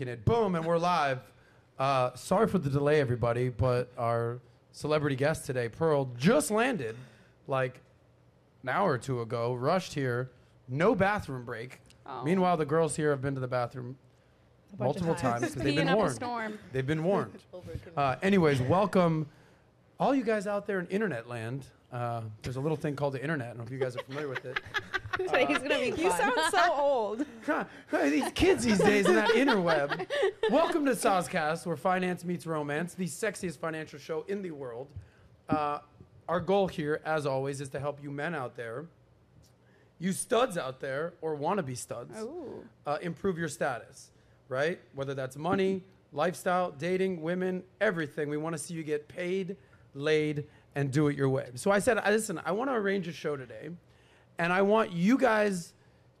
making it. Boom, and we're live. Uh, sorry for the delay, everybody, but our celebrity guest today, Pearl, just landed like an hour or two ago, rushed here, no bathroom break. Oh. Meanwhile, the girls here have been to the bathroom multiple times. times because they've been warned. They've been warned. Uh, anyways, welcome all you guys out there in internet land. Uh, there's a little thing called the internet. I don't know if you guys are familiar with it. Today's gonna be You fun. sound so old. Huh, these kids these days in that interweb. Welcome to SOSCAST, where finance meets romance, the sexiest financial show in the world. Uh, our goal here, as always, is to help you men out there, you studs out there, or wannabe studs, Ooh. uh, improve your status, right? Whether that's money, lifestyle, dating, women, everything. We want to see you get paid, laid, and do it your way. So I said, "I- listen, I want to arrange a show today, and I want you guys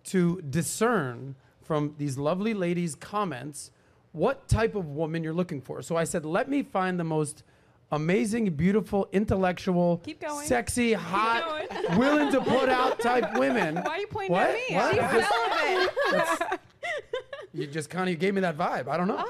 to discern from these lovely ladies' comments what type of woman you're looking for. So I said, let me find the most amazing, beautiful, intellectual, sexy, hot, willing to put out type women. Why are you pointing What? at me? What? Just- celibate. you just kind of gave me that vibe. I don't know.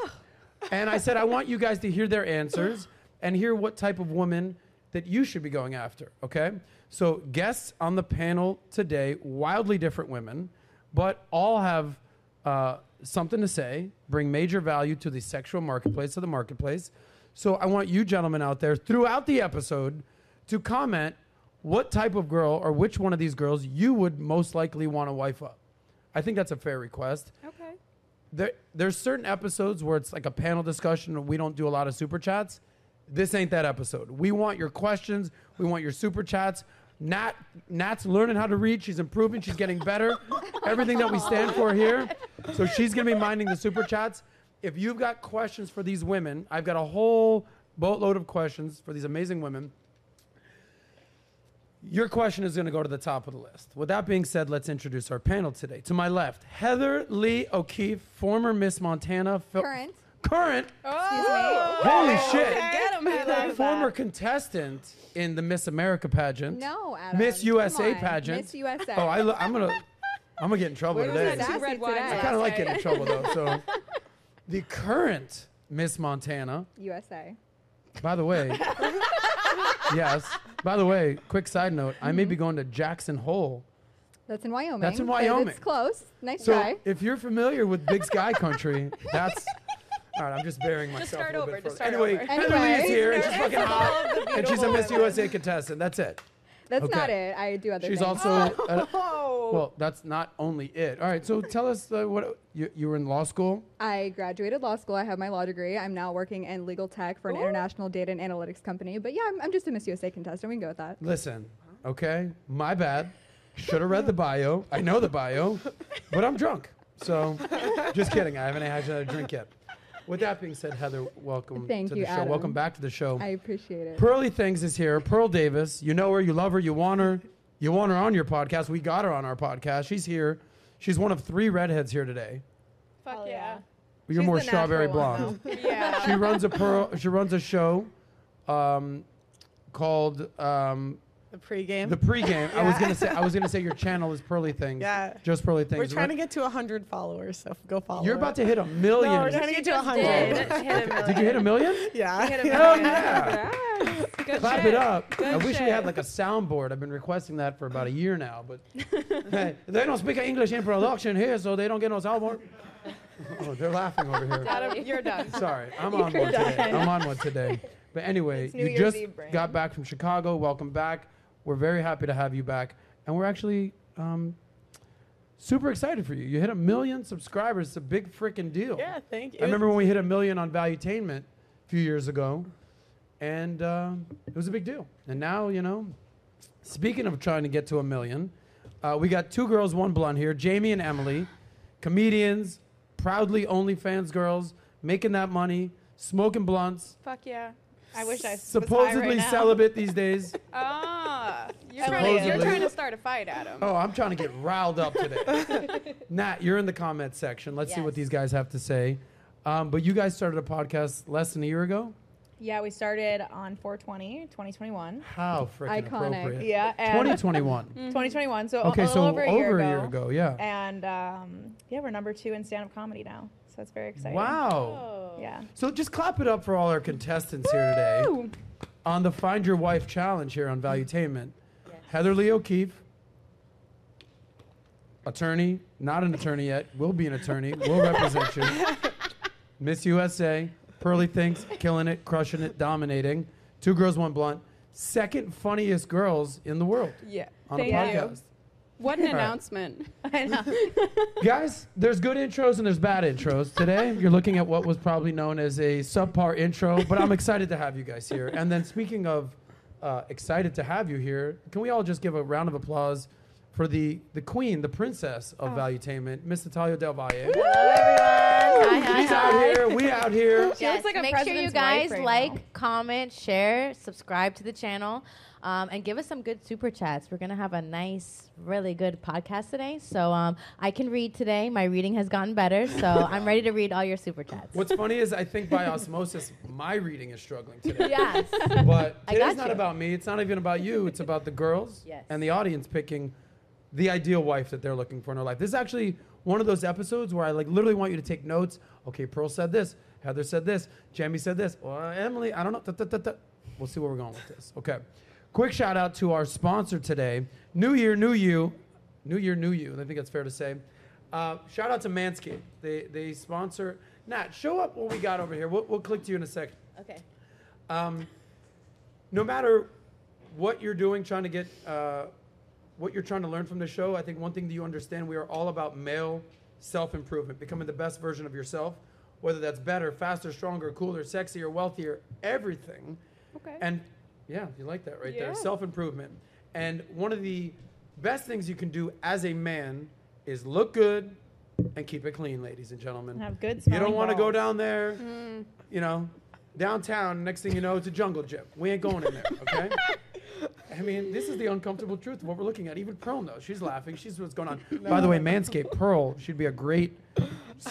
And I said, I want you guys to hear their answers and hear what type of woman that you should be going after. Okay? So, guests on the panel today, wildly different women, but all have uh, something to say, bring major value to the sexual marketplace, of the marketplace. So, I want you gentlemen out there throughout the episode to comment what type of girl or which one of these girls you would most likely want to wife up. I think that's a fair request. Okay. There, there's certain episodes where it's like a panel discussion and we don't do a lot of super chats. This ain't that episode. We want your questions. We want your super chats. Nat, Nat's learning how to read. She's improving. She's getting better. Everything that we stand for here. So she's gonna be minding the super chats. If you've got questions for these women, I've got a whole boatload of questions for these amazing women. Your question is going to go to the top of the list. With that being said, let's introduce our panel today. To my left, Heather Lee O'Keefe, former Miss Montana. fil- Current. Current. Oh, Holy shit. Get him. I like Former contestant in the Miss America pageant. No, Adam. Miss USA on. pageant. Miss USA. Oh, I lo- I'm gonna, I'm gonna get in trouble today. that two Sassy red today. I kind of like getting in trouble though. So, the current Miss Montana. USA. By the way, yes. By the way, quick side note: I Mm-hmm. may be going to Jackson Hole. That's in Wyoming. That's in Wyoming. It's close. Nice So, try. if you're familiar with Big Sky Country, that's. All right, I'm just burying myself. start a over, bit just start anyway, over. Heather Lee is here, and she's fucking hot, and she's a Miss. USA contestant. That's it. That's okay. not it. I do other She's things. She's also. uh, Oh. well, that's not only it. All right, so tell us uh, what you, you were in law school. I graduated law school. I have my law degree. I'm now working in legal tech for an Ooh. international data and analytics company. But yeah, I'm, I'm just a Miss USA contestant. We can go with that. Listen, okay, my bad. Should have read the bio. I know the bio, but I'm drunk. So, just kidding. I haven't had a drink yet. With that being said, Heather, welcome Thank to you, the show. Adam. Welcome back to the show. I appreciate it. Pearly Things is here. Pearl Davis. You know her, you love her, you want her. You want her on your podcast. We got her on our podcast. She's here. She's one of three redheads here today. Fuck Hell yeah. yeah. You're She's more strawberry natural one, blonde. Yeah. she runs a pearl. She runs a show um, called um, the pregame. the pregame. I was gonna say. I was gonna say your channel is Pearly Things. yeah. Just Pearly Things. We're trying to get to 100 followers, so go follow. You're it. about to hit a million. No, we're trying to get to 100. Did you hit a million? Yeah. Hit a Hell million. yeah! Good Clap shit. it up. I Good wish we had like a soundboard. I've been requesting that for about a year now, but hey, they don't speak English in production here, so they don't get no soundboard. Oh, they're laughing over here. Adam, you're done. Sorry, I'm on one today. I'm on one today. But anyway, you Year's just got back from Chicago. Welcome back. We're very happy to have you back, and we're actually um, super excited for you. You hit a million subscribers. It's a big freaking deal. Yeah, thank you. I remember when we hit a million on Valuetainment a few years ago, and um, it was a big deal. And now, you know, speaking of trying to get to a million, uh, we got two girls, one blonde here, Jaime and Emily, comedians, proudly OnlyFans girls, making that money, smoking blunts, Fuck yeah. I wish I was high supposedly right now. celibate these days. Ah, you're trying, to, you're trying to start a fight, Adam. Oh, I'm trying to get riled up today. Nat, you're in the comment section. Let's see what these guys have to say. Um, but you guys started a podcast less than a year ago. Yeah, we started on 420, 2021. How freaking Iconic. appropriate. Yeah, and 2021. 2021. So Okay, a so little over a year ago. a year ago, yeah. And um, yeah, we're number two in stand-up comedy now. So that's very exciting. Wow. Oh. Yeah. So just clap it up for all our contestants here today on the Find Your Wife Challenge here on Valuetainment. Heather Lee O'Keefe, attorney, not an attorney yet, will be an attorney, will represent you. Miss USA, Pearly Things, killing it, crushing it, dominating. Two girls, one blunt. Second funniest girls in the world Yeah. on Thank a you. podcast. What an Right. announcement. I know. Guys, there's good intros and there's bad intros. Today, you're looking at what was probably known as a subpar intro, but I'm excited to have you guys here. And then, speaking of uh, excited to have you here, can we all just give a round of applause for the the queen, the princess of Valuetainment, Miss Natalia Del Valle? Hello, everyone. Hi, hi, She's out here, we out here. She looks like a make sure you guys right like, now. comment, share, subscribe to the channel, um, and give us some good super chats. We're gonna have a nice, really good podcast today. So um, I can read today. My reading has gotten better, so I'm ready to read all your super chats. What's funny is I think by osmosis, my reading is struggling today. yes. But I not you. about me. It's not even about you. It's about the girls Yes. and the audience picking the ideal wife that they're looking for in their life. This is actually one of those episodes where I like literally want you to take notes. Okay, Pearl said this. Heather said this. Jaime said this. Well, Emily, I don't know. We'll see where we're going with this. Okay. Quick shout out to our sponsor today. New year, new you. New year, new you. I think that's fair to say. Uh, shout out to Manscaped. They they sponsor. Nat, show up what we got over here. We'll, we'll click to you in a second. Okay. Um, no matter what you're doing, trying to get uh, what you're trying to learn from the show, I think one thing that you understand, we are all about male self improvement, becoming the best version of yourself, whether that's better, faster, stronger, cooler, sexier, wealthier, everything. Okay. And yeah, you like that right there. Yeah. Self improvement. And one of the best things you can do as a man is look good and keep it clean, ladies and gentlemen. And have good You don't want to go down there, mm. you know, downtown. Next thing you know, it's a jungle gym. We ain't going in there, okay? I mean, this is the uncomfortable truth of what we're looking at. Even Pearl knows. She's laughing. She's what's going on. By the way, Manscaped, Pearl should be a great,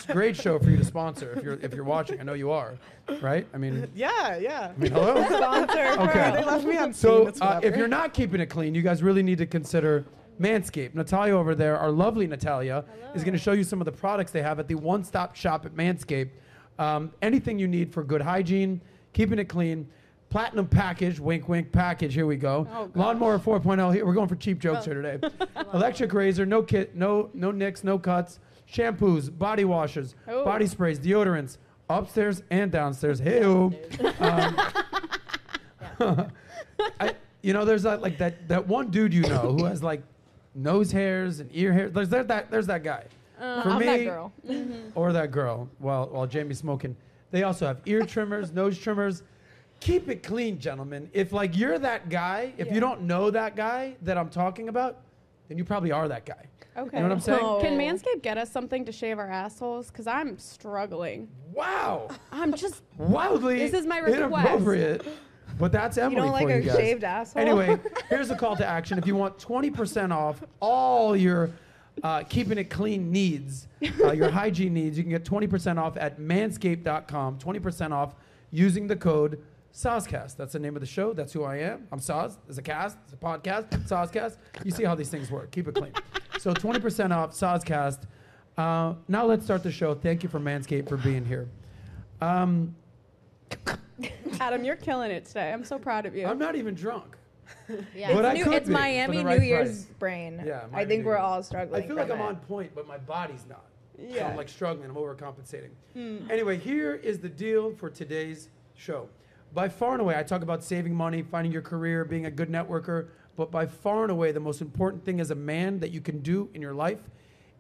great show for you to sponsor if you're if you're watching. I know you are, right? I mean, Yeah, yeah. I mean, hello. Sponsor. Okay. They left me on So uh, if you're not keeping it clean, you guys really need to consider Manscaped. Natalia over there, our lovely Natalia, is going to show you some of the products they have at the one-stop shop at Manscaped. Um, anything you need for good hygiene, keeping it clean. Platinum package, wink, wink package. Here we go. Oh. Lawnmower 4.0. Here we're going for cheap jokes here today. Electric razor, no kit, no no nicks, no cuts. Shampoos, body washes, Oh. body sprays, deodorants, upstairs and downstairs. Hey, I, you know, there's that like that that one dude you know who has like nose hairs and ear hairs. There's that, that there's that guy. Uh, For I'm me, that girl. or that girl while while Jaime's smoking. They also have ear trimmers, nose trimmers. Keep it clean, gentlemen. If like you're that guy, if you don't know that guy that I'm talking about, then you probably are that guy. Okay. You know what I'm saying? Oh. Can Manscaped get us something to shave our assholes? Because I'm struggling. Wow, I'm just. wildly This is my request. inappropriate. But that's Emily You don't like for a you guys. shaved asshole? Anyway, here's a call to action. If you want 20% off all your uh, keeping it clean needs, uh, your hygiene needs, you can get 20% off at manscaped.com. 20% off using the code SOSCAST. That's the name of the show. That's who I am. I'm Sos. It's a cast. It's a podcast. SOSCAST. You see how these things work. Keep it clean. So 20% off SOSCAST. Uh, now let's start the show. Thank you for Manscaped for being here. Um, Adam, you're killing it today. I'm so proud of you. I'm not even drunk. Yeah. But I New- could it's be for Miami the New Year's price. brain. Yeah, I Miami think New we're Year's. all struggling. I feel like from I'm it. on point, but my body's not. So Yeah. I'm like struggling. I'm overcompensating. Hmm. Anyway, here is the deal for today's show. By far and away, I talk about saving money, finding your career, being a good networker. But by far and away, the most important thing as a man that you can do in your life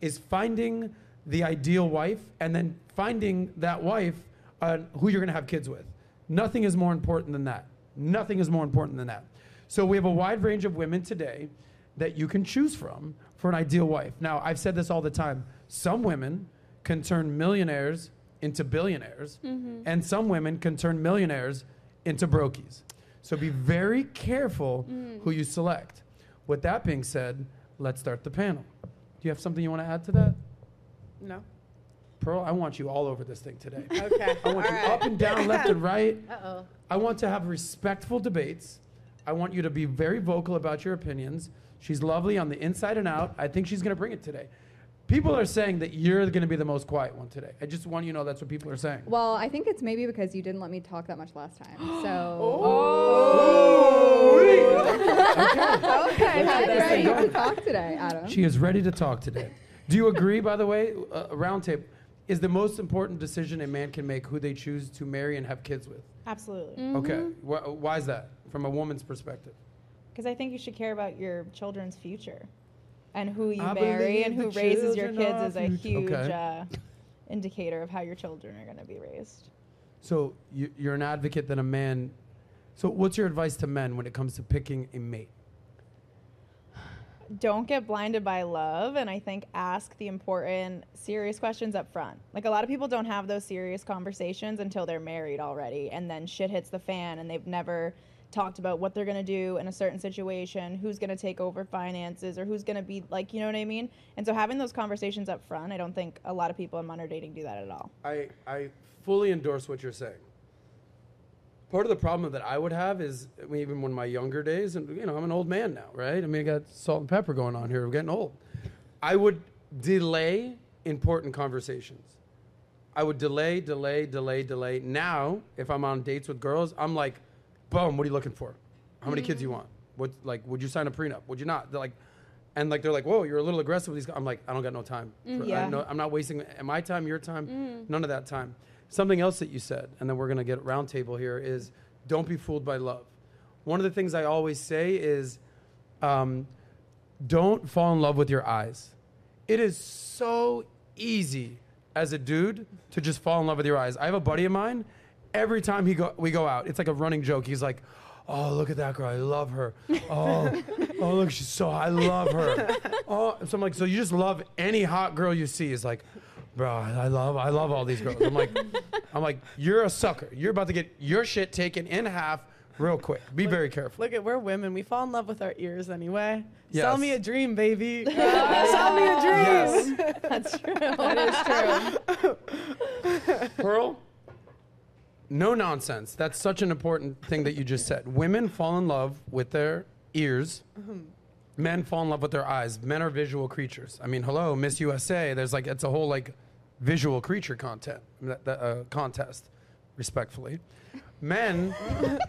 is finding the ideal wife and then finding that wife uh, who you're going to have kids with. Nothing is more important than that. Nothing is more important than that. So we have a wide range of women today that you can choose from for an ideal wife. Now, I've said this all the time. Some women can turn millionaires into billionaires, and some women can turn millionaires into brokies. So be very careful who you select. With that being said, let's start the panel. Do you have something you want to add to that? No. Pearl, I want you all over this thing today. Okay. I want All you right. up and down, left and right. Uh oh. I want to have respectful debates. I want you to be very vocal about your opinions. She's lovely on the inside and out. I think she's going to bring it today. People are saying that you're going to be the most quiet one today. I just want you to know that's what people are saying. Well, I think it's maybe because you didn't let me talk that much last time. So. Oh. okay, I'm Heather. ready to talk today, Adam. She is ready to talk today. Do you agree, by the way, uh, a round table is the most important decision a man can make who they choose to marry and have kids with? Absolutely. Okay. Wh- why is that from a woman's perspective? Because I think you should care about your children's future. And who you I marry and who raises your kids is a huge Okay. uh, indicator of how your children are going to be raised. So you, you're an advocate that a man. So what's your advice to men when it comes to picking a mate? don't get blinded by love and i think ask the important serious questions up front like a lot of people don't have those serious conversations until they're married already and then shit hits the fan and they've never talked about what they're going to do in a certain situation who's going to take over finances or who's going to be like you know what i mean and so having those conversations up front i don't think a lot of people in modern dating do that at all I, I fully endorse what you're saying. Part of the problem that I would have is even when my younger days, and you know, I'm an old man now, right? I mean, I got salt and pepper going on here. We're getting old. I would delay important conversations. I would delay, delay, delay, delay. Now, if I'm on dates with girls, I'm like, boom, what are you looking for? How many kids do you want? What like would you sign a prenup? Would you not? They're like and like they're like, whoa, you're a little aggressive with these guys. I'm like, I don't got no time. Mm, for, Yeah. I, no, I'm not wasting my time, your time, mm. none of that time. Something else that you said, and then we're gonna get round table here is don't be fooled by love. One of the things I always say is um, don't fall in love with your eyes. It is so easy as a dude to just fall in love with your eyes. I have a buddy of mine. Every time he go, we go out, it's like a running joke. He's like, "Oh, look at that girl! I love her. Oh, oh, look, she's so. I love her. Oh, so I'm like, so you just love any hot girl you see? Is like, bro, I love, I love all these girls. I'm like, I'm like, you're a sucker. You're about to get your shit taken in half real quick. Be very careful. Look at we're women. We fall in love with our ears anyway. Yes. Sell me a dream, baby. Sell me a dream. Yes. that's true that is true Pearl, no nonsense. That's such an important thing that you just said. Women fall in love with their ears. Men fall in love with their eyes. Men are visual creatures. I mean, hello, Miss USA. There's like it's a whole like visual creature content uh, contest. Respectfully, men.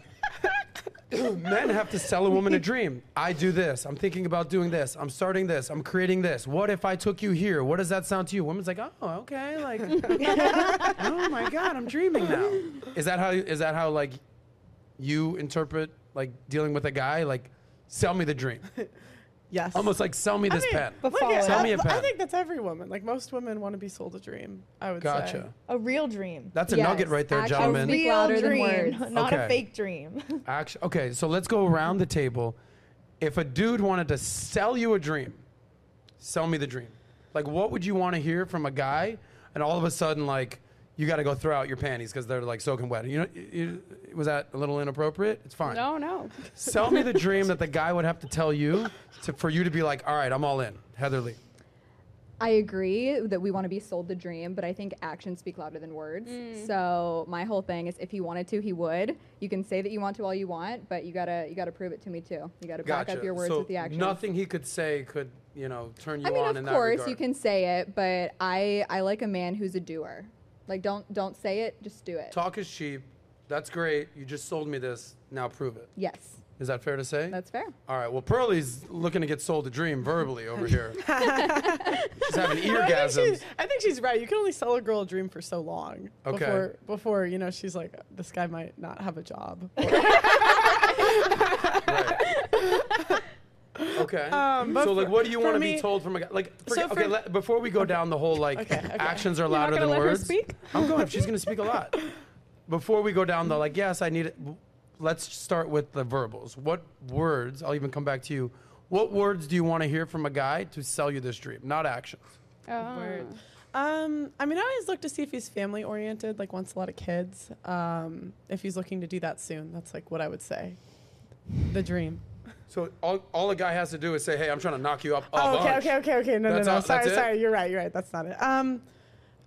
men have to sell a woman a dream. I do this. I'm thinking about doing this. I'm starting this. I'm creating this. What if I took you here? What does that sound to you? Women's like, oh, okay, like, oh my god, I'm dreaming now. Is that how? Is that how like you interpret like dealing with a guy? Like, sell me the dream. Yes. Almost like sell me this I mean, pen. But Look follow at, Sell up. me a I, I pen. think that's every woman. Like most women want to be sold a dream. I would say. Gotcha. a real dream That's a Yes, nugget right there, actions gentlemen. speak real louder than dream words. not Okay. a fake dream Actually, okay, so let's go around the table. If a dude wanted to sell you a dream, sell me the dream. Like, what would you want to hear from a guy? And all of a sudden, like, you got to go throw out your panties because they're like soaking wet. You know, you, you- was that a little inappropriate? It's fine. No, no. Sell me the dream that the guy would have to tell you to, for you to be like, all right, I'm all in. Heather Lee. I agree that we want to be sold the dream, but I think actions speak louder than words. Mm. So my whole thing is, if he wanted to, he would. You can say that you want to all you want, but you gotta you gotta prove it to me too. You gotta back up your words so with the actions. nothing he could say could, you know, turn you I mean, on of in that course regard. you can say it, but I I like a man who's a doer. Like don't don't say it, just do it. Talk is cheap. That's great. You just sold me this. Now prove it. Yes, Is that fair to say? that's fair. All right. Well, Pearlie's looking to get sold a dream verbally over here. She's having No, I, think eargasms. she's, I think she's right. You can only sell a girl a dream for so long Okay. before before you know she's like this guy might not have a job. Okay. Um, but so, like, what do you want to be told from a guy? Like, So okay, for- let, before we go down the whole like Okay, okay. actions are You're not louder than let her words. speak? I'm going. She's going to speak a lot. Before we go down the like, yes, I need it. Let's start with the verbals. What words? I'll even come back to you. What words do you want to hear from a guy to sell you this dream? Not actions. Oh. Word. Um, I mean, I always look to see if he's family oriented, like wants a lot of kids. Um, if he's looking to do that soon, that's like what I would say. The dream. So all, all a guy has to do is say, "Hey, I'm trying to knock you up." Oh, okay, okay, okay, okay. No, That's no, no. all- sorry, it? sorry. You're right. You're right. That's not it. Um,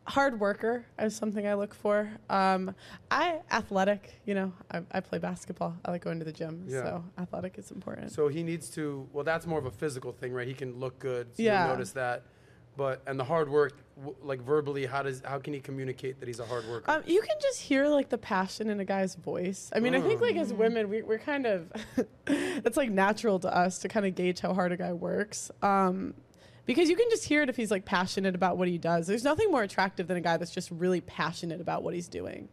hard worker is something I look for. Um, I athletic. You know, I, I play basketball. I like going to the gym. Yeah. So athletic is important. So he needs to. Well, that's more of a physical thing, right? He can look good. So Yeah. you notice that. But and the hard work, like verbally, how does how can he communicate that he's a hard worker? Um, you can just hear like the passion in a guy's voice. I mean, I think like Mm. as women, we, we're kind of it's like natural to us to kind of gauge how hard a guy works. Um, because you can just hear it if he's like passionate about what he does. There's nothing more attractive than a guy that's just really passionate about what he's doing.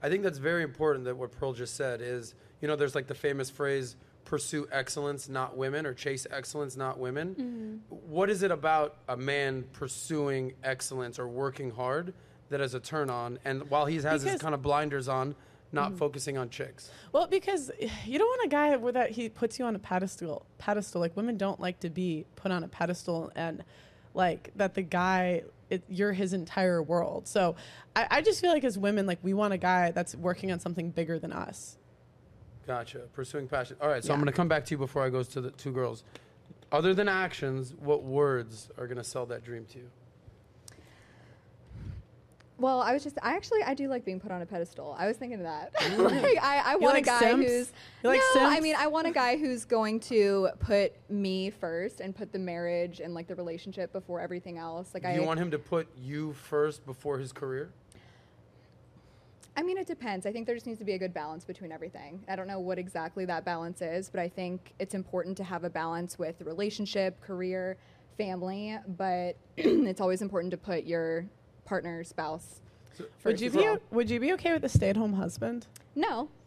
I think that's very important that what Pearl just said is, you know, there's like the famous phrase, pursue excellence, not women, or chase excellence, not women. Mm-hmm. What is it about a man pursuing excellence or working hard that is a turn on? And while he has his kind of blinders on, not mm-hmm. focusing on chicks. Well, because you don't want a guy where that he puts you on a pedestal. Pedestal, like women don't like to be put on a pedestal, and like that the guy, it, you're his entire world. So I, I just feel like as women, like we want a guy that's working on something bigger than us. Gotcha. Pursuing passion. All right, so I'm Yeah. going to come back to you before I goes to the two girls. Other than actions, what words are going to sell that dream to you? Well, I was just, I actually, I do like being put on a pedestal. I was thinking of that. Mm. like, I, I want like a guy simps? who's, You like no, I simps? mean, I want a guy who's going to put me first and put the marriage and like the relationship before everything else. Like Do I, you want him to put you first before his career? I mean, it depends. I think there just needs to be a good balance between everything. I don't know what exactly that balance is, but I think it's important to have a balance with relationship, career, family, but it's always important to put your partner, spouse. Would you be o- Would you be okay with a stay-at-home husband? No.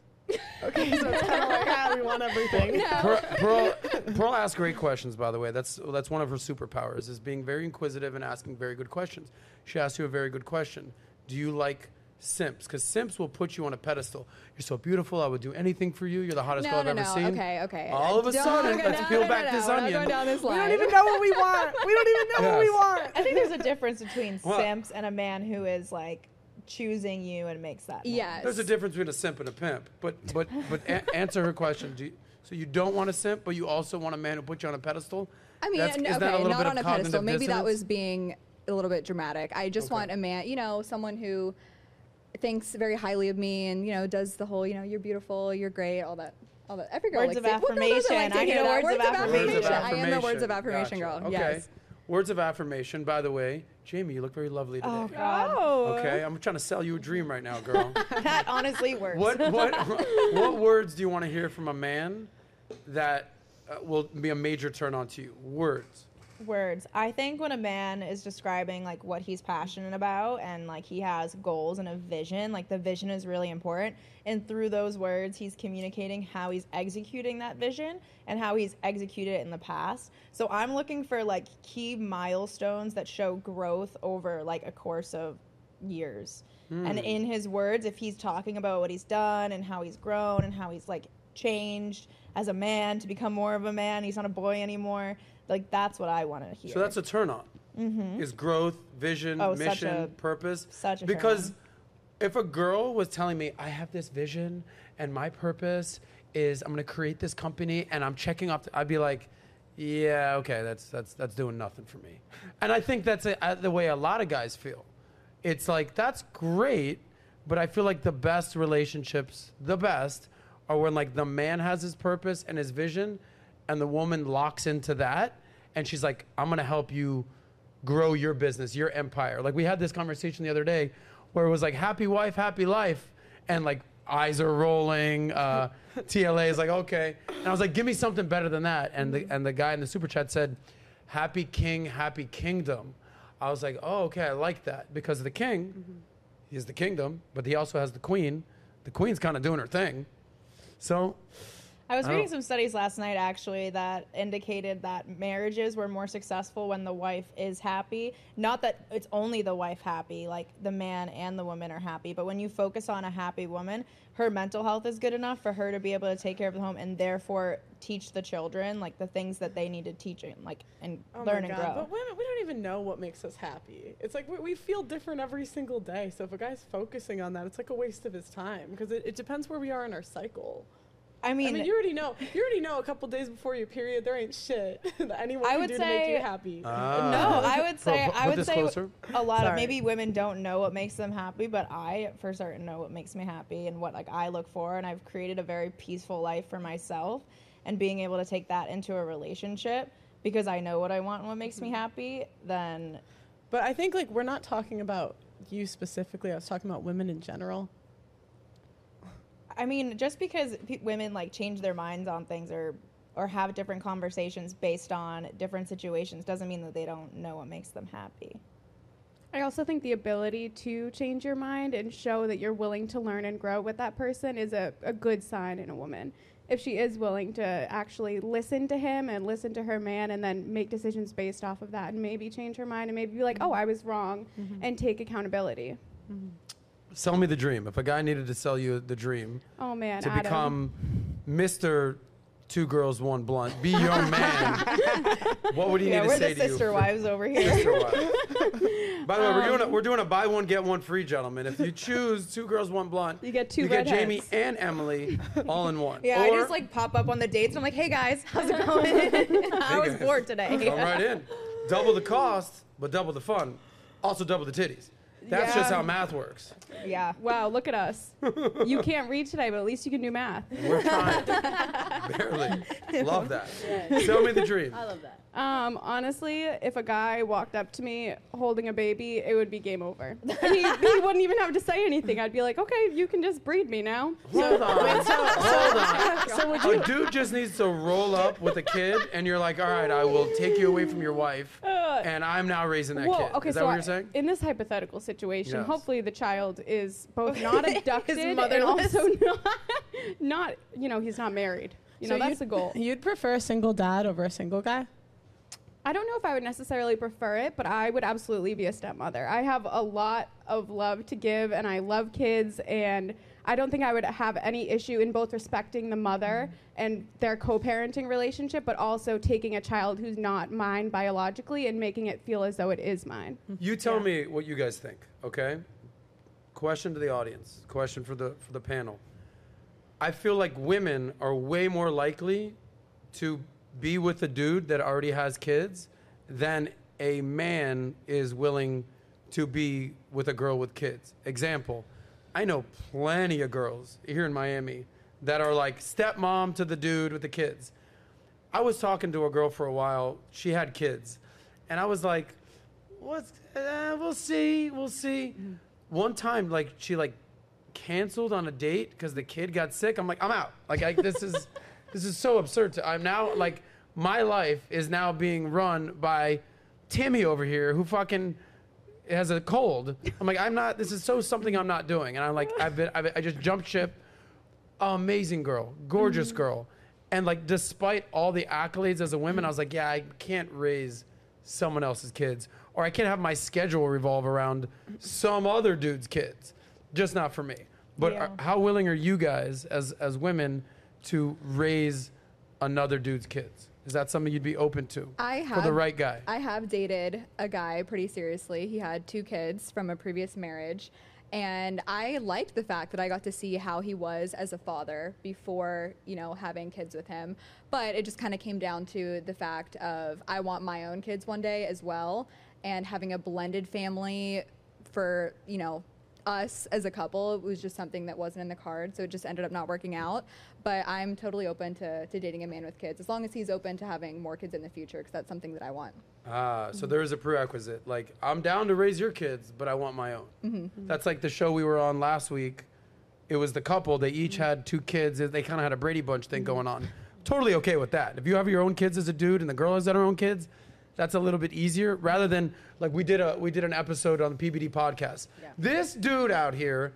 Okay, so it's kind of like ah, we want everything. Pearl, Pearl, Pearl asks great questions, by the way. That's that's one of her superpowers is being very inquisitive and asking very good questions. She asked you a very good question. Do you like simps? Because simps will put you on a pedestal. You're so beautiful. I would do anything for you. You're the hottest No, girl no, I've ever no. seen. Okay, okay. All of a Don't sudden, go let's down- peel no, back no, this no, onion. going down this We don't even know what we want. We don't even know what we want. I think there's a difference between Well- simps and a man who is like choosing you and makes that. known. Yes. There's a difference between a simp and a pimp. But but but a- answer her question. Do you, so you don't want a simp, but you also want a man who puts you on a pedestal. I mean, That's- okay, that a little not on a pedestal. cognitive Maybe that was being a little bit dramatic. I just Okay. want a man, you know, someone who thinks very highly of me and you know does the whole, you know, you're beautiful, you're great, all that. All that. Every girl Words likes of it. Well, no, those to I need hear that. words of affirmation. Words of I am the words of affirmation. affirmation girl. Gotcha. Yes. Okay. Words of affirmation. By the way, Jaime, you look very lovely today. Oh God, Okay, I'm trying to sell you a dream right now, girl. that honestly works. what what what words do you want to hear from a man that uh, will be a major turn on to you? Words. Words. I think when a man is describing like what he's passionate about and like he has goals and a vision like the vision is really important. And through those words he's communicating how he's executing that vision and how he's executed it in the past. So i'm looking for like key milestones that show growth over like a course of years. Hmm. And in his words if he's talking about what he's done and how he's grown and how he's like changed as a man to become more of a man he's not a boy anymore like that's what i want to hear So that's a turn on. Mm-hmm. Is growth, vision, Oh, such mission, a- purpose. such a because if a girl was telling me I have this vision and my purpose is I'm going to create this company and I'm checking off, I'd be like, yeah, okay, that's that's that's doing nothing for me. And I think that's a, uh, the way a lot of guys feel. It's like that's great, but I feel like the best relationships, the best, are when like the man has his purpose and his vision, and the woman locks into that, and she's like, "I'm gonna help you grow your business, your empire." Like we had this conversation the other day, where it was like, "Happy wife, happy life," and like eyes are rolling. Uh, TLA is like, "Okay," and I was like, "Give me something better than that." And the and the guy in the super chat said, "Happy king, happy kingdom." I was like, "Oh, okay, I like that because the king." He's the kingdom, but he also has the queen. The queen's kind of doing her thing. So, I was I reading don't- some studies last night actually that indicated that marriages were more successful when the wife is happy. Not that it's only the wife happy, like the man and the woman are happy, but when you focus on a happy woman, her mental health is good enough for her to be able to take care of the home and therefore teach the children like the things that they need to teach and like and Oh learn and grow. But women, we don't even know what makes us happy. It's like we, we feel different every single day. So if a guy's focusing on that, it's like a waste of his time because it, it depends where we are in our cycle. I mean, I mean, you already know. You already know a couple days before your period, there ain't shit that anyone I can would do to make say- you happy. no, I would say put- I would say closer. a lot of maybe women don't know what makes them happy, but I for certain know what makes me happy and what like I look for and I've created a very peaceful life for myself and being able to take that into a relationship because I know what I want and what makes me mm-hmm. happy, then But I think like we're not talking about you specifically. I was talking about women in general. I mean, just because women like change their minds on things or or have different conversations based on different situations doesn't mean that they don't know what makes them happy. I also think the ability to change your mind and show that you're willing to learn and grow with that person is a, a good sign in a woman. If she is willing to actually listen to him and listen to her man and then make decisions based off of that and maybe change her mind and maybe be like, mm-hmm. oh, I was wrong mm-hmm. and take accountability. Mm-hmm. Sell me the dream. If a guy needed to sell you the dream Oh, man. to Adam. become Mr. Two Girls, One Blunt, be your man, what would he Yeah, need we're to say the to sister wives over here. Sister wife. By the way, we're um, doing a, we're doing a buy one get one free, gentlemen. If you choose Two Girls, One Blunt, You get two you get. Jaime and Emily all in one. Yeah, I just like pop up on the dates and I'm like, hey guys, how's it going? I was guys. bored today. Come right in. Double the cost, but double the fun. Also double the titties. That's just how math works. Yeah. Wow, look at us. you can't read today, but at least you can do math. We're trying. Barely. Love that. Sell me the dream. I love that. Um, honestly, if a guy walked up to me holding a baby, it would be game over. he, he wouldn't even have to say anything. I'd be like, okay, you can just breed me now. Hold on. Hold on. So would you? A dude just needs to roll up with a kid, and you're like, all right, I will take you away from your wife, Uh, and I'm now raising that well, kid. okay, Is that so what you're saying? in this hypothetical situation, Yes. hopefully the child is both not abducted and motherless. also not, not, you know, he's not married. You know, that's the goal. You'd prefer a single dad over a single guy? I don't know if I would necessarily prefer it, but I would absolutely be a stepmother. I have a lot of love to give, and I love kids, and I don't think I would have any issue in both respecting the mother and their co parenting relationship, but also taking a child who's not mine biologically and making it feel as though it is mine. You tell me what you guys think, okay? Question to the audience. Question for the for the panel. I feel like women are way more likely to be with a dude that already has kids than a man is willing to be with a girl with kids. Example, I know plenty of girls here in Miami that are like stepmom to the dude with the kids. I was talking to a girl for a while. She had kids. And I was like, what's uh, we'll see, we'll see. One time like she like canceled on a date cuz the kid got sick. I'm like, I'm out. Like I, this is this is so absurd. To, I'm now like my life is now being run by Timmy over here who fucking has a cold. I'm like, I'm not. This is so something I'm not doing. And I'm like, I've been. I've, I just jumped ship. Amazing girl, gorgeous mm-hmm. girl, and like, despite all the accolades as a woman, I was like, yeah, I can't raise someone else's kids, or I can't have my schedule revolve around some other dude's kids. Just not for me. But uh, Yeah. are- how willing are you guys, as as women, to raise another dude's kids? Is that something you'd be open to I for have the right guy? I have dated a guy pretty seriously. He had two kids from a previous marriage. And I liked the fact that I got to see how he was as a father before, you know, having kids with him. But it just kind of came down to the fact of I want my own kids one day as well. And having a blended family for, you know, us as a couple was just something that wasn't in the card. So it just ended up not working out. But I'm totally open to, to dating a man with kids as long as he's open to having more kids in the future because that's something that I want. Ah, so mm-hmm. there is a prerequisite. Like, I'm down to raise your kids, but I want my own. Mm-hmm. Mm-hmm. That's like the show we were on last week. It was the couple. They each had two kids. They kind of had a Brady Bunch thing going on. Totally okay with that. If you have your own kids as a dude and the girl has her own kids, that's a little bit easier. Rather than like we did a we did an episode on the PBD podcast. Yeah. This dude out here,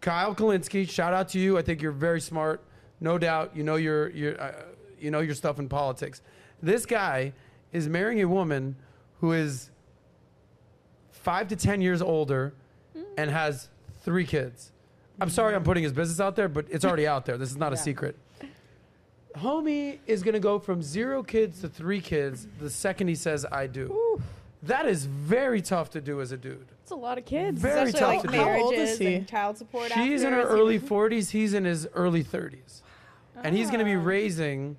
Kyle Kulinski. Shout out to you. I think you're very smart. No doubt. You know your your uh, you know your stuff in politics. This guy is marrying a woman who is five to ten years older and has three kids. I'm sorry I'm putting his business out there, but it's already out there. This is not a Yeah. secret. Homie is gonna go from zero kids to three kids the second he says I do. That is very tough to do as a dude. It's a lot of kids. Very Especially tough like to do. How old is marriages he? and child support. She's in her after. early 40s. He's in his early 30s. And he's going to be Ah. raising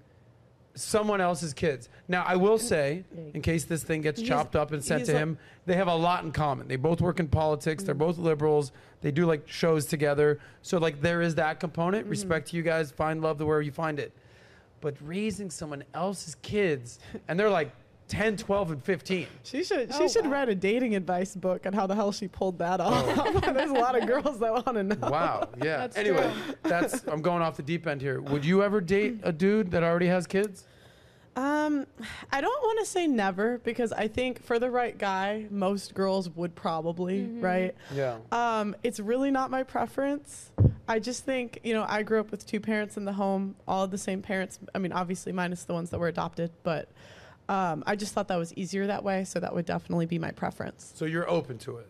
someone else's kids. Now, I will mm. say, in case this thing gets He's- chopped up and sent he's to him, they have a lot in common. They both work in politics. They're mm. both liberals. They do like shows together. So, like, there is that component. Mm. Respect to you guys. Find love where you find it. But raising someone else's kids, and they're like 10, 12, and 15. She should she Oh, should wow. write a dating advice book on how the hell she pulled that off. There's a lot of girls that want to know. Wow. Yeah. That's anyway, that's I'm going off the deep end here. Would you ever date a dude that already has kids? Um, I don't want to say never because I think for the right guy, most girls would probably, Mm-hmm. right? Yeah. Um, it's really not my preference. I just think, you know, I grew up with two parents in the home, all the same parents. I mean, obviously minus the ones that were adopted, but um, I just thought that was easier that way, so that would definitely be my preference. So you're open to it.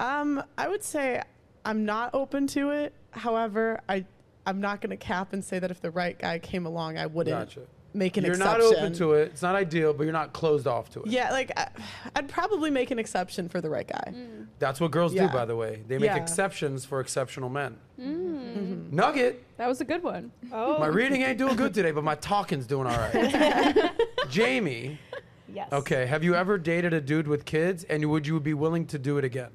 Um, I would say I'm not open to it. However, I I'm not going to cap and say that if the right guy came along, I wouldn't Gotcha. Make an you're exception. not open to it. It's not ideal, but you're not closed off to it. Yeah, like I, I'd probably make an exception for the right guy. That's what girls Yeah. do, by the way. They make Yeah. exceptions for exceptional men. Mm. Nugget. That was a good one. Oh, My reading ain't doing good today, but my talking's doing all right. Jaime, yes. okay, have you ever dated a dude with kids, and would you be willing to do it again?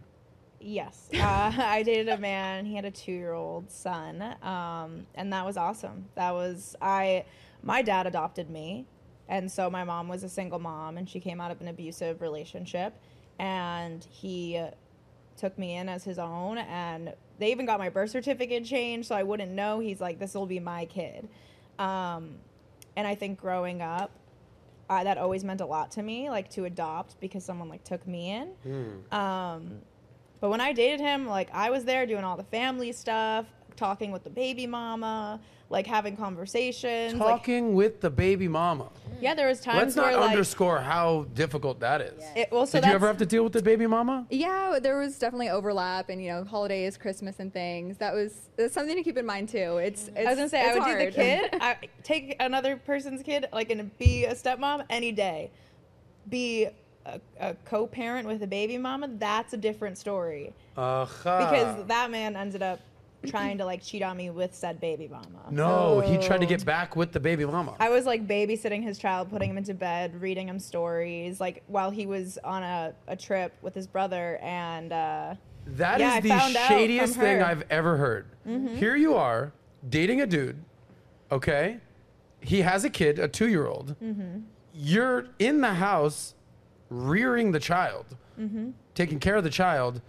Yes. Uh, I dated a man. He had a two-year-old son, um, and that was awesome. That was I. My dad adopted me, and so my mom was a single mom, and she came out of an abusive relationship, and he took me in as his own, and they even got my birth certificate changed, so I wouldn't know. He's like, "This will be my kid," um, and I think growing up. I, that always meant a lot to me, like to adopt because someone like took me in. Um, but when I dated him, like I was there doing all the family stuff, talking with the baby mama, like having conversations. Like, Talking with the baby mama. yeah, there was times where Let's not where like underscore how difficult that is. it, well, so Did you ever have to deal with the baby mama? Yeah, there was definitely overlap, and you know, holidays, Christmas, and things. That was that's something to keep in mind too. It's, it's I was gonna say I it's would do the kid, I take another person's kid, like and be a stepmom any day. Be a, a co-parent with a baby mama. That's a different story Uh, because that man ended up trying to like cheat on me with said baby mama. no, he tried to Oh. get back with the baby mama. I was like babysitting his child, putting him into bed, reading him stories, like while he was on a, a trip with his brother. And uh, That is Yeah, I the out shadiest from thing. I've ever heard. Mm-hmm. Here you are dating a dude, okay? He has a kid, a two year old. Mm-hmm. You're in the house rearing the child, mm-hmm. taking care of the child.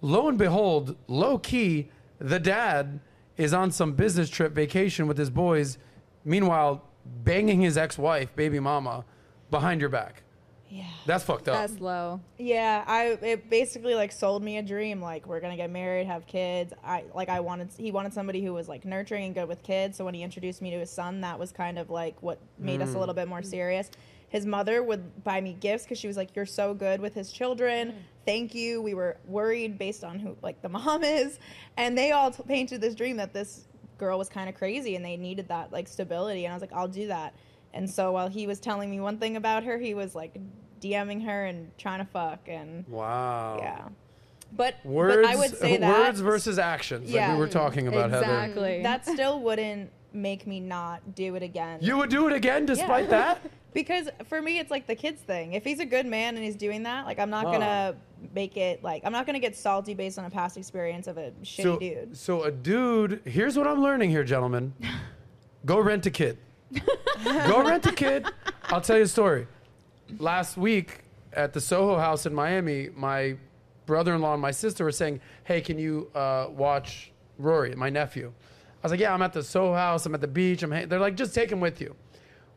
Lo and behold, low key, the dad is on some business trip vacation with his boys. Meanwhile, banging his ex wife, baby mama, behind your back. yeah, That's fucked up. That's low. yeah, I it basically like sold me a dream. Like we're gonna get married, have kids. I like I wanted he wanted somebody who was like nurturing and good with kids. So when he introduced me to his son, that was kind of like what made us a little mm. bit more serious. His mother would buy me gifts because she was like, "You're so good with his children. Thank you." We were worried based on who like the mom is, and they all t- painted this dream that this girl was kind of crazy and they needed that like stability. And I was like, "I'll do that." And so while he was telling me one thing about her, he was like DMing her and trying to fuck and wow. yeah. But, Words, but I would say that words versus actions, like Yeah. we were talking about, Heather. exactly. that still wouldn't make me not do it again. You would do it again despite Yeah. that? because for me, it's like the kids thing. If he's a good man and he's doing that, like I'm not Oh. gonna make it like I'm not gonna get salty based on a past experience of a shitty So, dude. so a dude, here's what I'm learning here, gentlemen. Go rent a kid. Go rent a kid. I'll tell you a story. Last week at the Soho House in Miami, my brother-in-law and my sister were saying, "Hey, can you uh, watch Rory, my nephew?" I was like, "Yeah, I'm at the Soho House. I'm at the beach. I'm." Ha-. They're like, "Just take him with you."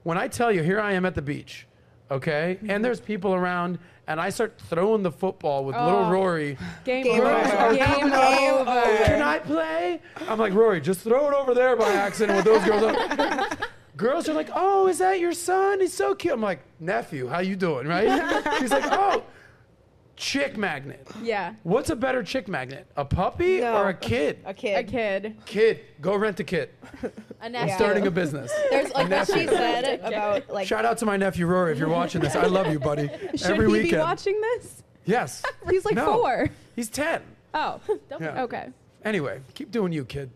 When I tell you, here I am at the beach, okay, mm-hmm. and there's people around, and I start throwing the football with little Oh. Rory. Game, Game over. over. Game Game over. Can I play? I'm like, Rory, just throw it over there by accident with those girls. girls are like, oh, is that your son? He's so cute. I'm like, nephew, how you doing, right? She's like, oh, chick magnet. Yeah, What's a better chick magnet, a puppy No. or a kid? A kid. a kid. Kid, go rent a kid. A I'm nephew. starting a business. There's like what she said about like Shout out to my nephew Rory if you're watching this. I love you, buddy. Should Every he weekend. be watching this? Yes. He's like No. four. He's 10. Oh, Yeah. okay. Anyway, keep doing you, kid.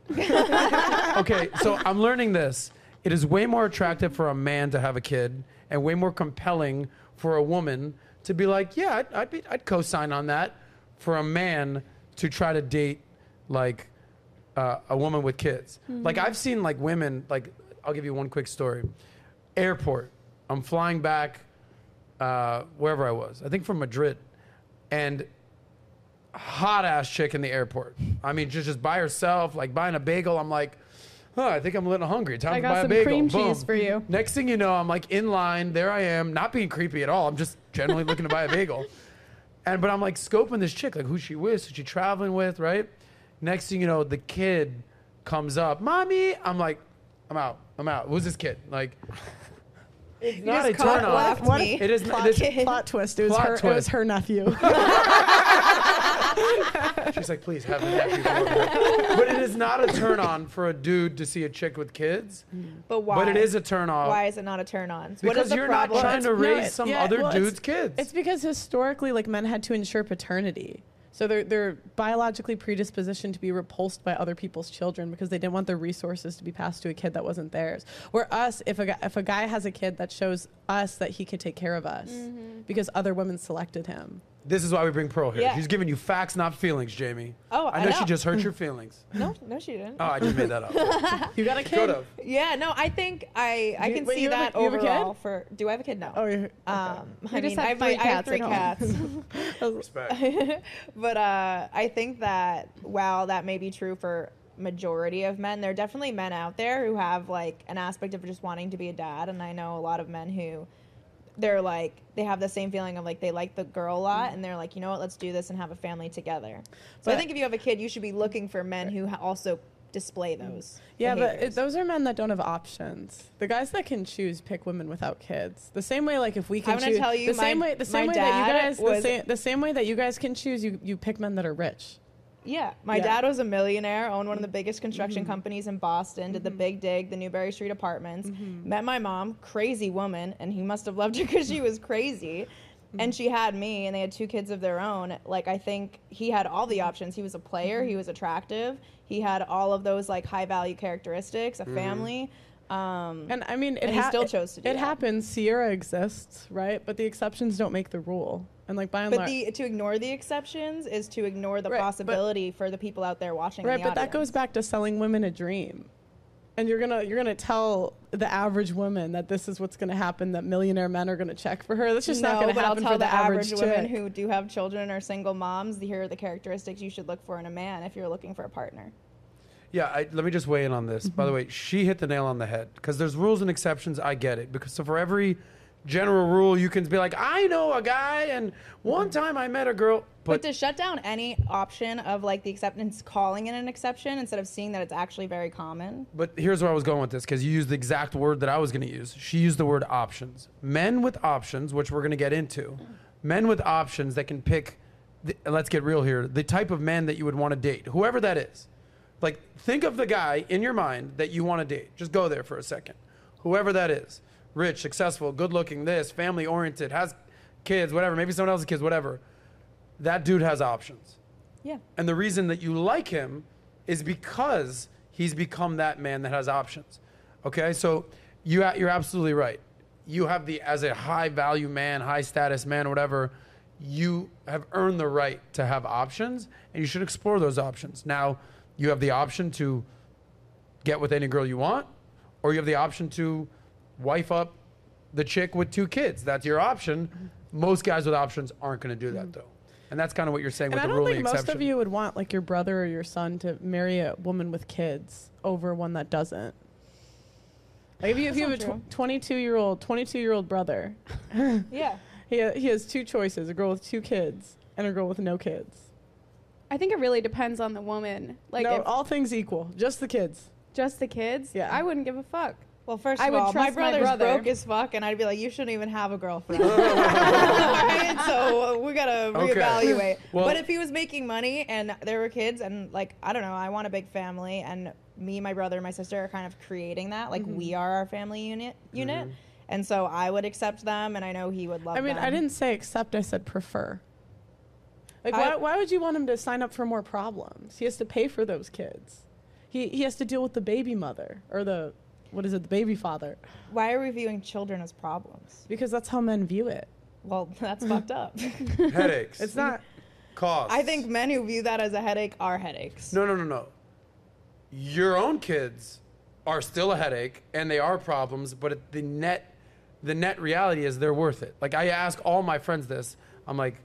okay, so I'm learning this. It is way more attractive for a man to have a kid, and way more compelling for a woman to be like, yeah, I'd, I'd, be, I'd co-sign on that. For a man to try to date like uh, a woman with kids. Like I've seen like women. Like I'll give you one quick story. Airport. I'm flying back uh, wherever I was. I think from Madrid, and hot ass chick in the airport. I mean, just just by herself, like buying a bagel. I'm like, oh, I think I'm a little hungry. Time I to got buy a some bagel. cream Boom. cheese for you. Next thing you know, I'm like in line. There I am, not being creepy at all. I'm just generally looking to buy a bagel. And but I'm like scoping this chick, like who she with, who she traveling with, right? Next thing you know, the kid comes up, mommy. I'm like, I'm out. I'm out. Who's this kid? Like, it's not a just turn on. blocked It is plot, it is- plot twist. It was Plot her. It was her nephew. She's like, please have the nephew come over here. But it is not a turn on for a dude to see a chick with kids. Mm-hmm. But why? But it is a turn off. Why is it not a turn on? Because is the you're problem? not trying to raise it- some yeah, other well, it's- dude's kids. It's because historically, like men had to ensure paternity. So they're they're biologically predispositioned to be repulsed by other people's children because they didn't want their resources to be passed to a kid that wasn't theirs. Where us, if a guy, if a guy has a kid, that shows us that he could take care of us mm-hmm. because other women selected him. This is why we bring Pearl here. Yeah. She's giving you facts, not feelings, Jaime. Oh, I know, I know, she just hurt your feelings. No, no, she didn't. Oh, I just made that up. You got a kid? Could have. Yeah, no, I think I I You- can wait, see you have a- that you have a kid? overall. For do I have a kid? No. Oh, you're, okay. Um, We I just mean, have I have, three my, I have cats three at home. cats. Respect. but uh, I think that while that may be true for majority of men, there are definitely men out there who have like an aspect of just wanting to be a dad, and I know a lot of men who they're like they have the same feeling of like they like the girl a lot, mm-hmm. and they're like, you know what, let's do this and have a family together. So I think if you have a kid, you should be looking for men who ha- also display mm. those. Yeah, but it, those are men that don't have options. The guys that can choose pick women without kids. The same way, like if we can I'm choose, tell you, the same way, the same way that you guys, the same, the same way that you guys can choose, you you pick men that are rich. Yeah, my Yeah. dad was a millionaire, owned one of the biggest construction mm-hmm. companies in Boston, did the mm-hmm. Big Dig, the Newbury Street apartments. Mm-hmm. Met my mom, crazy woman, and he must have loved her because she was crazy. And she had me, and they had two kids of their own. Like I think he had all the options. He was a player. He was attractive. He had all of those like high value characteristics, a family. Um, And I mean, it And he still chose to do It that. happens. Sierra exists, right? But the exceptions don't make the rule. And like by and but large, the to ignore the exceptions is to ignore the Right, but- possibility for the people out there watching. right? the But that goes back to selling women a dream. And you're gonna you're gonna tell the average woman that this is what's gonna happen. That millionaire men are gonna check for her. That's just no, not gonna but I'll tell for the, the average, average, women who do have children or single moms. Here are the characteristics you should look for in a man if you're looking for a partner. Yeah, I, let me just weigh in on this. By the mm-hmm. way, she hit the nail on the head because there's rules and exceptions. I get it because so for every general rule, you can be like, I know a guy, and one mm-hmm. time I met a girl, But, but to shut down any option of like the acceptance, calling it an exception instead of seeing that it's actually very common. But here's where I was going with this because you used the exact word that I was going to use. She used the word options. Men with options, which we're going to get into, men with options that can pick, the, let's get real here, the type of man that you would want to date, whoever that is. Like, think of the guy in your mind that you want to date. Just go there for a second. Whoever that is rich, successful, good looking, this, family oriented, has kids, whatever, maybe someone else's kids, whatever. That dude has options. Yeah. And the reason that you like him is because he's become that man that has options. Okay, so you you're absolutely right. You have the as a high value man, high status man, whatever. You have earned the right to have options, and you should explore those options. Now, you have the option to get with any girl you want, or you have the option to wife up the chick with two kids. That's your option. Most guys with options aren't going to do that, mm. though. And that's kind of what you're saying And with I the don't ruling think most of you would want like your brother or your son to marry a woman with kids over one that doesn't. Like if you, if you have a tw- 22 year old 22 year old brother, Yeah. he ha- he has two choices: a girl with two kids and a girl with no kids. I think it really depends on the woman. Like, no, if all things equal, just the kids. just the kids, Yeah. I wouldn't give a fuck. Well, first I of would all, my trust my brother's brother. broke as fuck, and I'd be like, you shouldn't even have a girlfriend. All right, so uh, we gotta Okay. reevaluate. Well- but if he was making money and there were kids, and like I don't know, I want a big family, and me, my brother, and my sister are kind of creating that. Like we are our family unit unit, and so I would accept them, and I know he would love. I mean, I didn't say accept. I said prefer. Like, I- why, why would you want him to sign up for more problems? He has to pay for those kids. He he has to deal with the baby mother or the what is it, the baby father, Why are we viewing children as problems? because that's how men view it. Well, that's fucked up. Headaches. It's not. costs. I think men who view that as a headache are headaches. No, no, no, no. Your own kids are still a headache and they are problems, but the net the net reality is they're worth it. Like I ask all my friends this. I'm like,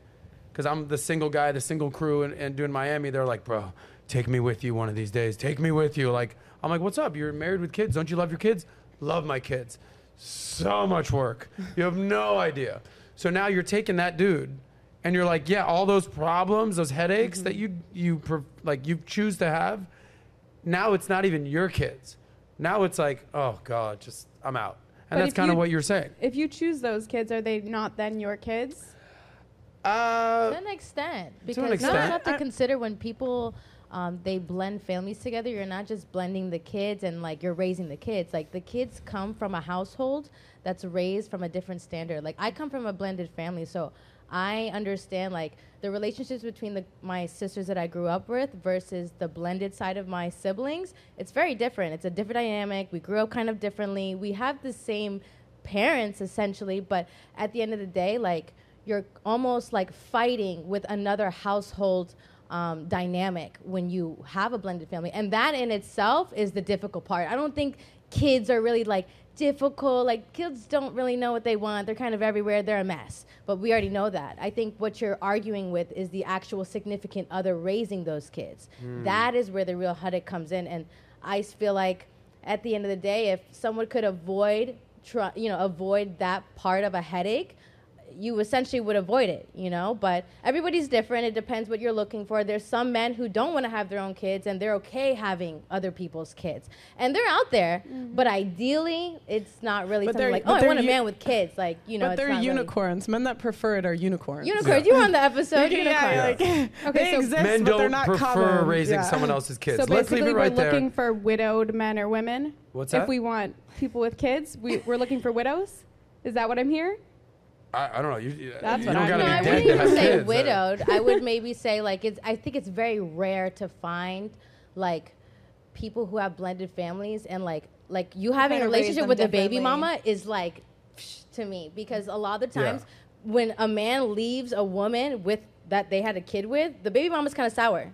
because I'm the single guy, the single crew, and, and doing Miami. They're like, bro, take me with you one of these days. Take me with you. Like I'm like, what's up? You're married with kids. Don't you love your kids? Love my kids. So much work. You have no idea. So now you're taking that dude, and you're like, yeah, all those problems, those headaches that mm-hmm. you you like you choose to have. Now it's not even your kids. Now it's like, oh god, just I'm out. And But that's kind of what you're saying. If you choose those kids, are they not then your kids? Uh, to an extent, because an you have to I- consider when people um, they blend families together. You're not just blending the kids and like you're raising the kids. Like the kids come from a household that's raised from a different standard. Like I come from a blended family, so I understand like the relationships between the, my sisters that I grew up with versus the blended side of my siblings. It's very different. It's a different dynamic. We grew up kind of differently. We have the same parents essentially, but at the end of the day, like you're almost like fighting with another household um, dynamic when you have a blended family, and that in itself is the difficult part. I don't think kids are really like difficult. Like kids don't really know what they want. They're kind of everywhere. They're a mess. But we already know that. I think what you're arguing with is the actual significant other raising those kids. That is where the real headache comes in, and I feel like at the end of the day, if someone could avoid, try, you know, avoid that part of a headache, you essentially would avoid it, you know. But everybody's different. It depends what you're looking for. There's some men who don't want to have their own kids, and they're okay having other people's kids, and they're out there. Mm-hmm. But ideally, it's not really But something they're- like, oh, I want a u- man with kids. Like, you know, but it's they're not really- unicorns. Men that prefer it are unicorns. Unicorns. You were on the episode. Yeah, unicorns. like, Okay, they so- exist, men but don't they're not prefer common. raising Yeah. someone else's kids. So Let's leave basically, it we're there. looking for widowed men or women. What's If that? we want people with kids, we, we're looking for widows. Is that what I'm hearing? I, I don't know. You, you, That's you what don't I'm gotta no, be I dead wouldn't to even have say kids. Widowed. I would maybe say like it's. I think it's very rare to find like people who have blended families and like like you having a kinda raise relationship them with a baby differently. mama is like psh, to me because a lot of the Yeah. times when a man leaves a woman with that they had a kid with, the baby mama's kind of sour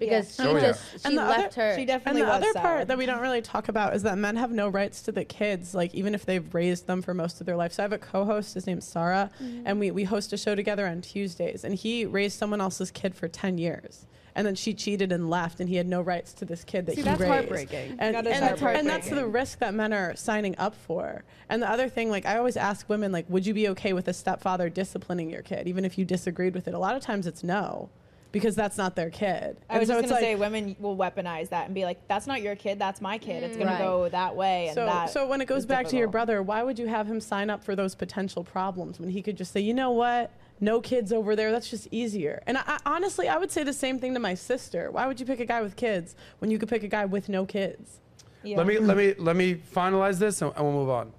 because Yeah. Oh, she yeah. just she And the left other- her. She And the was other sour. part that we don't really talk about is that men have no rights to the kids, like even if they've raised them for most of their life. So I have a co-host, his name's Sarah, mm. and we, we host a show together on Tuesdays, and he raised someone else's kid for 10 years. And then she cheated and left, and he had no rights to this kid that See, he that's raised. heartbreaking. And, That is and, heartbreaking. and that's the risk that men are signing up for. And the other thing, like I always ask women, like, would you be okay with a stepfather disciplining your kid, even if you disagreed with it? A lot of times it's no, because that's not their kid. I was so just it's gonna like- say women will weaponize that and be like, "That's not your kid, that's my kid. It's gonna Right. go that way." And so, that so when it goes is back to your brother, why would you have him sign up for those potential problems when he could just say, you know what, no kids over there, that's just easier. And I, I, honestly, I would say the same thing to my sister. Why would you pick a guy with kids when you could pick a guy with no kids? Yeah. Let me let me let me finalize this and, and we'll move on.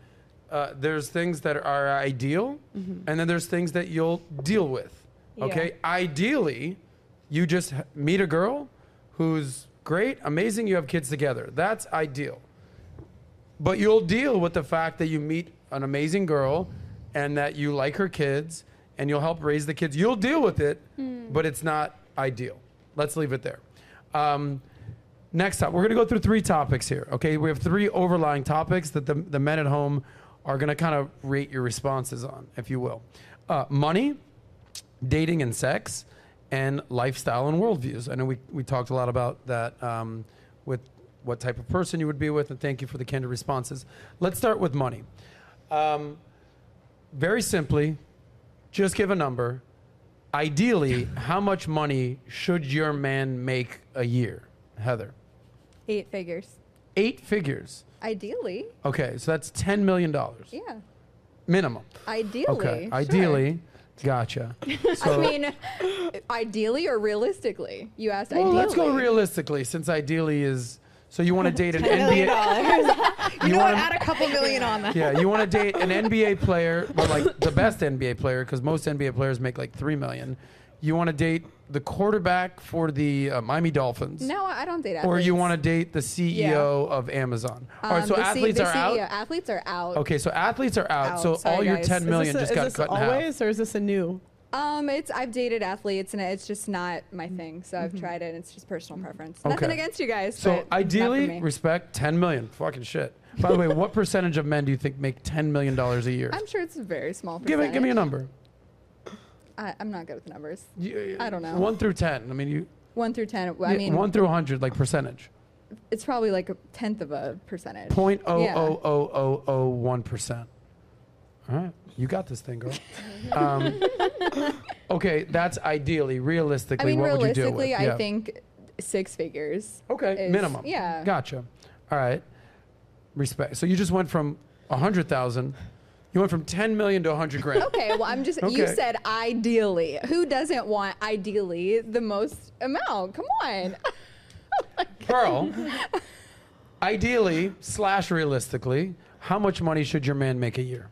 Uh, there's things that are ideal, Mm-hmm. and then there's things that you'll deal with. Okay, ideally, you just meet a girl who's great, amazing. You have kids together. That's ideal. But you'll deal with the fact that you meet an amazing girl, and that you like her kids, and you'll help raise the kids. You'll deal with it, but it's not ideal. Let's leave it there. Um, Next up, we're going to go through three topics here. Okay, we have three overlying topics that the, the men at home are going to kind of rate your responses on, if you will. Uh, money, dating and sex, and lifestyle and worldviews. I know we, we talked a lot about that um, with what type of person you would be with, and thank you for the candid responses. Let's start with money. Um, very simply, just give a number. Ideally, how much money should your man make a year, Heather? Eight figures. Eight figures. Ideally, Okay, so that's ten million dollars yeah. minimum. Ideally. Okay, sure. ideally, gotcha. So, I mean, ideally or realistically? You asked well, ideally. let's go realistically, since ideally is so you want to date an NBA. you You wanna- Add a couple million on that. Yeah, you want to date an NBA player, but like the best NBA player, because most NBA players make like three million. You want to date the quarterback for the uh, Miami Dolphins. No, I don't date athletes. Or you want to date the CEO of Amazon. All right, Um, so the C- athletes the are CEO out. Athletes are out. Okay, so athletes are out. Out. So Sorry, all your guys. ten Is million this, just a, got is this cut in half. always, or is this a new? Um, it's I've dated athletes and it's just not my thing. So I've tried it. and It's just personal preference. Nothing Mm-hmm. Okay. against you guys. So but not for ideally, me. respect 10 million. Fucking shit. By the way, what percentage of men do you think make 10 million dollars a year? I'm sure it's a very small. Give Percentage. it. Give me a number. I, I'm not good with numbers. You- I don't know. One through 10. I mean, you. One through ten. I mean, one through 100, like percentage. it's probably like a tenth of a percentage. Point oh Yeah. oh oh oh oh one percent. All right, you got this thing, girl. um, okay, that's ideally, realistically, I mean, what would you with? realistically, I Yeah. think six figures. Okay, is- minimum. yeah. Gotcha. All right. Respect. So you just went from a hundred thousand. You went from ten million to a hundred grand. Okay, well, I'm just. You said ideally. Who doesn't want ideally the most amount? Come on. Pearl. ideally slash realistically, how much money should your man make a year?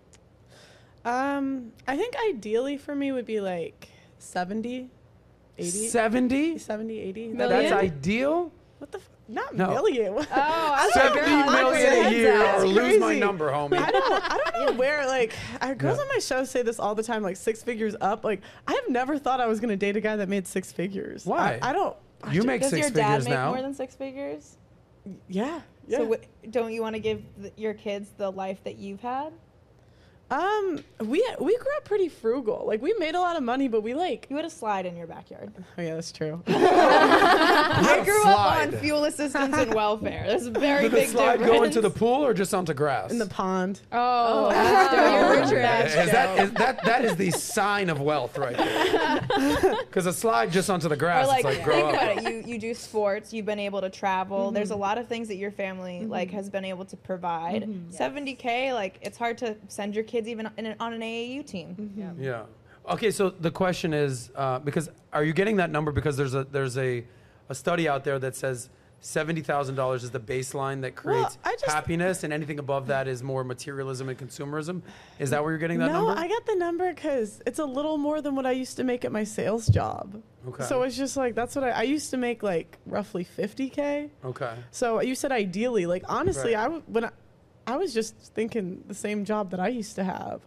Um, I think ideally for me would be like 70, 80, 70? 70, 80. That- That's ideal? What the? F- not No. million. Oh, I Seventy girl, million a year, or lose my number, homie. I don't, I don't know where like I, girls Yeah. on my show say this all the time, like six figures up. Like I have never thought I was gonna date a guy that made six figures. Why? I, I don't. I You ju- make Does six your dad make now. more than six figures? Yeah. Yeah. So w- don't you want to give th- your kids the life that you've had? Um, we we grew up pretty frugal. Like we made a lot of money, but we like. You had a slide in your backyard. Oh yeah, that's true. I grew up slide. on fuel assistance and welfare. There's a very Did the big slide difference. go into the pool or just onto grass? In the pond. Oh, you're rich, Is rich. that, is that that is the sign of wealth right there. Because a slide just onto the grass, or like, it's like grow think up. about it. You you do sports. You've been able to travel. There's a lot of things that your family like has been able to provide. 70k, like it's hard to send your kids even in an, on an AAU team. Yeah. Okay, so the question is uh, because are you getting that number because there's a there's a, a study out there that says seventy thousand dollars is the baseline that creates I just- happiness, and anything above that is more materialism and consumerism. Is that where you're getting that no, number? I got the number because it's a little more than what I used to make at my sales job. Okay. So it's just like that's what I, I used to make like roughly 50k. okay. So you said ideally, like honestly, Right. I w- when I, I was just thinking the same job that I used to have.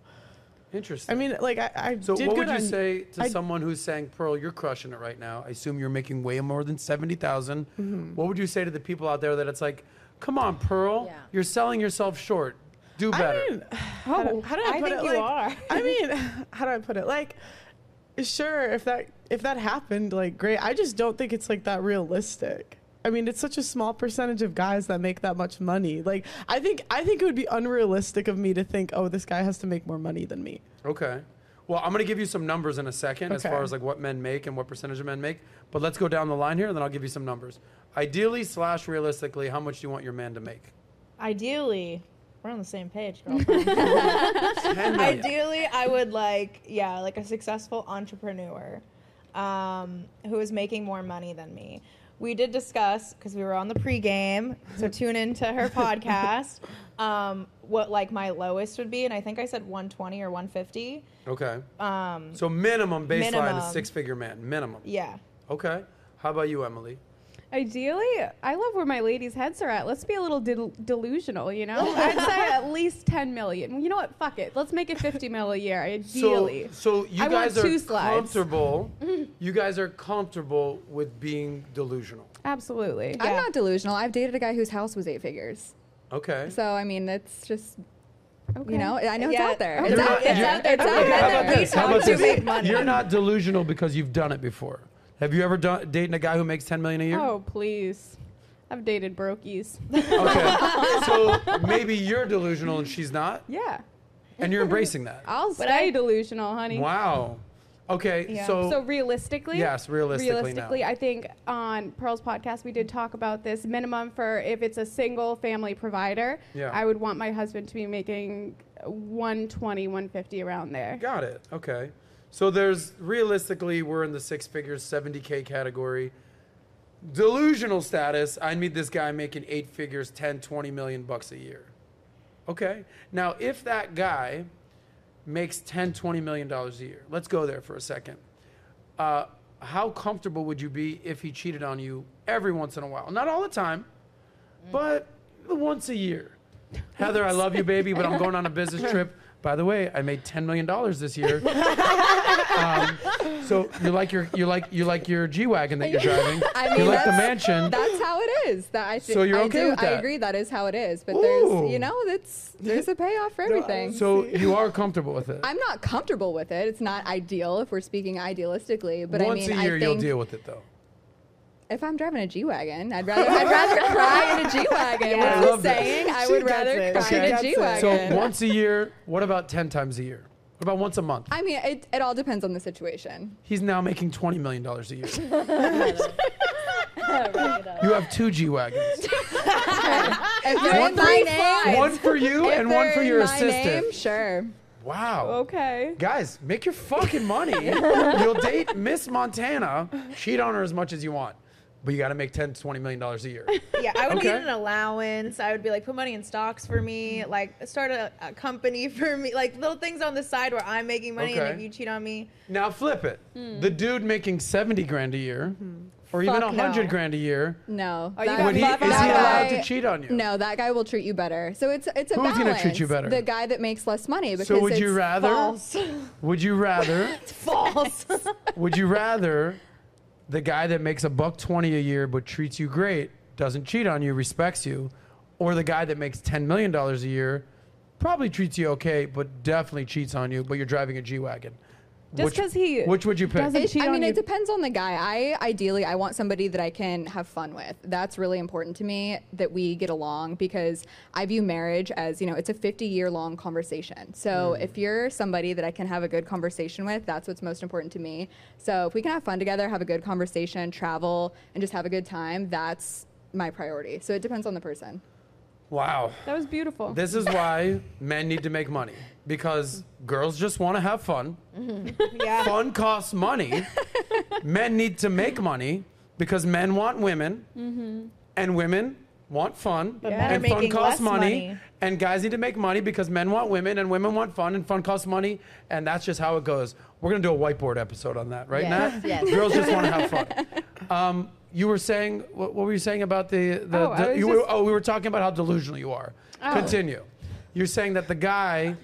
Interesting. I mean, like I, I So did what would you on- say to I- someone who's saying, Pearl, you're crushing it right now. I assume you're making way more than 70000 Mm-hmm. What would you say to the people out there that it's like, come on, Pearl, Yeah. you're selling yourself short. Do better. I mean, how, do, how do I, I put think it? you like, are. I mean, how do I put it? Like, sure, if that if that happened, like, great. I just don't think it's like that realistic. I mean, it's such a small percentage of guys that make that much money. Like, I think I think it would be unrealistic of me to think, oh, this guy has to make more money than me. Okay. Well, I'm going to give you some numbers in a second as Okay. far as like what men make and what percentage of men make. But let's go down the line here, and then I'll give you some numbers. Ideally slash realistically, how much do you want your man to make? Ideally, we're on the same page, girl. 10 million. Ideally, I would like, yeah, like a successful entrepreneur um, who is making more money than me. We did discuss because we were on the pregame, so tune into her podcast. Um, what like my lowest would be, and I think I said 120 or 150. Okay. Um, So minimum baseline is six figure man. Minimum. yeah, Okay. How about you, Emily? Ideally, I love where my ladies' heads are at. Let's be a little del- delusional, you know? I'd say at least 10 million. You know what? Fuck it. Let's make it 50 mil a year, ideally. So, so you I guys are comfortable. you guys are comfortable with being delusional. Absolutely. I'm not delusional. I've dated a guy whose house was eight figures. Okay. So I mean, that's just Okay. you know, I know Yeah. it's out there. It's not- out there. you're- out there. It's out Okay, how there. about this? How about this? You're not delusional because you've done it before. Have you ever done dating a guy who makes 10 million a year? Oh, please. I've dated brokies. Okay. so maybe you're delusional and she's not, yeah. and you're embracing that. I'll But stay I- delusional, honey. Wow. Okay. Yeah. So, So realistically, yes, realistically, realistically, now. I think on Pearl's podcast we did talk about this minimum for if it's a single family provider. Yeah. I would want my husband to be making 120, 150 around there. Got it. Okay. So there's realistically, we're in the six figures, 70K category. Delusional status, I meet this guy making eight figures, 10, 20 million bucks a year. Okay. Now, if that guy makes 10, 20 million dollars a year, let's go there for a second. Uh, how comfortable would you be if he cheated on you every once in a while? Not all the time, but once a year. Heather, I love you, baby, but I'm going on a business trip. By the way, I made ten million dollars this year. um, so you like your you like you like your G wagon that you're driving. I you like the mansion. That's how it is. That I think. So you're I okay do, with I agree. That is how it is. But Ooh. there's, you know, it's there's a payoff for everything. So you are comfortable with it. I'm not comfortable with it. It's not ideal if we're speaking idealistically. But Once I mean, a year, I you'll deal with it though. If I'm driving a G wagon, I'd rather I'd rather cry in a G wagon. I What's love the this. saying? I would rather it. cry She in a gets G it. wagon. So once a year. What about ten times a year? What about once a month? I mean, it, it all depends on the situation. He's now making twenty million dollars a year. You have two G wagons. If they're One in for- One for you if and one for your my assistant. Name, sure. Wow. Okay. Guys, make your fucking money. You'll date Miss Montana, cheat on her as much as you want, but you got to make 10 to 20 million dollars a year. Yeah, I would Okay. need an allowance. I would be like, put money in stocks for me, like start a, a company for me, like little things on the side where I'm making money, okay. and if you cheat on me, Now flip it. Hmm. The dude making 70 grand a year hmm. or even Fuck 100 no. grand a year, No. Oh, you would he, is he allowed guy- to cheat on you? No, that guy will treat you better. So it's it's a Who's balance. gonna treat you better? The guy that makes less money. Because So would you it's rather? false, Would you rather? It's false. would you rather the guy that makes a buck 20 a year but treats you great, doesn't cheat on you, respects you, or the guy that makes 10 million dollars a year, probably treats you okay, but definitely cheats on you, but you're driving a G wagon? Just 'cause he Which would you pick? It, cheat I on mean, you. it depends on the guy. I ideally, I want somebody that I can have fun with. That's really important to me that we get along because I view marriage as you know it's a 50 year long conversation. So mm. if you're somebody that I can have a good conversation with, that's what's most important to me. So if we can have fun together, have a good conversation, travel, and just have a good time, that's my priority. So it depends on the person. Wow. That was beautiful. This is why men need to make money because girls just want to have fun. yeah, Fun costs money. men need to make money because men want women and women want fun. But men and fun costs money. money. And guys need to make money because men want women and women want fun and fun costs money. And that's just how it goes. We're going to do a whiteboard episode on that, right, Yes, Nat? yes. Girls just want to have fun. Um, you were saying, what, what were you saying about the, the, Oh, the- you were, just- oh, we were talking about how delusional you are. Oh. Continue. You're saying that the guy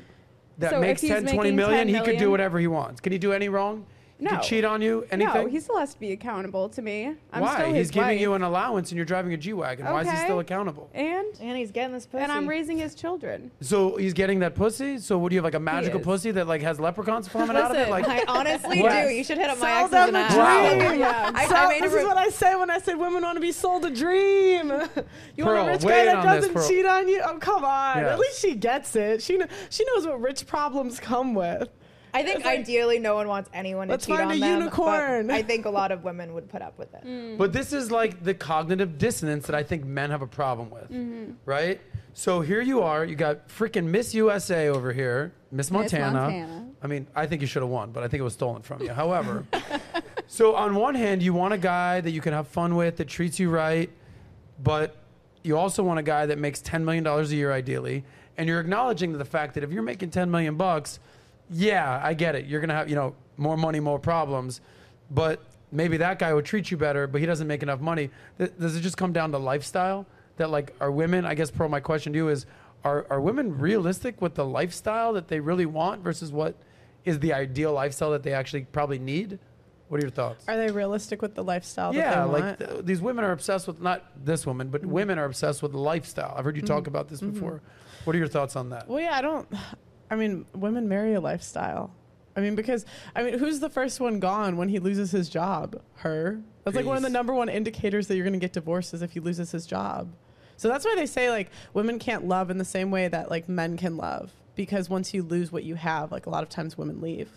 that So makes he's 10, 20 making million, 10 he could do whatever he wants. Can he do any wrong? He No. could cheat on you? Anything? No, he still has to be accountable to me. I'm Why? Still He's giving wife. you an allowance and you're driving a G Wagon. Why is he still accountable? and and he's getting this pussy. and I'm raising his children. So he's getting that pussy? So what do you have like a magical pussy that like has leprechauns forming out of it? Like I honestly What? do. You should hit up my Sell exes them and a ask. dream. Yeah. I, So I this is what I say when I said women want to be sold a dream. you Pearl, want a rich guy that doesn't Pearl. cheat on you? Oh, come on. Yes. At least she gets it. She kn- she knows what rich problems come with. I think like- ideally no one wants anyone to Let's cheat find on a them. but unicorn. I think a lot of women would put up with it. Mm. But this is like the cognitive dissonance that I think men have a problem with, right? So here you are, you got freaking Miss USA over here, Miss Montana. Miss Montana. Montana. I mean, I think you should have won, but I think it was stolen from you. However, so on one hand, you want a guy that you can have fun with, that treats you right, but you also want a guy that makes $10 million a year ideally, and you're acknowledging the fact that if you're making 10 million bucks, yeah, I get it. You're going to have, you know, more money, more problems, but maybe that guy would treat you better, but he doesn't make enough money. Th- Does it just come down to lifestyle? That like are women, I guess Pearl, my question to you is are are women realistic with the lifestyle that they really want versus what is the ideal lifestyle that they actually probably need? What are your thoughts? Are they realistic with the lifestyle yeah, that they like th- these women are obsessed with not this woman, but mm-hmm. women are obsessed with lifestyle. I've heard you talk mm-hmm. about this mm-hmm. before. What are your thoughts on that? Well, yeah, I don't. I mean, women marry a lifestyle. I mean, because I mean, who's the first one gone when he loses his job? Her. That's like one of the number one indicators that you're going to get divorced is if he loses his job. So that's why they say like women can't love in the same way that like men can love because once you lose what you have, like a lot of times women leave.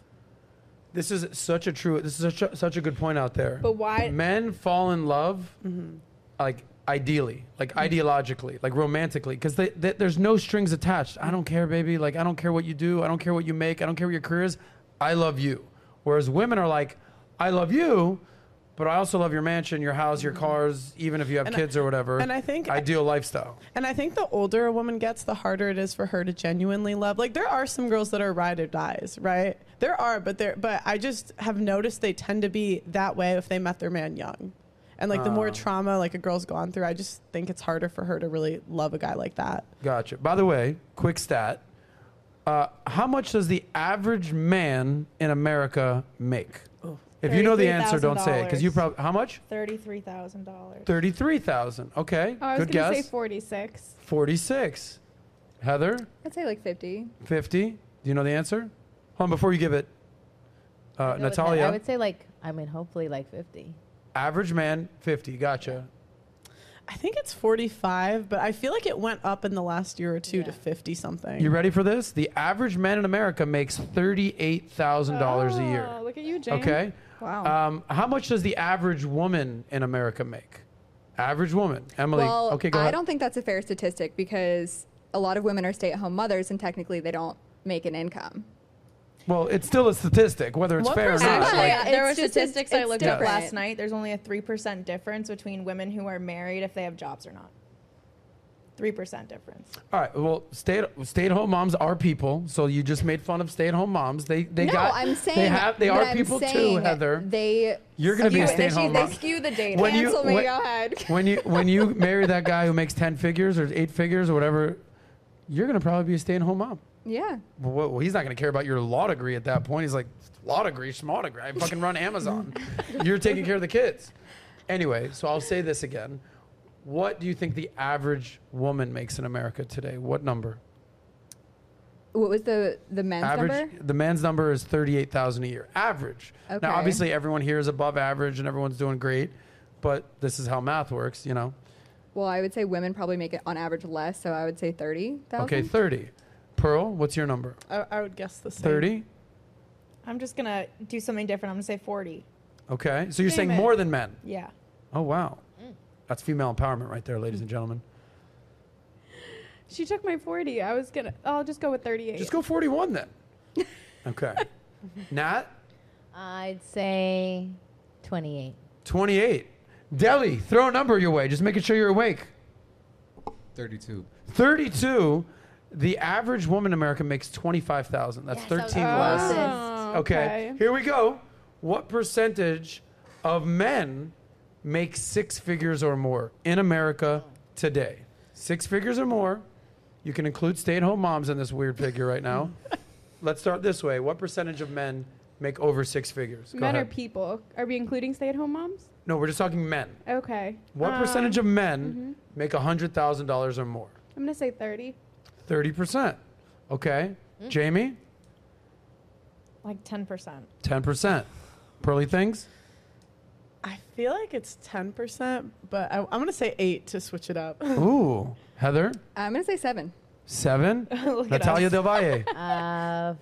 This is such a true. This is such a, such a good point out there. But why- men fall in love, Mm-hmm. like ideally, like ideologically, like romantically, because there's no strings attached. I don't care, baby. Like I don't care what you do. I don't care what you make. I don't care what your career is. I love you. Whereas women are like, I love you, but I also love your mansion, your house, your cars, even if you have Mm-hmm. And I- kids or whatever. and I think- ideal lifestyle. And I think the older a woman gets, the harder it is for her to genuinely love. Like there are some girls that are ride or dies, right? There are, but there but I just have noticed they tend to be that way if they met their man young. And like the more Ah. trauma like a girl's gone through, I just think it's harder for her to really love a guy like that. Gotcha. By the way, quick stat. Uh, how much does the average man in America make? Oh. If you know the answer, don't say it because you $33,000. probably how much? Thirty-three thousand dollars. Thirty-three thousand. Okay, Oh, I was good gonna guess. say 46. Forty-six. Heather, I'd say like 50. fifty. Do you know the answer? Hold on, before you give it. Uh, Go. Natalia, I would say like, I mean, hopefully like 50. Average man, fifty. Gotcha. I think it's 45, but I feel like it went up in the last year or two Yeah. to 50 something. You ready for this? The average man in America makes thirty-eight thousand dollars a year. Oh, look at you, James. Okay. Wow. Um, how much does the average woman in America make? Average woman, Emily. well, okay, go I ahead. don't think that's a fair statistic because a lot of women are stay-at-home mothers, and technically they don't make an income. Well, it's still a statistic, whether it's What fair or not. Actually, Like, there were statistics I it's looked up different. last night. There's only a three percent difference between women who are married if they have jobs or not. Three percent difference. All right. Well, stay stay at home moms are people. So you just made fun of stay at home moms. They they no, got I'm saying they have they are I'm people too, Heather. They You're gonna be a stay at home they mom. skew the data. When you- Cancel me. when- Go ahead. When you when you marry that guy who makes ten figures or eight figures or whatever, you're gonna probably be a stay at home mom. Yeah. Well, well, he's not going to care about your law degree at that point. He's like, law degree, small degree. I fucking run Amazon. You're taking care of the kids. Anyway, so I'll say this again. What do you think the average woman makes in America today? What number? What was the the men's average. number? The man's number is thirty-eight thousand a year. Average. Okay. Now, obviously, everyone here is above average and everyone's doing great, but this is how math works. You know. Well, I would say women probably make it on average less, so I would say thirty thousand. Okay, thirty. Pearl, what's your number? I, I would guess the same. Thirty. I'm just gonna do something different. I'm gonna say forty. Okay, so you're Damn saying it. more than men. Yeah. Oh wow, mm. that's female empowerment right there, ladies and gentlemen. She took my 40. I was gonna. Oh, I'll just go with 38. Just go 41 then. Okay. Nat, I'd say 28. 28. Deli, throw a number your way, just making sure you're awake. 32. 32. The average woman in America makes 25,000. That's Yes, I was 13 gonna less. say. Oh, Okay. Here we go. What percentage of men make six figures or more in America today? Six figures or more. You can include stay at home moms in this weird figure right now. Let's start this way. What percentage of men make over six figures? Go Men are ahead. people. Are we including stay-at-home moms? no, we're just talking men. Okay. What Um, percentage of men make $100,000 or more? I'm gonna say 30. 30%. Okay. Jaime? Like ten percent. 10%. Pearly things? I feel like it's 10%, but I, I'm going to say 8 to switch it up. Ooh. Heather? I'm gonna say seven. Seven. Natalia us. Del Valle. Uh,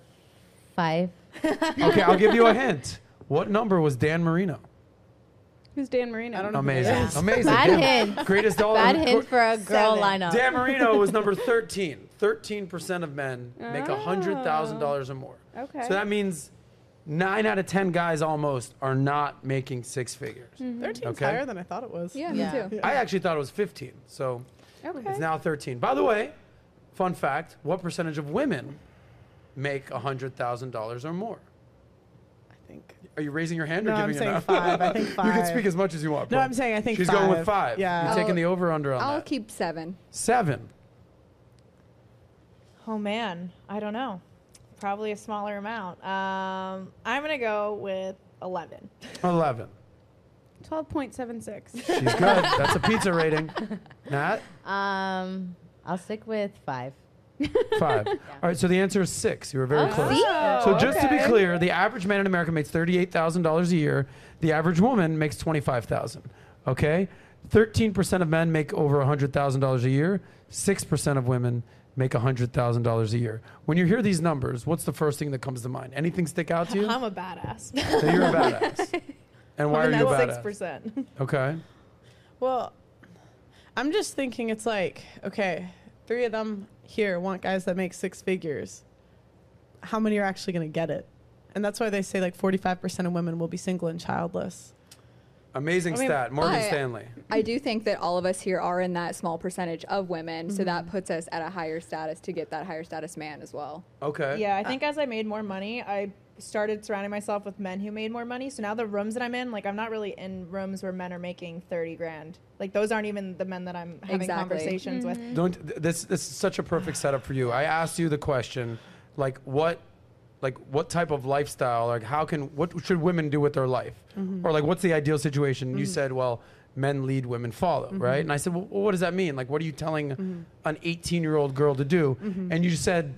five. Okay, I'll give you a hint. What number was Dan Marino? Who's Dan Marino? I don't know. Amazing. Yes. Amazing. Bad Dan- hint. Greatest dollar. Bad hint for a girl Seven. lineup. Dan Marino was number 13. 13% of men make $100,000 or more. Okay. So that means nine out of 10 guys almost are not making six figures. Mm-hmm. 13's Okay. higher than I thought it was. Yeah, Yeah. me too. I actually thought it was 15. So okay. it's now 13. By the way, fun fact what percentage of women make $100,000 or more? I think. Are you raising your hand No, or I'm giving saying enough? five. I think you can five. speak as much as you want. No, bro. I'm saying I think She's five. going with five. Yeah. You're I'll- taking the over under on I'll that. keep seven. Seven. Oh man, I don't know. Probably a smaller amount. Um, I'm gonna go with eleven. 11. 12.76. She's good. That's a pizza rating. Nat? Um, I'll stick with five. Five. All right, so the answer is six. You were very Oh, close. see? So just to be clear, the average man in America makes thirty-eight thousand dollars a year. The average woman makes twenty-five thousand. Okay, thirteen percent of men make over hundred thousand dollars a year. Six percent of women make hundred thousand dollars a year. When you hear these numbers, what's the first thing that comes to mind? Anything stick out to you? I'm a badass. So you're a badass. And why are you a badass? percent. Okay. Well, I'm just thinking it's like, okay, three of them here want guys that make six figures. How many are actually going to get it? And that's why they say like 45% of women will be single and childless. Amazing I mean, stat. Morgan but- Stanley. I do think that all of us here are in that small percentage of women, so that Mm-hmm. puts us at a higher status to get that higher status man as well. Okay. Yeah, I think as I made more money, I started surrounding myself with men who made more money. So now the rooms that I'm in, like I'm not really in rooms where men are making thirty grand. Like those aren't even the men that I'm having Exactly. conversations with. Don't this this is such a perfect setup for you. I asked you the question like what like what type of lifestyle like how can what should women do with their life? Mm-hmm. or like what's the ideal situation? You said well men lead women follow Mm-hmm. right? And i said well what does that mean? Like what are you telling an 18 year old girl to do? Mm-hmm. and you said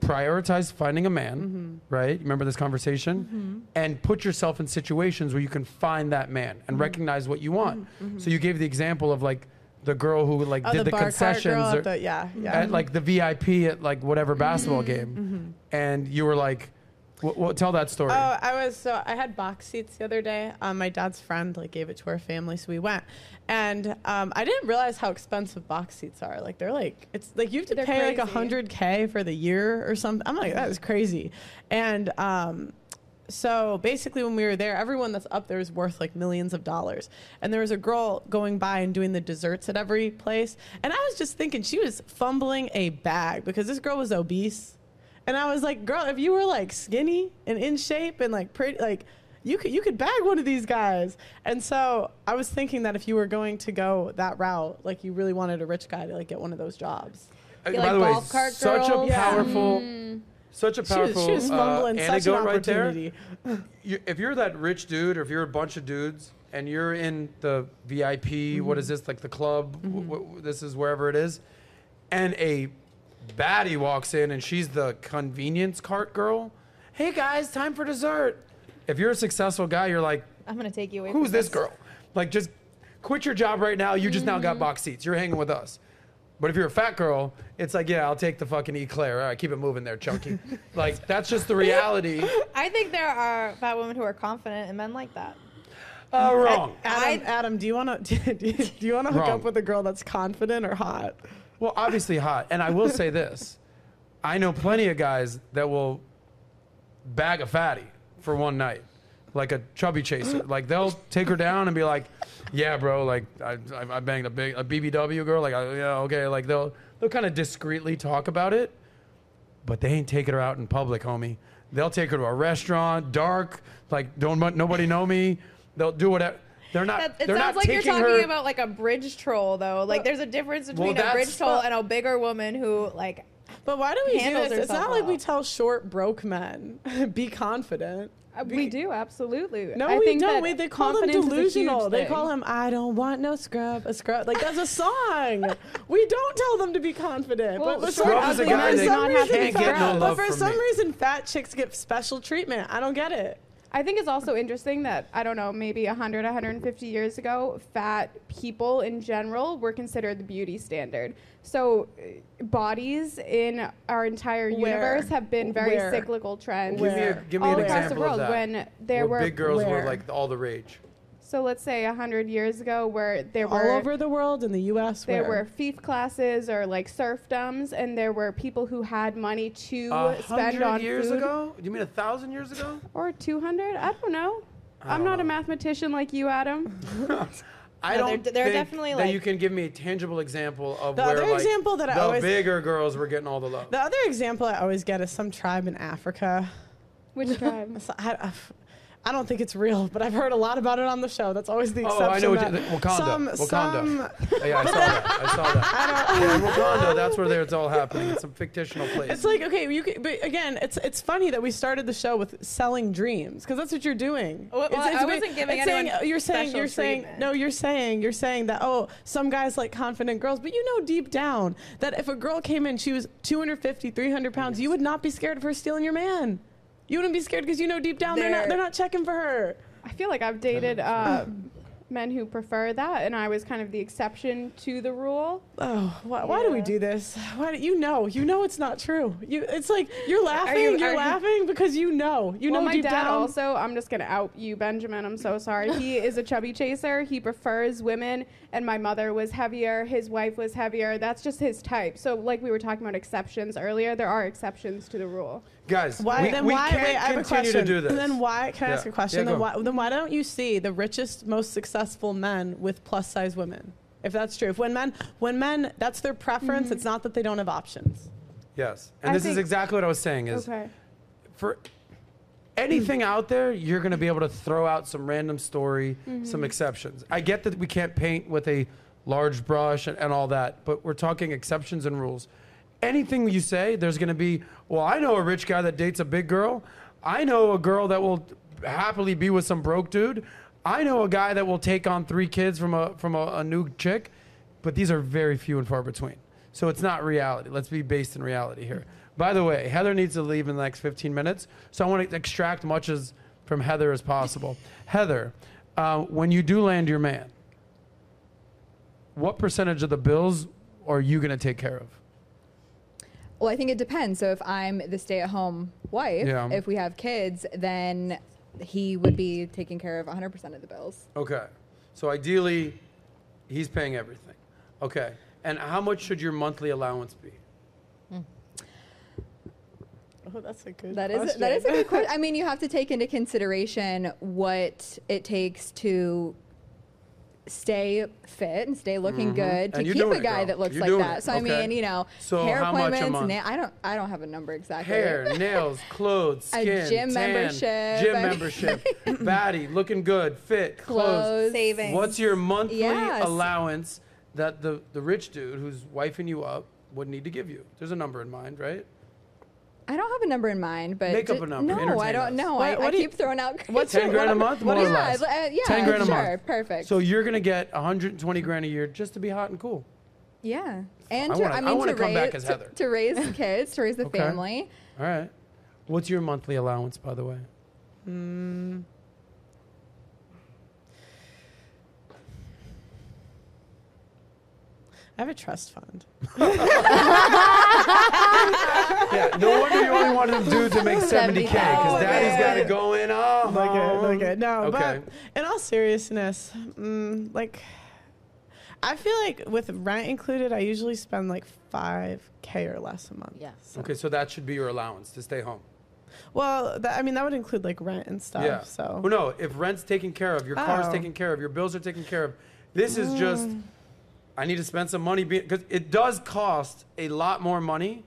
prioritize finding a man Mm-hmm. right? You remember this conversation? And put yourself in situations where you can find that man Mm-hmm. and recognize what you want. So you gave the example of like the girl who like Oh, did the, the, concessions or- the, yeah, yeah. at like the vip at like whatever basketball game and you were like w- w- tell that story Oh, I was so I had box seats the other day. Um, my dad's friend like gave it to our family, so we went, and um, I didn't realize how expensive box seats are. Like they're like it's like you have to They're pay like a hundred k for the year or something. I'm like that is crazy, and um, so basically when we were there, everyone that's up there is worth like millions of dollars. And there was a girl going by and doing the desserts at every place, and I was just thinking she was fumbling a bag because this girl was obese. And I was like, girl, if you were like skinny and in shape and like pretty, like you could you could bag one of these guys. And so I was thinking that if you were going to go that route, like you really wanted a rich guy to like get one of those jobs. Uh, by like the way cart such girls? a Yeah. powerful such a She was, powerful she was uh, fumbling such an anecdote right there you, if you're that rich dude or if you're a bunch of dudes and you're in the VIP, Mm-hmm. what is this, like the club, w- w- this is wherever it is, and a baddie walks in and she's the convenience cart girl. Hey guys, time for dessert. If you're a successful guy, you're like, I'm gonna take you away. who's from this girl? Like, just quit your job right now. You just now Mm-hmm. got box seats. You're hanging with us. But if you're a fat girl, it's like, yeah, I'll take the fucking eclair. All right, keep it moving there, chunky. like, that's just the reality. I think there are fat women who are confident and men like that. Uh, wrong. Adam, Adam, do you want to do, you- do you want to hook Wrong. up with a girl that's confident or hot? Well, obviously hot. And I will say this I know plenty of guys that will bag a fatty for one night, like a chubby chaser. Like they'll take her down and be like, yeah, bro, like I, I, I banged a big a BBW girl. Like, I, yeah, okay. Like they'll, they'll kind of discreetly talk about it, but they ain't taking her out in public, homie. They'll take her to a restaurant, dark, like don't nobody know me. They'll do whatever. They're not. That, it they're sounds not like you're talking her, about like a bridge troll, though. Like, there's a difference between a bridge troll and a bigger woman who, like, But why do we do this? It's herself not like we tell short broke men be confident. We do absolutely. No, I we think don't. We, they call them confidence is a huge delusional. They call him "I don't want no scrub." A scrub, like that's a song. we don't tell them to be confident. Well, but for scrub some, is a but guy for that some reason, fat- get no but for some me. reason, fat chicks get special treatment. I don't get it. I think it's also interesting that I don't know, maybe 100, 150 years ago, fat people in general were considered the beauty standard. So uh, bodies in our entire Where? universe have been very Where? cyclical trends. Give me, a, Where? give me all an across example the world of that. when there where were big girls were like all the rage. So let's say 100 years ago where there All were All over the world in the U.S. there where? were fief classes or like serfdoms and there were people who had money to A spend hundred on years food ago? Do you mean a thousand years ago? or 200 i don't know I i'm don't not a mathematician like you adam I No, don't they're- they're think definitely, that like- you can give me a tangible example of The where other like, example that I the always- bigger girls were getting all the love. the other example I always get is some tribe in Africa. which tribe I, uh, I- I don't think it's real, but I've heard a lot about it on the show. That's always the oh, exception. Oh, exception. I know what you- Wakanda, Some, Wakanda. some yeah, I saw that. I saw that. yeah, in Wakanda, that's where it's all happening. It's some fictional place. It's like okay, you could, but again, it's it's funny that we started the show with selling dreams because that's what you're doing. Well, It's- well, it's I wasn't giving it's saying, anyone you're saying you're saying treatment. no, you're saying you're saying that oh, some guys like confident girls, but you know deep down that if a girl came in, she was 250, 300 pounds, you would not be scared of her stealing your man. You wouldn't be scared because you know deep down they're, not They're- they're not checking for her. I feel like I've dated uh, men who prefer that, and I was kind of the exception to the rule. Oh, why, why do we do this? Why do you know? You know it's not true. You, it's like you're laughing. you- you, are are you- laughing because you know. You well, know my deep dad down. also. I'm just gonna out you, Benjamin. I'm so sorry. He is a chubby chaser. He prefers women, and my mother was heavier. His wife was heavier. That's just his type. So, like we were talking about exceptions earlier, there are exceptions to the rule. Guys, Why we, then? we why? can't Wait, I have a question. to do this. Then why? Can I ask a question? Yeah, then why? Then why don't you see the richest, most successful men with plus size women? If that's true, if when men, when men, that's their preference. It's not that they don't have options. yes, and I this is exactly what I was saying. Is Okay. for anything out there, you're going to be able to throw out some random story, Mm-hmm. some exceptions. I get that we can't paint with a large brush and, and all that, but we're talking exceptions and rules. Anything you say, there's going to be, well, I know a rich guy that dates a big girl. I know a girl that will happily be with some broke dude. I know a guy that will take on three kids from a from a, a new chick, but these are very few and far between. So it's not reality. Let's be based in reality here. By the way, Heather needs to leave in the next 15 minutes, so I want to extract much as from Heather as possible. Heather, uh, when you do land your man, what percentage of the bills are you going to take care of? Well, I think it depends. So if I'm the stay-at-home wife, Yeah. if we have kids, then he would be taking care of 100% of the bills. Okay. So ideally, he's paying everything. Okay. And how much should your monthly allowance be? Hmm. Oh, that's a good. That is question. that is a good question. I mean, you have to take into consideration what it takes to stay fit and stay looking good to Mm-hmm. And you're keep a guy girl. that looks You're like that. it. So I mean, you know, So hair how much a appointments. month? Na- I don't I don't have a number exactly. Hair, nails, clothes, A skin, gym tan, membership. gym membership, baddie, looking good, fit, clothes. Clothes. Savings. What's your monthly Yes. allowance that the, the rich dude who's wifing you up would need to give you? There's a number in mind, right? I don't have a number in mind, but Make up a number. No, Entertain I don't us. know. What- I, I what do you- keep throwing out. what's Ten your- grand a what- month, more do or yeah, less. uh, yeah, Ten grand a sure, month. perfect. So you're gonna get 120 grand a year just to be hot and cool. yeah, and I to, wanna- I I mean wanna come raise back as to- Heather. to raise kids, to raise the Okay. family. All right. What's your monthly allowance, by the way? Mm, I have a trust fund. Yeah, no wonder you only wanted them dudes to make 70K because 70K. daddy's got it going on. Look at look at no, Okay. but in all seriousness, mm, like I feel like with rent included, I usually spend like five k or less a month. Yeah. So- Okay, so that should be your allowance to stay home. Well, that, I mean that would include like rent and stuff. yeah. So Well, no, if rent's taken care of, your car's Oh. taken care of, your bills are taken care of. This is just, I need to spend some money because it does cost a lot more money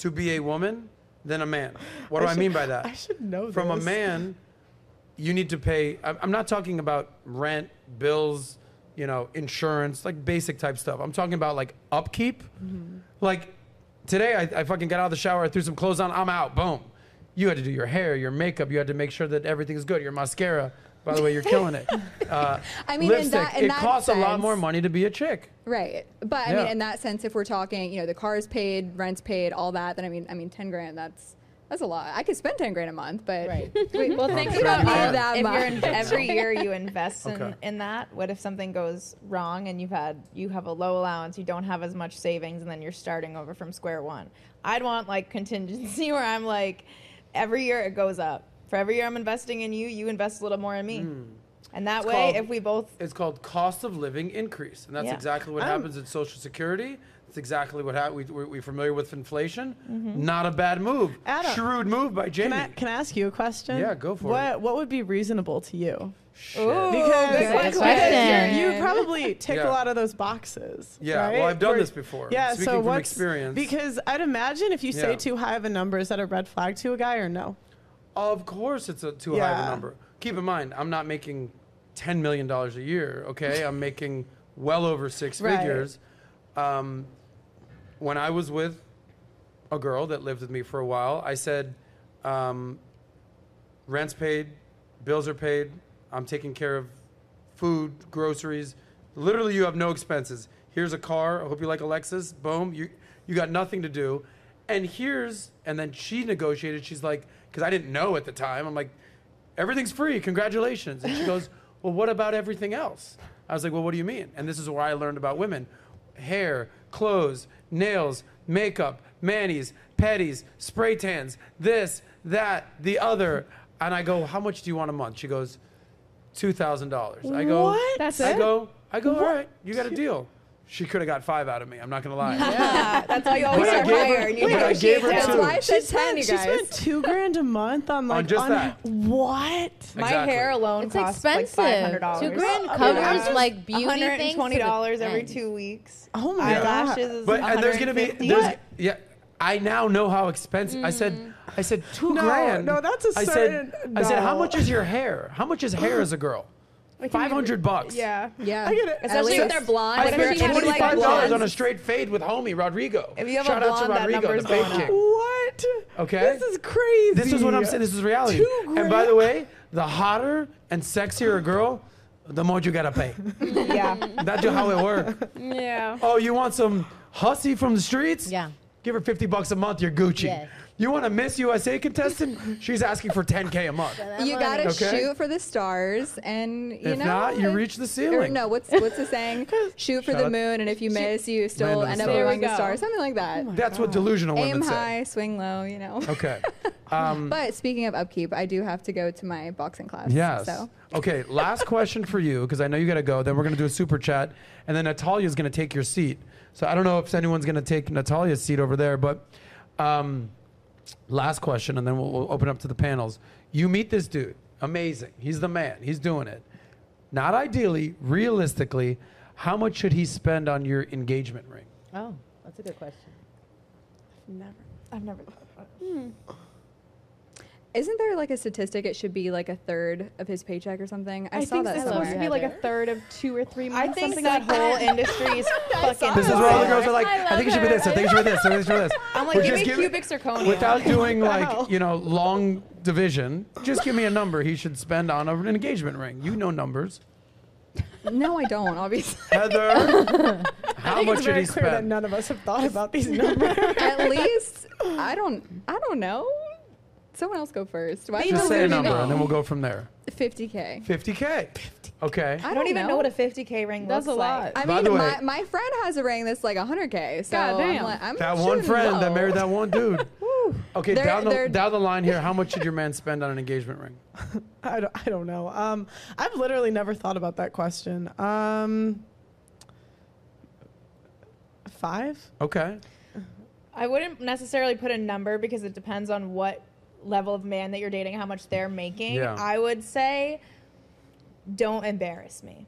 to be a woman than a man. What do I, should- mean by that? I should know From a man, you need to pay. I'm I'm not talking about rent, bills, you know, insurance, like basic type stuff. I'm talking about like upkeep. Mm-hmm. Like today, I, I fucking got out of the shower, I threw some clothes on, I'm out. Boom. You had to do your hair, your makeup. You had to make sure that everything is good. Your mascara. By the way, you're killing it. Uh, I mean, in lipstick. that- in it that costs a lot more money to be a chick. Right. But I Yeah. mean, in that sense, if we're talking, you know, the car's paid, rent's paid, all that, then I mean, I mean, ten grand. That's that's a lot. I could spend ten grand a month, but Right. Wait, well, think sure about you if- that if you're much. in, every year you invest in, Okay. in that. What if something goes wrong and you've had you have a low allowance, you don't have as much savings, and then you're starting over from square one? I'd want like contingency where I'm like, every year it goes up. For every year I'm investing in you, you invest a little more in me, and that It's way, called- if we both It's called cost of living increase, and that's Yeah. exactly what I'm- happens in Social Security. It's exactly what happened. We, we, we're familiar with inflation. Mm-hmm. Not a bad move. Adam, Shrewd move by Jaime. Can I, can I ask you a question? Yeah, go for what, it. What would be reasonable to you? Shit. Because, good because question. you're- probably tick Yeah. a lot of those boxes. Yeah, right? well, I've done Where- this before. Yeah, Speaking so from what's, experience. Because I'd imagine if you say Yeah. too high of a number, is that a red flag to a guy or no? Of course, it's a too high of a Yeah. number. Keep in mind, I'm not making ten million dollars a year. Okay, I'm making well over six Right. figures. Um, when I was with a girl that lived with me for a while, I said, um, "Rent's paid, bills are paid. I'm taking care of food, groceries. Literally, you have no expenses. Here's a car. I hope you like a Lexus. Boom. You you got nothing to do. And here's and then she negotiated. She's like, because I didn't know at the time. I'm like, everything's free. Congratulations. And she goes, well, what about everything else? I was like, well, what do you mean? And this is where I learned about women: hair, clothes, nails, makeup, manis, pedis, spray tans, this, that, the other. And I go, how much do you want a month? She goes, two thousand dollars. I go, What? That's I it? go, I go, all right, you got a deal. She could have got five out of me. I'm not gonna lie. yeah, that's why you always But I start gave her- higher and you but I gave her negotiate two. That's why I She said ten, you spent, she spent two grand a month on like on just that. What? My Exactly. hair alone It's costs expensive. like five hundred dollars. Two grand covers that's like beauty things. and to twenty the dollars every two weeks. Oh my god! Eyelashes is But and there's gonna be 150. there's yeah. I now know how expensive. I said mm. I said two No, grand. no, that's a I certain- I said I said how much is your hair? How much is hair as a girl? Five hundred bucks. Yeah. Yeah. I get it. At Especially least. if they're blonde. I What spent you have, like, twenty five dollars on a straight fade with homie Rodrigo. If you have a Shout out to blonde, that Rodrigo, number's the fade going king. What? Okay. This is crazy. This is what I'm saying. This is reality. Two And by the way, the hotter and sexier a girl, the more you gotta pay. Yeah. That's just how it works. Yeah. Oh, you want some hussy from the streets? Yeah. Give her 50 bucks a month, you're Gucci. Yes. You want a Miss USA contestant? She's asking for 10K a month. You gotta Okay. shoot for the stars, and you If know. not, you if- reach the Or ceiling. no, what's what's the saying? Shoot for Shout the out- moon, and if you miss, you still Land on end up stars. around There the go. stars, something like that. That's what delusional women Aim say. high, swing low, you know. Okay. Um, But speaking of upkeep, I do have to go to my boxing class. yes. So Okay, last question for you, because I know you got to go. Then we're going to do a super chat, and then Natalia's going to take your seat. So I don't know if anyone's going to take Natalia's seat over there, but um, last question, and then we'll, we'll open up to the panels. You meet this dude, amazing. He's the man. He's doing it. Not ideally, realistically, how much should he spend on your engagement ring? Oh, that's a good question. Never. I've never thought about it. Hmm. Isn't there like a statistic? It should be like a third of his paycheck or something. I, I, saw think that it's love supposed to be like a third of two or three months. I think something that like whole industry is fucking. This is where all the girls are like, I I, think it should be this, I think it should be this, I think it should be this. I'm like, But give me give cubic zirconia. Without doing like, you know, long division, just give me a number he should spend on an engagement ring. You know numbers. no, I don't. Obviously, Heather, how much it's should he clear that spend? none of us have thought about these numbers. at least I don't. I don't know. Someone else go first. Why Just do say a you number know? and then we'll go from there. 50k. 50K. Fifty. Okay. I don't even know. what a 50k ring That's looks a lot. like. I By mean, the way- my, my friend has a ring that's like 100k. So God damn. I'm like, I'm That one shooting friend that married that one dude. Okay, They're- down the, they're- down the line here, how much should your man spend on an engagement ring? I don't, I don't know. Um, I've literally never thought about that question. Um, five? Okay. I wouldn't necessarily put a number because it depends on what level of man that you're dating, how much they're making. Yeah. I would say, don't embarrass me.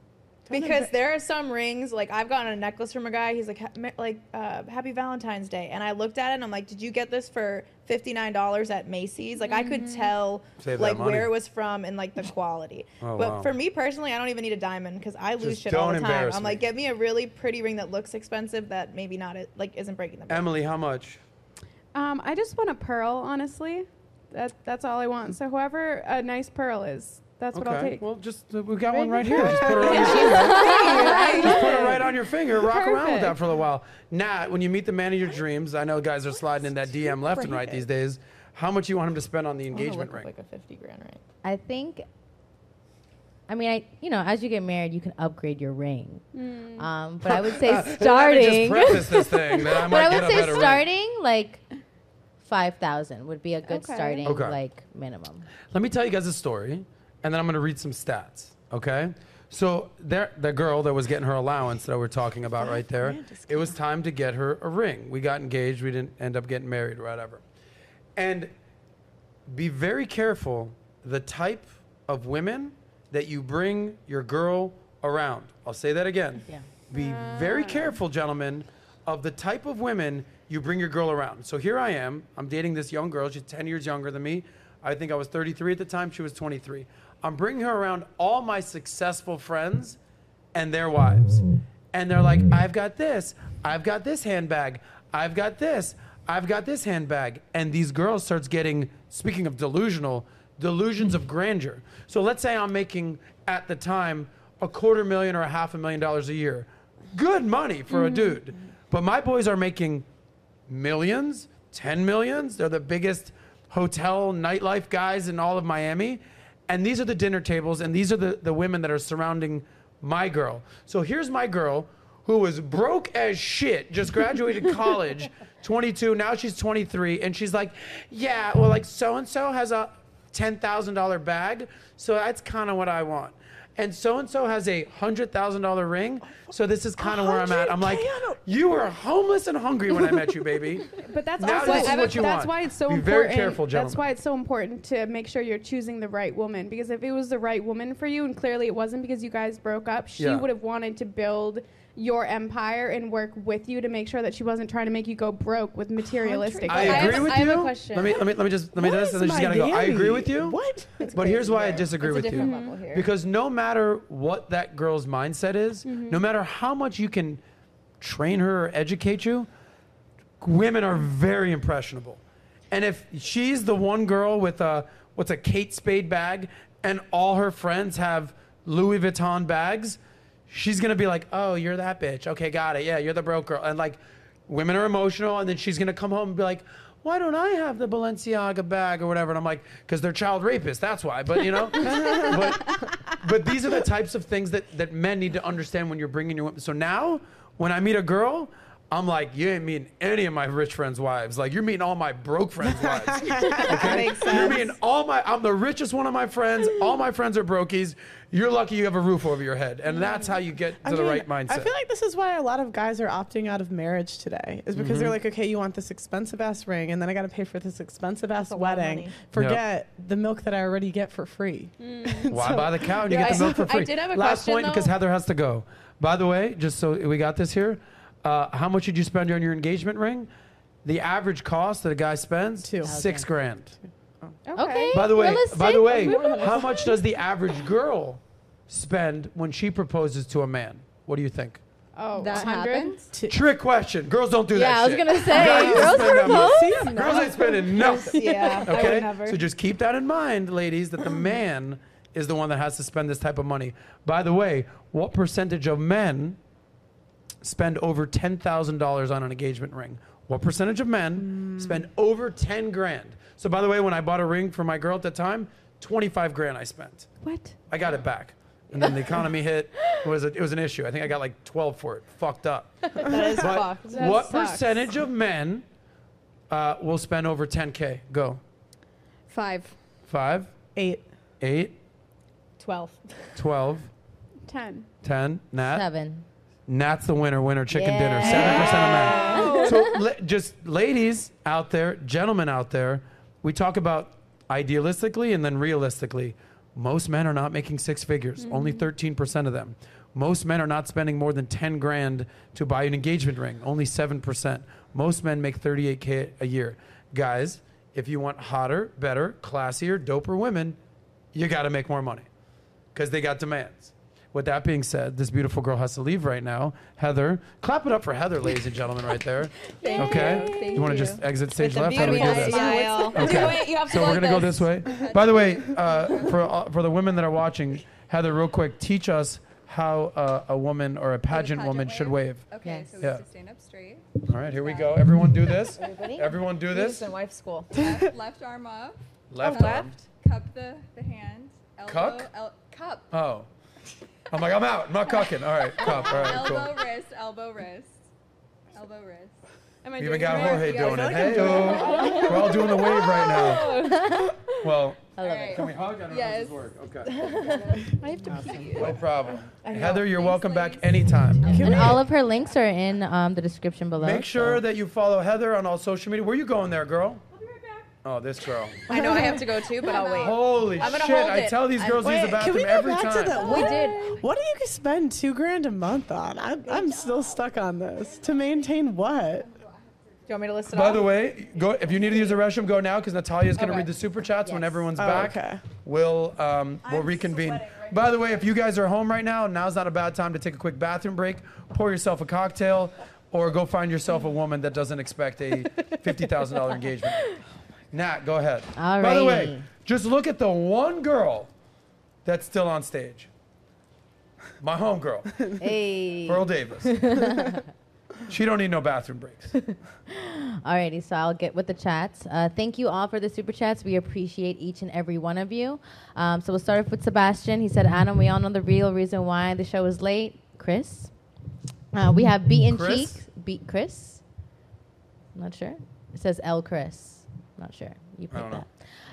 because there are some rings, like I've gotten a necklace from a guy. He's like, ha- like, uh, Happy Valentine's Day, and I looked at it and I'm like, did you get this for fifty nine dollars at Macy's? Like I could tell, Save like where it was from and like the quality. Oh, but wow. for me personally, I don't even need a diamond because I lose Just shit all the time. I'm like, me. get me a really pretty ring that looks expensive that maybe not it, like isn't breaking the bank. Emily, how much? Um, I just want a pearl, honestly. That that's all I want. So whoever a nice pearl is, that's what I'll Okay. take. Well, just uh, we got one Right right here. Just put it on your finger. Just put it right on your finger. Rock around with that for a while. Nat, when you meet the man of your dreams, I know guys are sliding in that DM left and right these days. How much you want him to spend on the engagement ring? like a fifty grand ring. I think. I mean, I you know, as you get married, you can upgrade your ring. Um, but I would say Uh, Let me starting. just preface this thing that I but might I get would a say better ring. starting like five thousand would be a good Okay. starting Okay. like minimum. Let me tell you guys a story, and then I'm going to read some stats. Okay. So there, the girl that was getting her allowance that we're talking about right there, it was time to get her a ring. We got engaged. We didn't end up getting married or whatever. And be very careful the type of women that you bring your girl around. I'll say that again. Yeah. Be very careful, gentlemen, of the type of women you bring your girl around. So here I am. I'm dating this young girl. She's 10 years younger than me. I think I was 33 at the time. She was 23. I'm bringing her around all my successful friends and their wives. And they're like, I've got this. I've got this handbag. I've got this. I've got this handbag. And these girls starts getting, speaking of delusional, delusions of grandeur. So let's say I'm making at the time a quarter million or a half a million dollars a year. Good money for a mm. dude. But my boys are making millions, 10 millions. They're the biggest hotel nightlife guys in all of Miami. And these are the dinner tables, and these are the, the women that are surrounding my girl. So here's my girl who was broke as shit, just graduated college, 22, now she's 23, and she's like, yeah, well, like so and so has a $10,000 bag, so that's kind of what I want. And so and so has a hundred thousand dollar ring, so this is kind of where I'm at. I'm like, you were homeless and hungry when I met you, baby. But that's Now also this is what you that's want. why it's so Be important. very careful, That's why it's so important to make sure you're choosing the right woman because if it was the right woman for you and clearly it wasn't because you guys broke up, she Yeah. would have wanted to build your empire and work with you to make sure that she wasn't trying to make you go broke with materialistic. I things. agree have- with I have you. a question. Let me let me let me just let me do this, and then she's gotta go. I agree with you. What? But here's why I disagree It's a with different you. level here. Because no matter what that girl's mindset is, mm-hmm. no matter how much you can train her or educate you, women are very impressionable. And if she's the one girl with a what's a Kate Spade bag and all her friends have Louis Vuitton bags, she's gonna be like, "Oh, you're that bitch. Okay, got it. Yeah, you're the broke girl." And like, women are emotional, and then she's gonna come home and be like, "Why don't I have the Balenciaga bag or whatever?" And I'm like, "Because they're child rapists. That's why." But you know, but but these are the types of things that that men need to understand when you're bringing your women. So now, when I meet a girl. I'm like, you ain't meeting any of my rich friends' wives. Like, you're meeting all my broke friends' wives. Okay? Makes You're meeting all my, I'm the richest one of my friends. All my friends are brokies. You're lucky you have a roof over your head. And that's how you get to I the mean, right mindset. I feel like this is why a lot of guys are opting out of marriage today, is because they're Mm-hmm. like, okay, you want this expensive ass ring, and then I got to pay for this expensive ass a lot of wedding. money. Forget the milk that I already get for free. Why So- buy the cow and you Yeah, get the I- milk for free? I free? did have a Last question, point because. Heather has to go. By the way, just so we got this here, uh, how much did you spend on your engagement ring? The average cost that a guy spends Two. six grand. Okay. By the way, realistic. by the way, how much does the average girl spend when she proposes to a man? What do you think? Oh, That 100? happens. Trick question. Girls don't do that. yeah, I was shit. gonna say, Guys girls spend that money. propose. Girls ain't spending nothing. Yeah, I Okay? would never. So just keep that in mind, ladies, that the man is the one that has to spend this type of money. By the way, what percentage of men spend over $10,000 on an engagement ring? What percentage of men spend over 10 grand? So by the way, when I bought a ring for my girl at the time, 25 grand I spent. What? I got it back. And then the economy hit. It was, a, it was an issue. I think I got like 12 for it. Fucked up. that is But fucked. That what sucks. percentage of men uh, will spend over 10K? Go. Five. Five, Eight. eight, 12. 12, 10. 10. Nat. Seven. Nat's the winner. Winner chicken dinner. 7% of men. So la- just ladies out there, gentlemen out there, we talk about idealistically and then realistically. Most men are not making six figures. Mm-hmm. Only 13% of them. Most men are not spending more than 10 grand to buy an engagement ring. Only 7%. Most men make 38k a year. Guys, if you want hotter, better, classier, doper women, you got to make more money because they got demands. With that being said, this beautiful girl has to leave right now. Heather, clap it up for Heather, ladies and gentlemen, right there. okay, Thank you want to just exit stage left? How do we do this? smile. Okay. Do it. You have to So we're gonna go this. this way. By the way, uh, for uh, for the women that are watching, Heather, real quick, teach us how uh, a woman or a pageant, pageant woman should wave. Okay, Yes. so we Yeah. have to stand up straight. All right, here we go. Everyone do this. Everybody? Everyone do this. This in wife school. Left, left arm up. Left arm. Cup the, the hand. Elbow, Cuck? El- cup. Oh. I'm like, I'm out. I'm not cucking. All right, cup. All right, cool. elbow, wrist, elbow, wrist. Elbow, wrist. Am I We doing even got? Jorge You doing it. Hey, we're all doing the wave right now. Well, I love Alright. it. can we hug? I don't know Yes. if this work. Okay. I have to pee. No problem. Heather, you're Thanks, welcome back anytime. And all of her links are in um, the description below. Make sure so- that you follow Heather on all social media. Where you going there, girl? Oh, this girl. I know I have to go too, but I'll wait. Holy I'm gonna shit. hold I it. tell these I'm- girls to use the Wait, can bathroom we go every back time. to the? We what, did. What do you spend two grand a month on? I'm, I'm still stuck on this. To maintain what? Do you want me to list it By off? the way, go if you need to use the restroom, go now because Natalia's going to Okay. read the super chats when Yes. everyone's Oh, back. okay. We'll um, we'll reconvene. By the way, if you guys are home right now, now's not a bad time to take a quick bathroom break. Pour yourself a cocktail, or go find yourself a woman that doesn't expect a fifty thousand dollar engagement. Nat, go ahead. By the way, just look at the one girl that's still on stage. My homegirl, Hey. Pearl Davis. she don't need no bathroom breaks. Alrighty, so I'll get with the chats. Uh, thank you all for the super chats. We appreciate each and every one of you. Um, so we'll start off with Sebastian. He said, Adam, we all know the real reason why the show is late. Chris. Uh, we have beaten Chris? cheeks. Beat Chris. Not sure. It says L Chris. Not sure. You I don't picked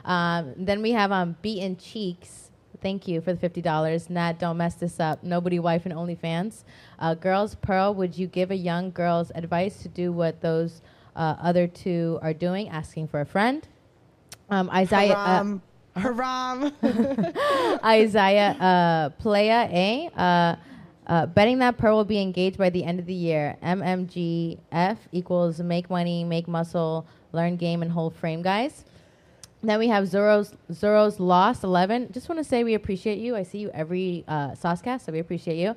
that. Um, then we have um, beaten cheeks. Thank you for the fifty dollars. Nat, don't mess this up. Nobody, wife, and OnlyFans. Uh, girls, Pearl, would you give a young girl's advice to do what those uh, other two are doing, asking for a friend? Um, Isaiah, uh, Haram. Haram. Isaiah uh, Playa A. Uh, Uh, betting that Pearl will be engaged by the end of the year. MMGF equals make money, make muscle, learn game, and hold frame, guys. Then we have Zoro's Zoro's Lost 11. Just want to say we appreciate you. I see you every uh, SOSCAST, so we appreciate you.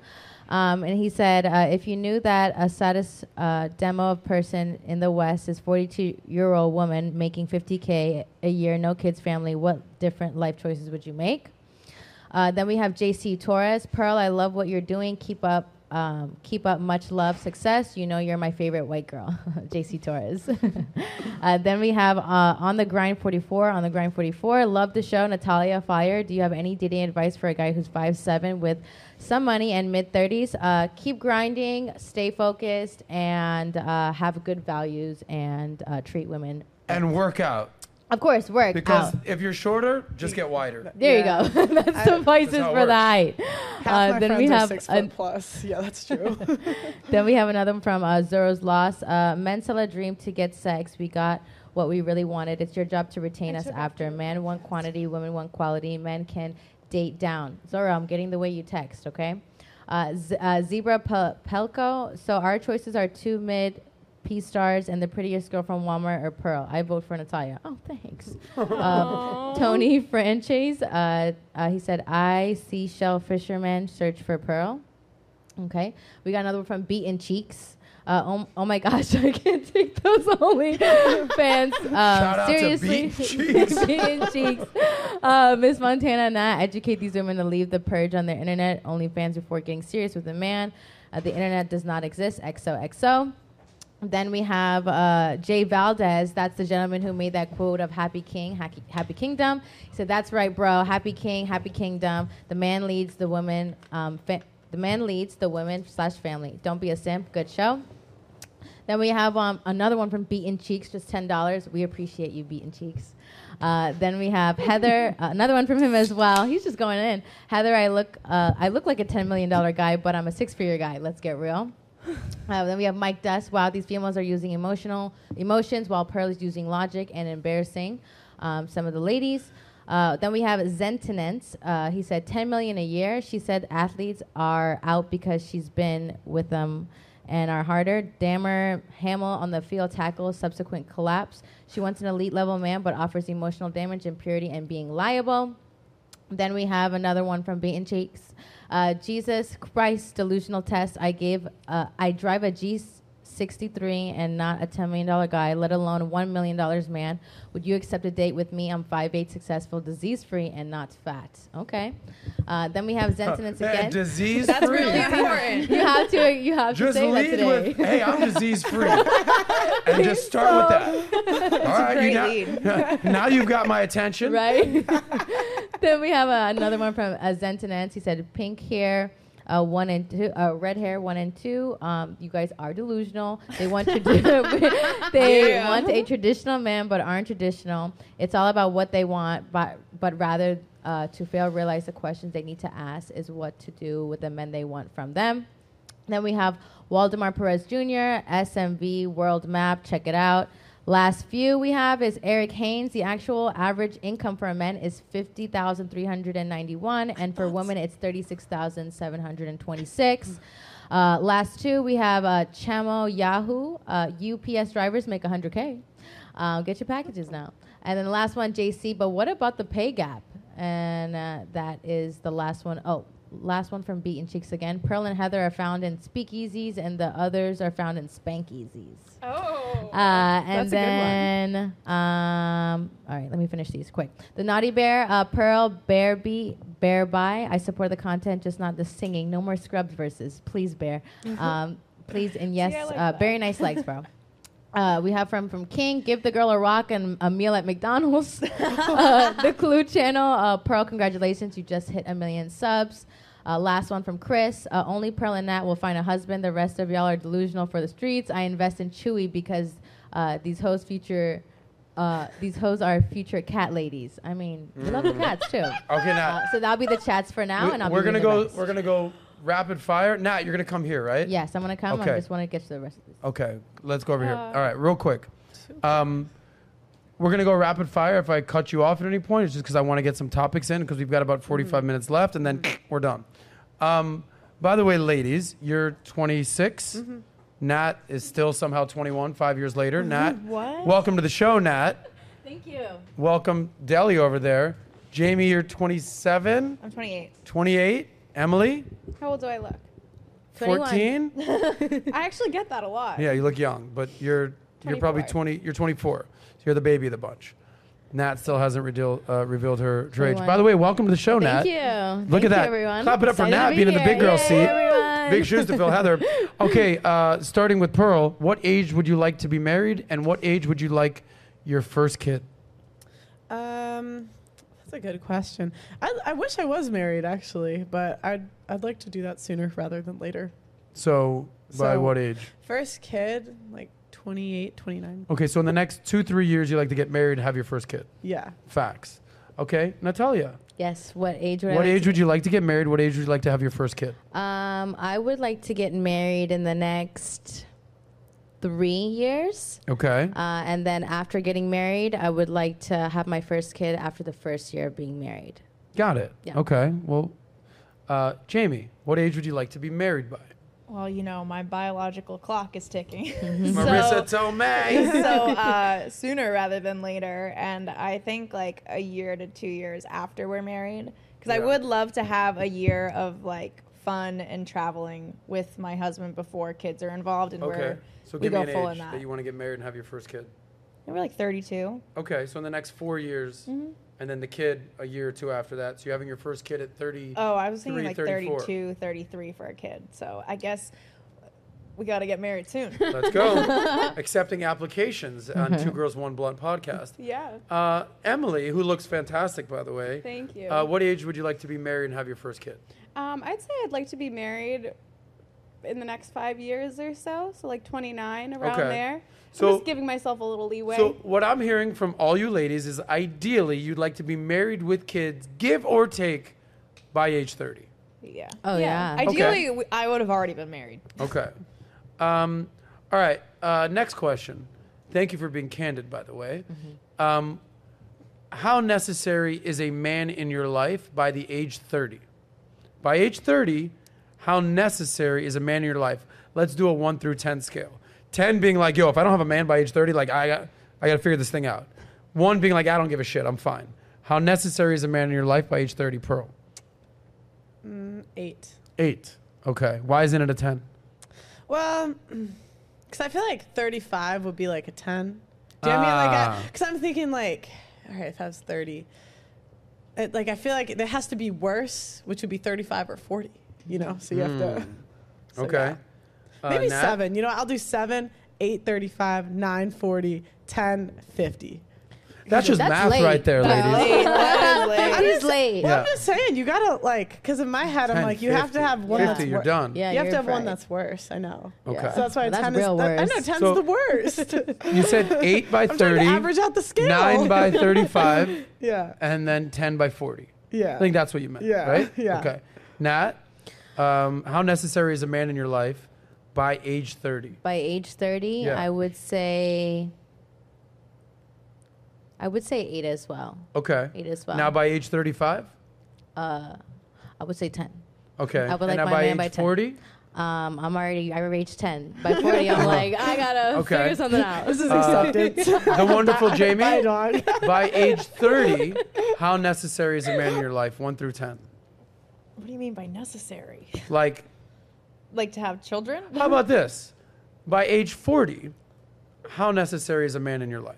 Um, and he said, uh, if you knew that a status uh, demo of person in the West is 42 year old woman making 50k a year, no kids, family, what different life choices would you make? Uh, then we have JC Torres. Pearl, I love what you're doing. Keep up. Um, keep up much love, success. You know you're my favorite white girl, JC Torres. uh, then we have uh, on the grind 44. On the grind 44, love the show. Natalia Fire. Do you have any dating advice for a guy who's five seven with some money and mid 30s? Uh, keep grinding, stay focused, and uh, have good values and uh, treat women. And work out. Of course, work Because out. if you're shorter, just get wider. There Yeah. you go. That's I- the vices how for the height. Half Uh, my then we friends are have six a- plus. Yeah, that's true. Then we have another one from uh, Zoro's Loss. Uh, men sell a dream to get sex. We got what we really wanted. It's your job to retain us after. Men want quantity, women want quality. Men can date down. Zoro, I'm getting the way you text, okay? Uh, Z- uh, Zebra Pel- Pelco. So our choices are two mid P stars and the prettiest girl from Walmart or Pearl. I vote for Natalia. Oh, thanks. Um, Tony Franchise. Uh, uh, he said, I seashell fisherman search for Pearl. Okay. We got another one from Beaten Cheeks. Uh, oh, oh my gosh, I can't take those only fans. Um, seriously, Beaten Cheeks. Uh, Miss Montana, not educate these women to leave the purge on their internet. Only fans before getting serious with a man. Uh, the internet does not exist. XOXO. Then we have uh, Jay Valdez. That's the gentleman who made that quote of Happy King, Happy, happy Kingdom. He said, "That's right, bro. Happy King, Happy Kingdom. The man leads the woman. Um, fa- the man leads the women slash family. Don't be a simp. Good show." Then we have um, another one from Beaten Cheeks, just ten dollars. We appreciate you, Beaten Cheeks. Uh, then we have Heather, uh, another one from him as well. He's just going in. Heather, I look, uh, I look like a ten million dollar guy, but I'm a six figure guy. Let's get real. Uh, then we have Mike Dust. Wow, these females are using emotional emotions while Pearl is using logic and embarrassing um, some of the ladies. Uh, then we have Zentinence. Uh, he said 10 million a year. She said athletes are out because she's been with them and are harder. Damar Hamlin on the field tackle, subsequent collapse. She wants an elite level man, but offers emotional damage, impurity, and being liable. Then we have another one from Beaten Cheeks. Uh, Jesus Christ delusional test. I gave. Uh, I drive a G63 and not a $10 million guy, let alone a $1 million man. Would you accept a date with me? I'm 5'8", successful, disease free, and not fat. Okay. Uh, then we have Zentinence again. Disease That's free. really important. you have to. You have Just to say that lead today. with, "Hey, I'm disease free," and just start with that. All right, you now, now you've got my attention. right? then we have uh, another one from uh, Zentinance. He said, "Pink hair, uh, one and two, uh, red hair, one and two. Um, you guys are delusional. They want to do, they Yeah. want a traditional man, but aren't traditional. It's all about what they want, but but rather." Uh, to fail, realize the questions they need to ask is what to do with the men they want from them. Then we have Waldemar Perez Jr., SMV World Map. Check it out. Last few we have is Eric Haynes. The actual average income for a man is fifty thousand three hundred and ninety-one, and for women it's thirty-six thousand seven hundred and twenty-six. Uh, last two we have uh, Chamo Yahoo. Uh, UPS drivers make hundred k. Uh, get your packages now. And then the last one, JC. But what about the pay gap? And uh, that is the last one. Oh, last one from Beaten Cheeks again. Pearl and Heather are found in speakeasies, and the others are found in spankeasies. Oh. Uh, and That's a good one. then, um, all right, let me finish these quick. The Naughty Bear, uh, Pearl, Bear Be, Bear By. I support the content, just not the singing. No more Scrubs verses, please, Bear. Um, please, and yes, I like uh, very nice legs, bro. Uh, we have from from King, give the girl a rock and a meal at McDonald's. uh, the Clue Channel, uh, Pearl, congratulations, you just hit a million subs. Uh, last one from Chris. Uh, only Pearl and Nat will find a husband. The rest of y'all are delusional for the streets. I invest in Chewy because uh, these hoes future. Uh, these hoes are future cat ladies. I mean, we love the cats too. Okay, now Uh, so that'll be the chats for now, we, and I'll we're be gonna go. rest. We're gonna go rapid fire. Nat, you're gonna come here, right? Yes, I'm gonna come. Okay. I just want to get to the rest of this. Okay, let's go over here. Uh, All right, real quick. Um, we're gonna go rapid fire. If I cut you off at any point, it's just because I want to get some topics in because we've got about 45 minutes left, and then we're done. Um, By the way, ladies, you're 26. Mm-hmm. Nat is still somehow 21 five years later. Nat, What? welcome to the show, Nat. Thank you. Welcome, Deli over there. Jaime, you're 27, I'm 28. 28. Emily, How old do I look? 14. I actually get that a lot. yeah, you look young, but you're you're probably 24. 20. You're 24. So you're the baby of the bunch. Nat still hasn't revealed uh, revealed her, her age. 21. By the way, welcome to the show, Nat. Thank you. Look Thank at that. You, everyone. Clap it up for Nat be being in the big girl Yay, seat. everyone. Big shoes to fill, Heather. Okay, uh, starting with Pearl, what age would you like to be married, and what age would you like your first kid? Um, that's a good question. I, I wish I was married actually, but I'd I'd like to do that sooner rather than later. So, by So- what age? First kid, like 28, 29. Okay, so in the next two, three years, you like to get married and have your first kid. Yeah. Facts. Okay, Natalia, Yes. What age would I what like age would you like to get married? What age would you like to have your first kid? Um, I would like to get married in the next three years. Okay. Uh, and then after getting married, I would like to have my first kid after the first year of being married. Got it. Yeah. Okay. Well, uh, Jaime, what age would you like to be married by? Well, you know, my biological clock is ticking. Marisa Tomei. so uh, sooner rather than later. And I think like a year to two years after we're married, because I would love to have a year of like fun and traveling with my husband before kids are involved, and Okay. we're So we give me go an full age in that. that. you want to get married and have your first kid. we're like 32. Okay, so in the next four years, and then the kid a year or two after that. So you're having your first kid at 30. Oh, I was thinking like 34. 32, 33 for a kid. So I guess we got to get married soon. Let's go. Accepting applications on Two Girls One Blunt podcast. Yeah. Uh, Emily, who looks fantastic, by the way. Thank you. Uh, what age would you like to be married and have your first kid? Um, I'd say I'd like to be married in the next five years or so. So like 29 around Okay. there. So- I'm just giving myself a little leeway. So what I'm hearing from all you ladies is ideally you'd like to be married with kids, give or take, by age 30. yeah. Oh, yeah. Ideally, we I would have already been married. Okay. Um, all right. Uh, next question. Thank you for being candid, by the way. Um, how necessary is a man in your life by the age 30? By age 30, how necessary is a man in your life? Let's do a 1 through 10 scale. 10 being like, yo, if I don't have a man by age 30, like, I got, I got to figure this thing out. 1 being like, I don't give a shit, I'm fine. How necessary is a man in your life by age 30, Pearl? Mm, eight. 8. Okay. Why isn't it a 10? Well, because I feel like 35 would be like a 10. Do you know what I mean? Ah. Like, because I'm thinking like, all right, if I was 30, it, like I feel like there has to be worse, which would be 35 or 40. You know, so you have to. so, Okay. yeah. Uh, Maybe Nat? seven. You know, I'll do seven, eight thirty-five, nine forty, ten fifty. That's just That's math late. right there, That's ladies. late. That is late. It is late. Well, I'm just saying, you gotta like, because in my head, I'm 10, like, you have to 50. have one 50, that's you're wor- done. Yeah, you have to you're have one that's worse. I know. Okay. So that's why Well, that's 10 real is. that- I know worse. 10's So- the worst. You said 8 by I'm trying 30, to average out the scale. 9 by 35, yeah, and then 10 by 40. yeah. I think that's what you meant, Yeah, right? yeah. Okay. Nat, um, how necessary is a man in your life by age 30? By age 30, Yeah. I would say. I would say eight as well. Okay. Eight as well. Now by age 35? uh, I would say 10. Okay. I would and like now my by man age by 10. 40? Um, I'm already, I reached 10. By 40, I'm like, I gotta Okay. figure something out. This is Uh, acceptance. The wonderful Jaime, Bye, dog. by age 30, how necessary is a man in your life? 1 through 10. What do you mean by necessary? Like, Like to have children? how about this? By age 40, how necessary is a man in your life?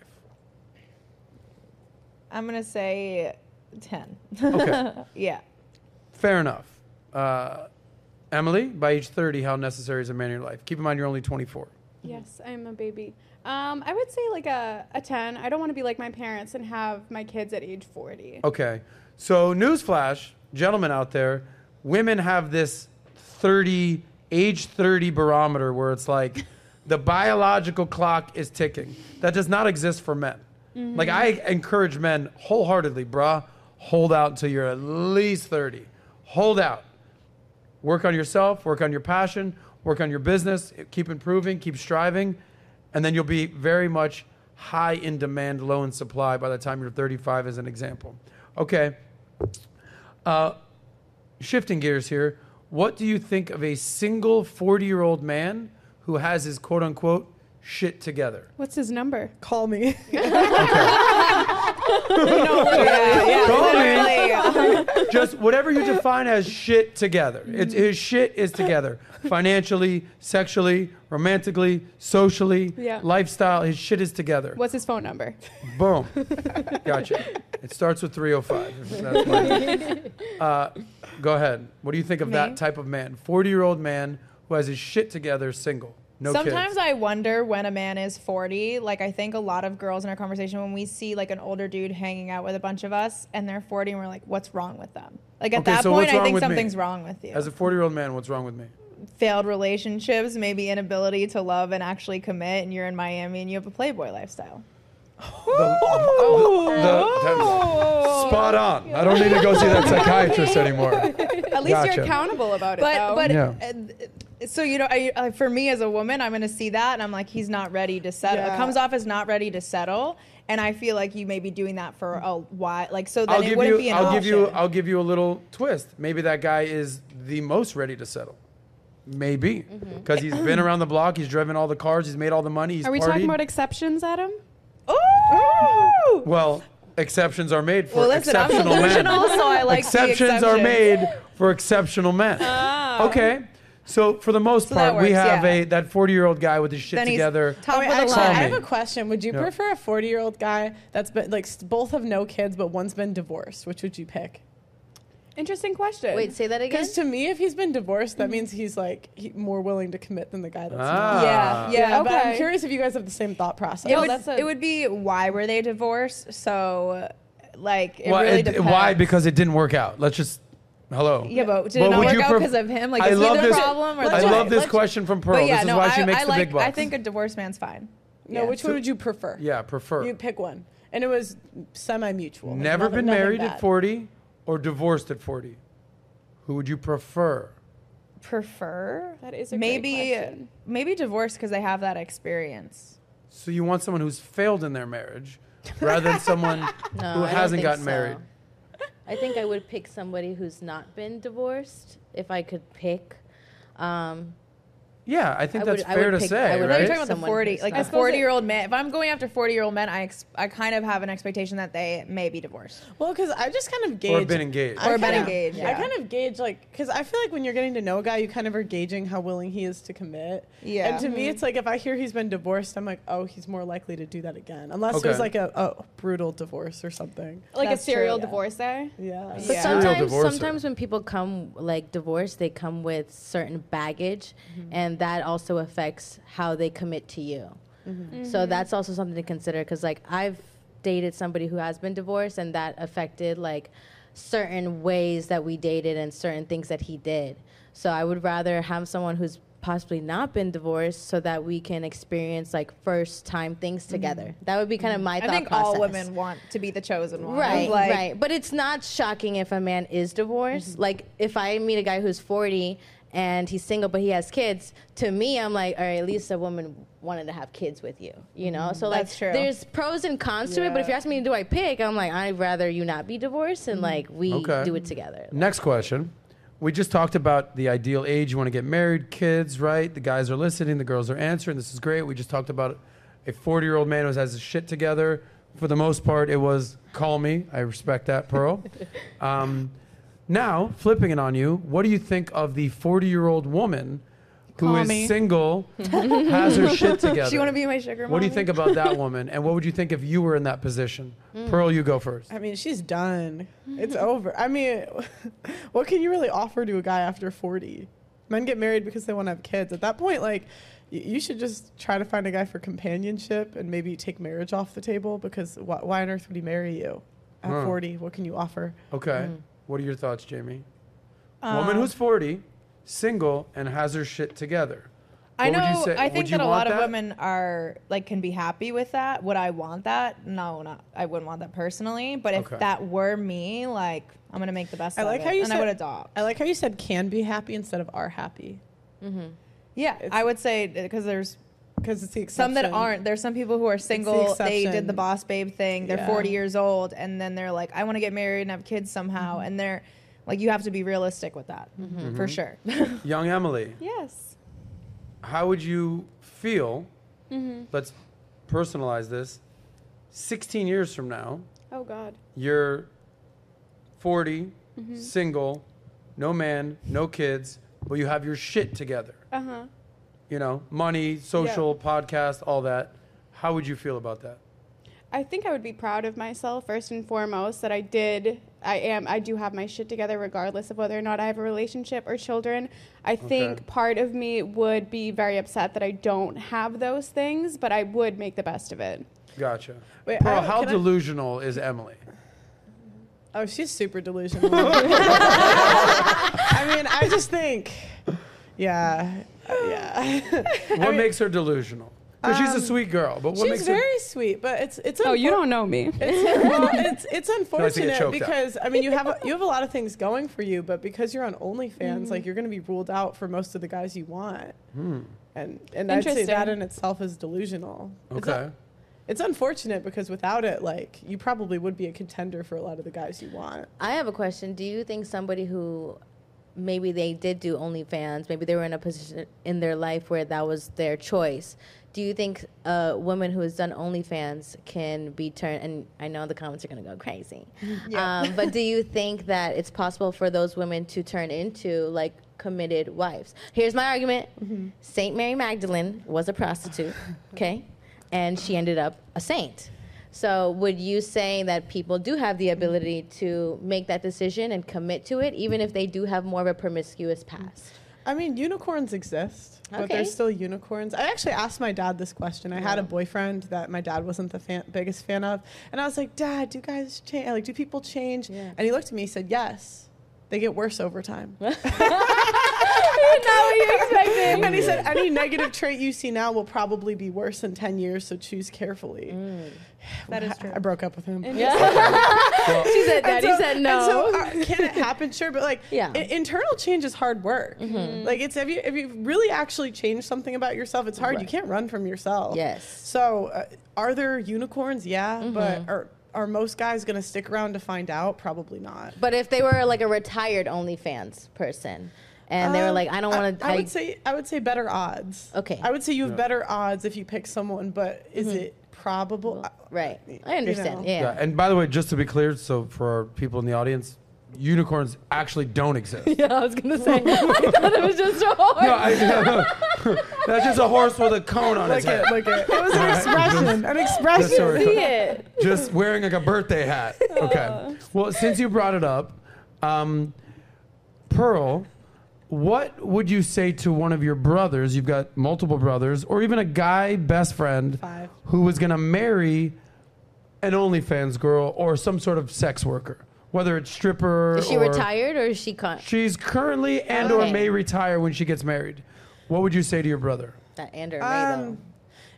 I'm gonna say ten. Okay. yeah. Fair enough. Uh, Emily, by age 30, how necessary is a man in your life? Keep in mind you're only 24. Yes, I'm a baby. Um, I would say like a, a 10. I don't want to be like my parents and have my kids at age 40. Okay. So, newsflash, gentlemen out there, women have this 30, age 30 barometer where it's like the biological clock is ticking. That does not exist for men. Like, I encourage men wholeheartedly, bruh, hold out until you're at least 30. Hold out. Work on yourself, work on your passion, work on your business, keep improving, keep striving, and then you'll be very much high in demand, low in supply by the time you're 35, as an example. Okay. Uh, shifting gears here. What do you think of a single 40 year old man who has his quote unquote shit together? What's his number? Call me. Call me. Just whatever you define as shit together. It's, his shit is together. Financially, sexually, romantically, socially, Yeah. lifestyle. His shit is together. What's his phone number? Boom. Gotcha. It starts with 305. if That's uh, go ahead. What do you think of Me? that type of man? 40 year old man who has his shit together, single. No Sometimes kids. I wonder when a man is 40. Like, I think a lot of girls in our conversation, when we see like an older dude hanging out with a bunch of us and they're 40, and we're like, what's wrong with them? Like, at Okay, that so point, I think with me? something's wrong with you. As a 40 year old man, what's wrong with me? Failed relationships, maybe inability to love and actually commit, and you're in Miami and you have a Playboy lifestyle. The- the- spot on. I don't need to go see that psychiatrist anymore. At least Gotcha. you're accountable about it. But though. but Yeah. So you know, I, uh, for me as a woman, I'm gonna see that, and I'm like, he's not ready to settle. Yeah. It comes off as not ready to settle, and I feel like you may be doing that for a while. Like so, then I'll it give wouldn't you. be an I'll option. give you. I'll give you a little twist. Maybe that guy is the most ready to settle. Maybe because he's been around the block. He's driven all the cars. He's made all the money. He's Are we partied. talking about exceptions, Adam? Ooh! Well, exceptions are made for Well, listen, I'm exceptional men. so I like the exceptions are made for exceptional men. Okay. So for the most So that part, we works, have yeah. a that 40 year old guy with his shit Then he's together. top Wait, of the actually, Call I have a question. Would you Yeah. prefer a 40 year old guy that's been like s- both have no kids, but one's been divorced? Which would you pick? Interesting question. Wait, say that again. Because to me, if he's been divorced, that means he's like he, more willing to commit than the guy that's Ah. not. Yeah, yeah. But I'm Okay. curious if you guys have the same thought process. It No, would, that's a- it would be why were they divorced? So, like, it Well, really it- depends. why? Because it didn't work out. Let's just. Hello. yeah, but did Well, it not would work you out because of him? Like, I is he love the this. problem? Or I the love this question from Pearl. But yeah, this is no, why I, she makes I the like. big bucks. I think a divorced man's fine. no, Yeah. which one would you prefer? yeah, prefer. You pick one, and it was semi-mutual. Never Nothing- been married at 40 or divorced at 40. Who would you prefer? Prefer That is a great maybe question. maybe divorced because they have that experience. So you want someone who's failed in their marriage rather than someone no, who I hasn't think gotten so. married. I think I would pick somebody who's not been divorced if I could pick. Um, Yeah, I think I would- that's I fair would to pick- say, I would No, you're right? talking about the Someone 40, who's like not. a I suppose 40 year old man. If I'm going after 40 year old men, I ex- I kind of have an expectation that they may be divorced. Well, because I just kind of gauge. Or been engaged. I Or been kind of- engaged, I yeah. kind of gauge like because I feel like when you're getting to know a guy, you kind of are gauging how willing he is to commit. Yeah. And to me, mm-hmm. it's like if I hear he's been divorced, I'm like, oh, he's more likely to do that again, unless there's Okay. like a, a brutal divorce or something. like That's a serial true, yeah. divorcee. Yeah. But Yeah. Serial sometimes, divorcer. sometimes when people come like divorced, they come with certain baggage, mm-hmm. and that also affects how they commit to you. Mm-hmm. So mm-hmm. that's also something to consider because like I've dated somebody who has been divorced, and that affected like certain ways that we dated and certain things that he did. So I would rather have someone who's possibly not been divorced so that we can experience like first time things mm-hmm. together. That would be kind of my I thought think process. all women want to be the chosen one. Right, Like, right. But it's not shocking if a man is divorced. Like if I meet a guy who's 40 and he's single but he has kids, to me I'm like, all right, at least a woman wanted to have kids with you, you know? So like That's true. there's pros and cons to it, but if you Yeah. ask me do I pick, I'm like I'd rather you not be divorced and like we Okay. do it together. Next question. We just talked about the ideal age. You want to get married, kids, right? The guys are listening, the girls are answering. This is great. We just talked about a 40 year old man who has his shit together. For the most part, it was call me. I respect that, Pearl. um, now, flipping it on you, what do you think of the 40 year old woman who Call is me. single, has her shit together? Do you want to be my sugar mom. what do you mommy? think about that woman? And what would you think if you were in that position? Mm. Pearl, you go first. I mean, she's done. Mm. It's over. I mean, what can you really offer to a guy after 40? Men get married because they want to have kids. At that point, like, y- you should just try to find a guy for companionship and maybe take marriage off the table because wh- why on earth would he marry you at Huh. 40? What can you offer? Okay. Mm. What are your thoughts, Jaime? Um, Woman who's 40, single, and has her shit together. I What would you know. say? I Would think you that a want lot of that? women are like can be happy with that. Would I want that? No, not. I wouldn't want that personally. But if Okay. that were me, like I'm gonna make the best. I of like it, how you and I said- would adopt. I like how you said can be happy instead of are happy yeah, it's- I would say because there's because it's the exception. some that aren't. There's some people who are single. They did the boss babe thing. They're Yeah. 40 years old, and then they're like, I want to get married and have kids somehow, Mm-hmm. and they're Like you have to be realistic with that, Mm-hmm. for sure. Young Emily, Yes. how would you feel? Mm-hmm. Let's personalize this. 16 years from now, Oh God. you're 40, Mm-hmm. single, no man, no kids, but you have your shit together. Uh huh. You know, money, social, podcast, all that. How would you feel about that? I think I would be proud of myself first and foremost that I did. I am. I do have my shit together, regardless of whether or not I have a relationship or children. I think Okay. part of me would be very upset that I don't have those things, but I would make the best of it. Gotcha. Wait, Pearl, I- how can I- delusional is Emily? Oh, she's super delusional. I mean, I just think, yeah, yeah. What makes her delusional? 'Cause she's a sweet girl, but what She's makes her? very sweet, but it's it's. Oh, you don't know me. It's, well, it's it's likes to get unfortunate up. because I mean you have a, you have a lot of things going for you, but because you're on OnlyFans, Mm-hmm. like you're going to be ruled out for most of the guys you want, Hmm. and and I'd say that in itself is delusional. It's Okay. not- It's unfortunate because without it, like you probably would be a contender for a lot of the guys you want. I have a question. Do you think somebody who maybe they did do OnlyFans, maybe they were in a position in their life where that was their choice? Do you think a woman who has done OnlyFans can be turned? And I know the comments are going to go crazy. Um, but do you think that it's possible for those women to turn into like committed wives? Here's my argument Saint Mary Magdalene was a prostitute, okay? And she ended up a saint. So, would you say that people do have the ability to make that decision and commit to it, even if they do have more of a promiscuous past? I mean, unicorns exist, but Okay. there's still unicorns. I actually asked my dad this question. I had a boyfriend that my dad wasn't the fan, biggest fan of, and I was like, "Dad, do guys change? Like, do people change?" Yeah. And he looked at me, he said, "Yes, they get worse over time." not what you expected. and he said, "Any negative trait you see now will probably be worse in ten years, so choose carefully." That is true. I broke up with him. Yeah. she said that. And he so- said and no. so, uh, can it happen? Sure, but like, Yeah. i- internal change is hard work. Like, it's if you if you really actually changed something about yourself, it's hard. You can't run from yourself. yes. So, uh, are there unicorns? Yeah, Mm-hmm. but are are most guys going to stick around to find out? Probably not. But if they were like a retired OnlyFans person, and they were Um, like, I don't want to. I, I would say I would say better odds. Okay. I would say you have Yeah. better odds if you pick someone, but is it probable? I- right. I understand. know. Yeah. Yeah. And by the way, just to be clear, so for our people in the audience, unicorns actually don't exist. Yeah, I was gonna say. I thought it was just a horse. No, I, that's just a horse with a cone on his head. at, look at. It was an expression. An expression. so we're See it. just wearing like a birthday hat. Okay. Well, since you brought it up, um, Pearl, what would you say to one of your brothers? You've got multiple brothers, or even a guy best friend Five. who was going to marry an OnlyFans girl or some sort of sex worker, whether it's stripper. Is she or retired or is she con- She's currently and or Okay. may retire when she gets married. What would you say to your brother? that and or May though? Um,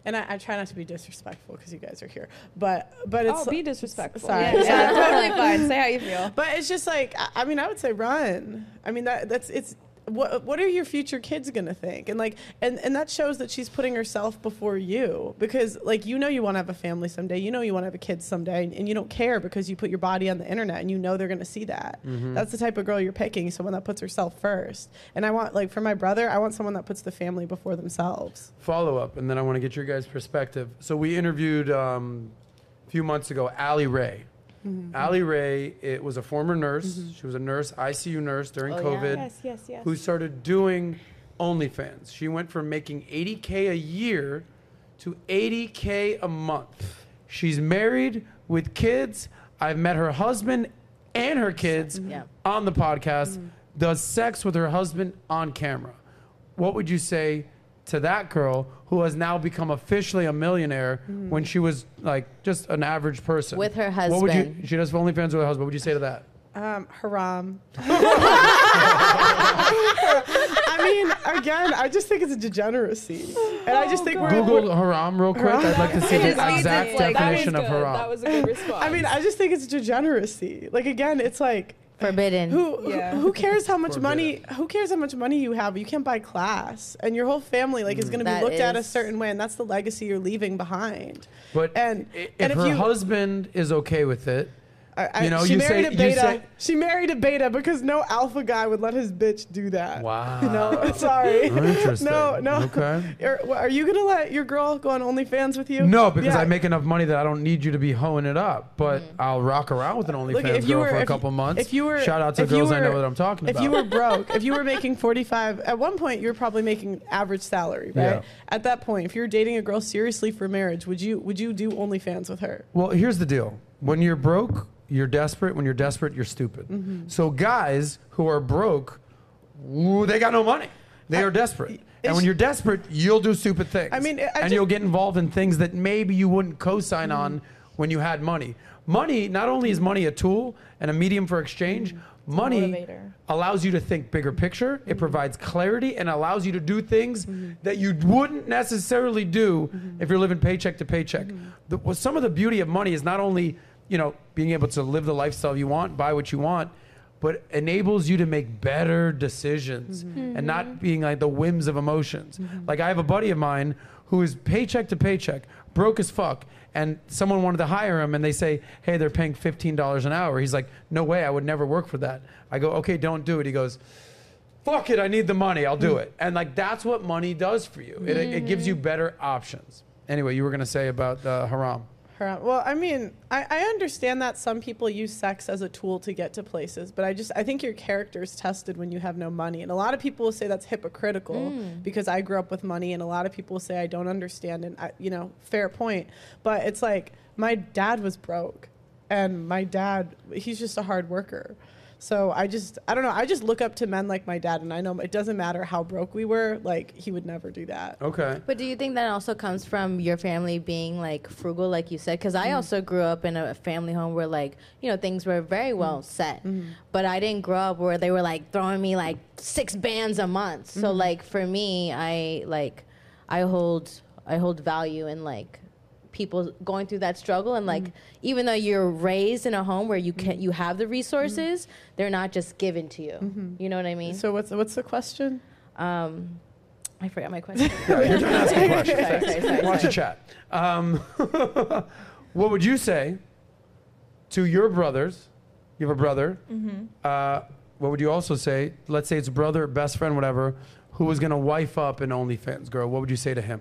and I, I try not to be disrespectful because you guys are here, but but it's Oh, be disrespectful. Sorry. Yeah, yeah, totally fine. Say how you feel. But it's just like I, I mean, I would say run. I mean, that that's it's. What what are your future kids gonna think? And like, and and that shows that she's putting herself before you because like you know you want to have a family someday. You know you want to have a kid someday, and, and you don't care because you put your body on the internet and you know they're gonna see that. That's the type of girl you're picking, someone that puts herself first. And I want like for my brother, I want someone that puts the family before themselves. follow up, and then I want to get your guys' perspective. So we interviewed um, a few months ago Allie Rae. Mm-hmm. Allie Rae it was a former nurse. Mm-hmm. She was a nurse, ICU nurse during Oh, yeah. COVID, Yes, yes, yes. who started doing OnlyFans. She went from making 80k a year to 80k a month. She's married with kids. I've met her husband and her kids mm-hmm. Yeah. on the podcast. Mm-hmm. Does sex with her husband on camera. What would you say to that girl who has now become officially a millionaire when she was like just an average person With her What would you? husband. She does OnlyFans with her husband. What would you say to that? Um, haram. I mean, again, I just think it's a degeneracy, and I just think we're. Google haram real quick. I'd like to see the exact it's like- that was definition of haram. That was a good response. I mean, I just think it's degeneracy. Like again, it's like Forbidden. who who- Yeah. who cares how much money who cares how much money you have? You can't buy class, and your whole family like is mm. going to be That looked at a certain way, and that's the legacy you're leaving behind. But And- if, and if her you- husband is okay with it, I, I, You know, she you married say- a beta. say- she married a beta because no alpha guy would let his bitch do that. Wow. No, sorry. Oh, Interesting. No, no. Okay. Are, are you gonna let your girl go on OnlyFans with you? No, because Yeah. I make enough money that I don't need you to be hoeing it up. But mm. I'll rock around with an Look, OnlyFans if you girl were- for a if couple months. if you were- Shout out to if you girls I know were- that I'm talking about. If you were broke, if you were making 45, at one point you were probably making average salary, right? Yeah. At that point, if you were dating a girl seriously for marriage, would you would you do OnlyFans with her? Well, here's the deal. When you're broke, you're desperate. When you're desperate, you're stupid. Mm-hmm. So guys who are broke, woo, they got no money. They are desperate. And when you're desperate, you'll do stupid things. I mean, I and just- you'll get involved in things that maybe you wouldn't co-sign Mm-hmm. on when you had money. Money, not only is money a tool and a medium for exchange, Mm-hmm. Money motivator. allows you to think bigger picture. Mm-hmm. It provides clarity and allows you to do things that you wouldn't necessarily do Mm-hmm. if you're living paycheck to paycheck. The, well, some of the beauty of money is not only you know being able to live the lifestyle you want, buy what you want, but enables you to make better decisions Mm-hmm. and not being like the whims of emotions. Like I have a buddy of mine who is paycheck to paycheck, broke as fuck, and someone wanted to hire him and they say, "Hey, they're paying $15 an hour." He's like, "No way, I would never work for that." I go, "Okay, don't do it." He goes, "Fuck it, I need the money. I'll do it." And like that's what money does for you. It, it gives you better options. Anyway, you were going to say about uh, haram. Her, well, I mean, I, I understand that some people use sex as a tool to get to places, but I just I think your character is tested when you have no money, and a lot of people will say that's hypocritical mm. because I grew up with money, and a lot of people will say I don't understand, and I, you know, fair point, but it's like my dad was broke, and my dad he's just a hard worker. So I just I don't know I just look up to men like my dad and I know it doesn't matter how broke we were like he would never do that. Okay. But do you think that also comes from your family being like frugal, like you said? Because I mm-hmm. also grew up in a family home where like you know things were very mm-hmm. well set, mm-hmm. but I didn't grow up where they were like throwing me like six bands a month. So like for me, I like I hold I hold value in like people going through that struggle and like even though you're raised in a home where you can you have the resources they're not just given to you you know what i mean So what's what's the question? um i forgot my question Yeah, you're trying to ask a. Sorry, sorry, sorry, Watch sorry. the chat. Um, what would you say to your brothers? You have a brother. Uh, what would you also say? Let's say it's brother, best friend, whatever, who was going to wife up an OnlyFans girl. What would you say to him?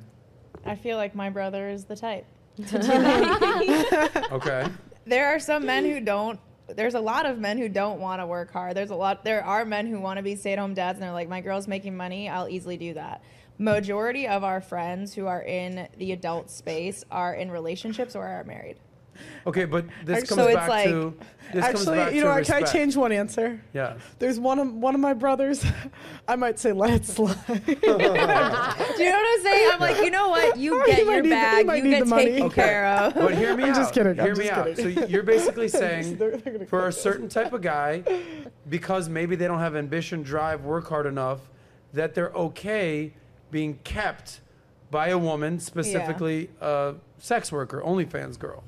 I feel like my brother is the type to do that. Okay. there are some men who don't. There's a lot of men who don't want to work hard. There's a lot. There are men who want to be stay-at-home dads, and they're like, "My girl's making money. I'll easily do that." Majority of our friends who are in the adult space are in relationships or are married. Okay, but this Actually- comes So it's back like- to. This comes Actually, back you to know, what, can I change one answer? Yeah. There's one of one of my brothers. I might say let it slide. Do you know what I'm saying? I'm like, you know what? You get might your need the- bag. might You need get the money. taken Okay. care of. But hear me I'm out. just kidding, I'm Hear me just out. kidding. So you're basically saying They're- they're for a certain type of guy, because maybe they don't have ambition, drive, work hard enough, that they're okay being kept by a woman, specifically a sex worker, OnlyFans girl.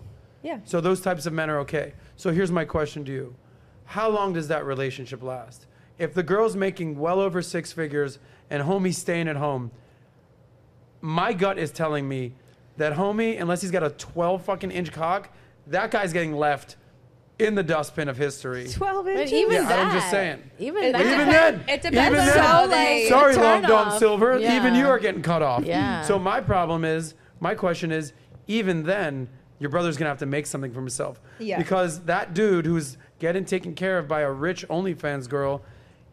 Yeah. So those types of men are okay. So here's my question to you. How long does that relationship last? If the girl's making well over six figures and homie's staying at home, my gut is telling me that homie, unless he's got a 12 fucking inch cock, that guy's getting left in the dustbin of history. 12 But inches. even Yeah, that, I'm just saying. Even It that, Even then, It depends even on then, how So, they. like- Sorry, turn Long Don off. Silver. Even you are getting cut off. Yeah. So my problem is, my question is, even then, your brother's gonna have to make something for himself. Yeah. Because that dude who's getting taken care of by a rich OnlyFans girl,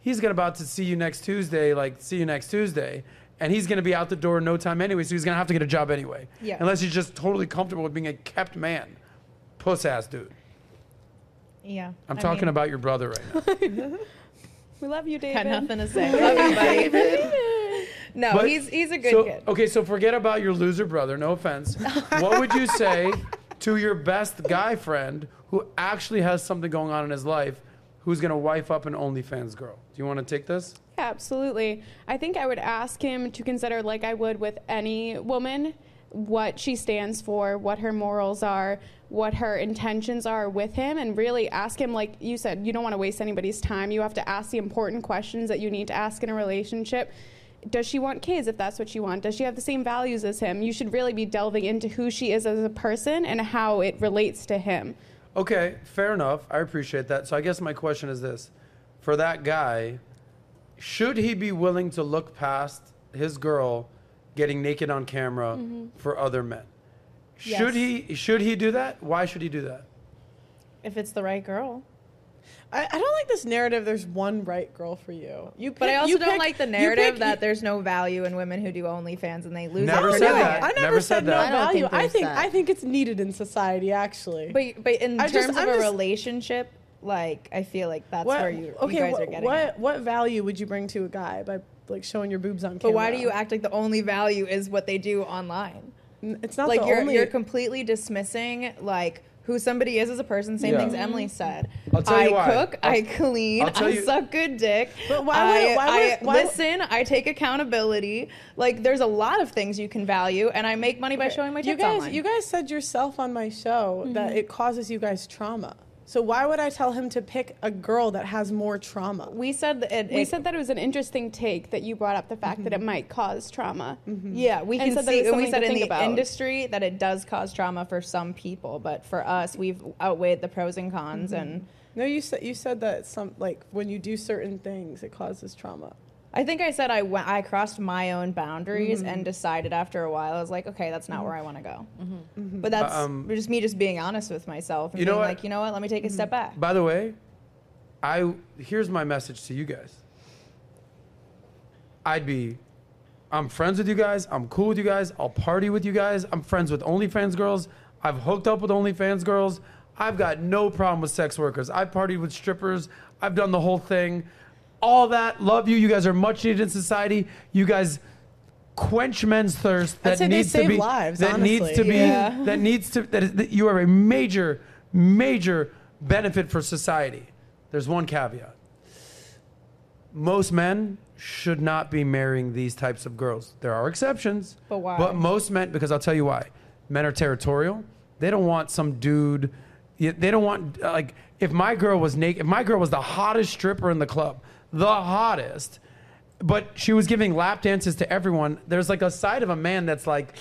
he's gonna about to see you next Tuesday. Like, see you next Tuesday. And he's gonna be out the door in no time anyway, so he's gonna have to get a job anyway. Yeah. Unless he's just totally comfortable with being a kept man. Puss ass dude. yeah. I'm I talking mean, about your brother right now. We love you, David. Got nothing to say. Love you, buddy. No, But- he's he's a good so, kid. Okay, so forget about your loser brother. No offense. what would you say to your best guy friend who actually has something going on in his life, who's gonna wife up an OnlyFans girl? Do you want to take this? Yeah, absolutely. I think I would ask him to consider, like I would with any woman, what she stands for, what her morals are, what her intentions are with him, and really ask him, like you said, you don't want to waste anybody's time. You have to ask the important questions that you need to ask in a relationship. Does she want kids if that's what you want? Does she have the same values as him? You should really be delving into who she is as a person and how it relates to him. Okay, fair enough. I appreciate that. So I guess my question is this: for that guy, should he be willing to look past his girl getting naked on camera mm-hmm. for other men? Should Yes. he? Should he do that? Why should he do that? If it's the right girl. I, I don't like this narrative. There's one right girl for you. You, But I also you don't pick- like the narrative pick- that there's no value in women who do OnlyFans and they lose Never it for said doing that. I never, Never said, said no. I don't value. think I think that. I think it's needed in society. Actually, But but in I just- terms I'm of a just- relationship, like I feel like that's what, where you, okay, you guys what, are getting. what at. what value would you bring to a guy by like showing your boobs on camera? But why do you act like the only value is what they do online? It's not like the you're only. you're completely dismissing like who somebody is as a person. Same Yeah. things Emily said. I'll tell I why. cook, I'll- I clean, I'll tell I you- suck good dick. But why I, would- why I would- why would- listen? I take accountability. Like there's a lot of things you can value, and I make money by showing my you guys, online. you guys said yourself on my show that Mm-hmm. it causes you guys trauma. So why would I tell him to pick a girl that has more trauma? we said that it, We it- said that it was an interesting take that you brought up the fact that it mm-hmm. might cause trauma. Mm-hmm. Yeah, we And can said that see, and we said in the about. industry that it does cause trauma for some people, but for us, we've outweighed the pros and cons, mm-hmm. and No, you said you said that some like when you do certain things, it causes trauma. I think I said I went, I crossed my own boundaries Mm-hmm. and decided after a while I was like, okay, that's not where I want to go. Mm-hmm. But that's um, just me just being honest with myself and You know being what? like, you know what, let me take a step Mm-hmm. back. By the way, I here's my message to you guys. I'd be I'm friends with you guys. I'm cool with you guys. I'll party with you guys. I'm friends with OnlyFans girls. I've hooked up with OnlyFans girls. I've got no problem with sex workers. I've partied with strippers. I've done the whole thing. All that. Love you. You guys are much needed in society. You guys quench men's thirst that needs to be lives, that needs to be Yeah. that needs to that, is, that you are a major major benefit for society. There's one caveat. Most men should not be marrying these types of girls. There are exceptions. But why? But most men, because I'll tell you why. Men are territorial. They don't want some dude. They don't want like if my girl was naked. If my girl was the hottest stripper in the club, the hottest, but she was giving lap dances to everyone. There's like a side of a man that's like,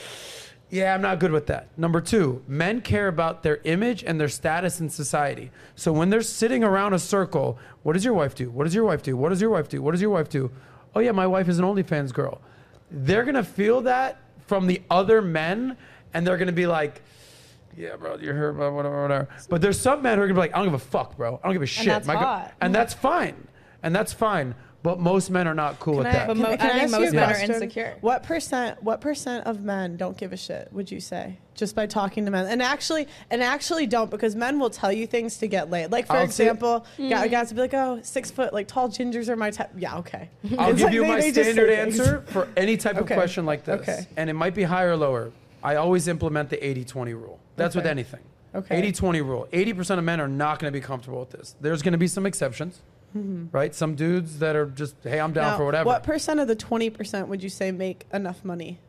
yeah, I'm not good with that. Number two, men care about their image and their status in society. So when they're sitting around a circle, what does your wife do? What does your wife do? What does your wife do? What does your wife do? Oh, yeah, my wife is an OnlyFans girl. They're going to feel that from the other men, and they're going to be like, yeah, bro, you're hurt, whatever, whatever. But there's some men who are to be like, I don't give a fuck, bro. I don't give a shit. And that's My hot. and that's fine. And that's fine. But most men are not cool Can with I, that. But can, mo- can I think ask you most a men are insecure. What percent? What percent of men don't give a shit? Would you say just by talking to men? And actually, and actually don't because men will tell you things to get laid. Like for I'll say- example, guy- mm-hmm. guys will be like, "Oh, six foot, like tall gingers are my type." Yeah, okay. I'll It's give like you they- my they standard answer for any type Okay. of question like this. Okay. And it might be higher or lower. I always implement the 80 20 rule. That's with anything. Okay. 80 20 rule. 80% of men are not going to be comfortable with this. There's going to be some exceptions, right? Some dudes that are just, hey, I'm down Mm-hmm. Now, for whatever. What percent of the twenty percent would you say make enough money,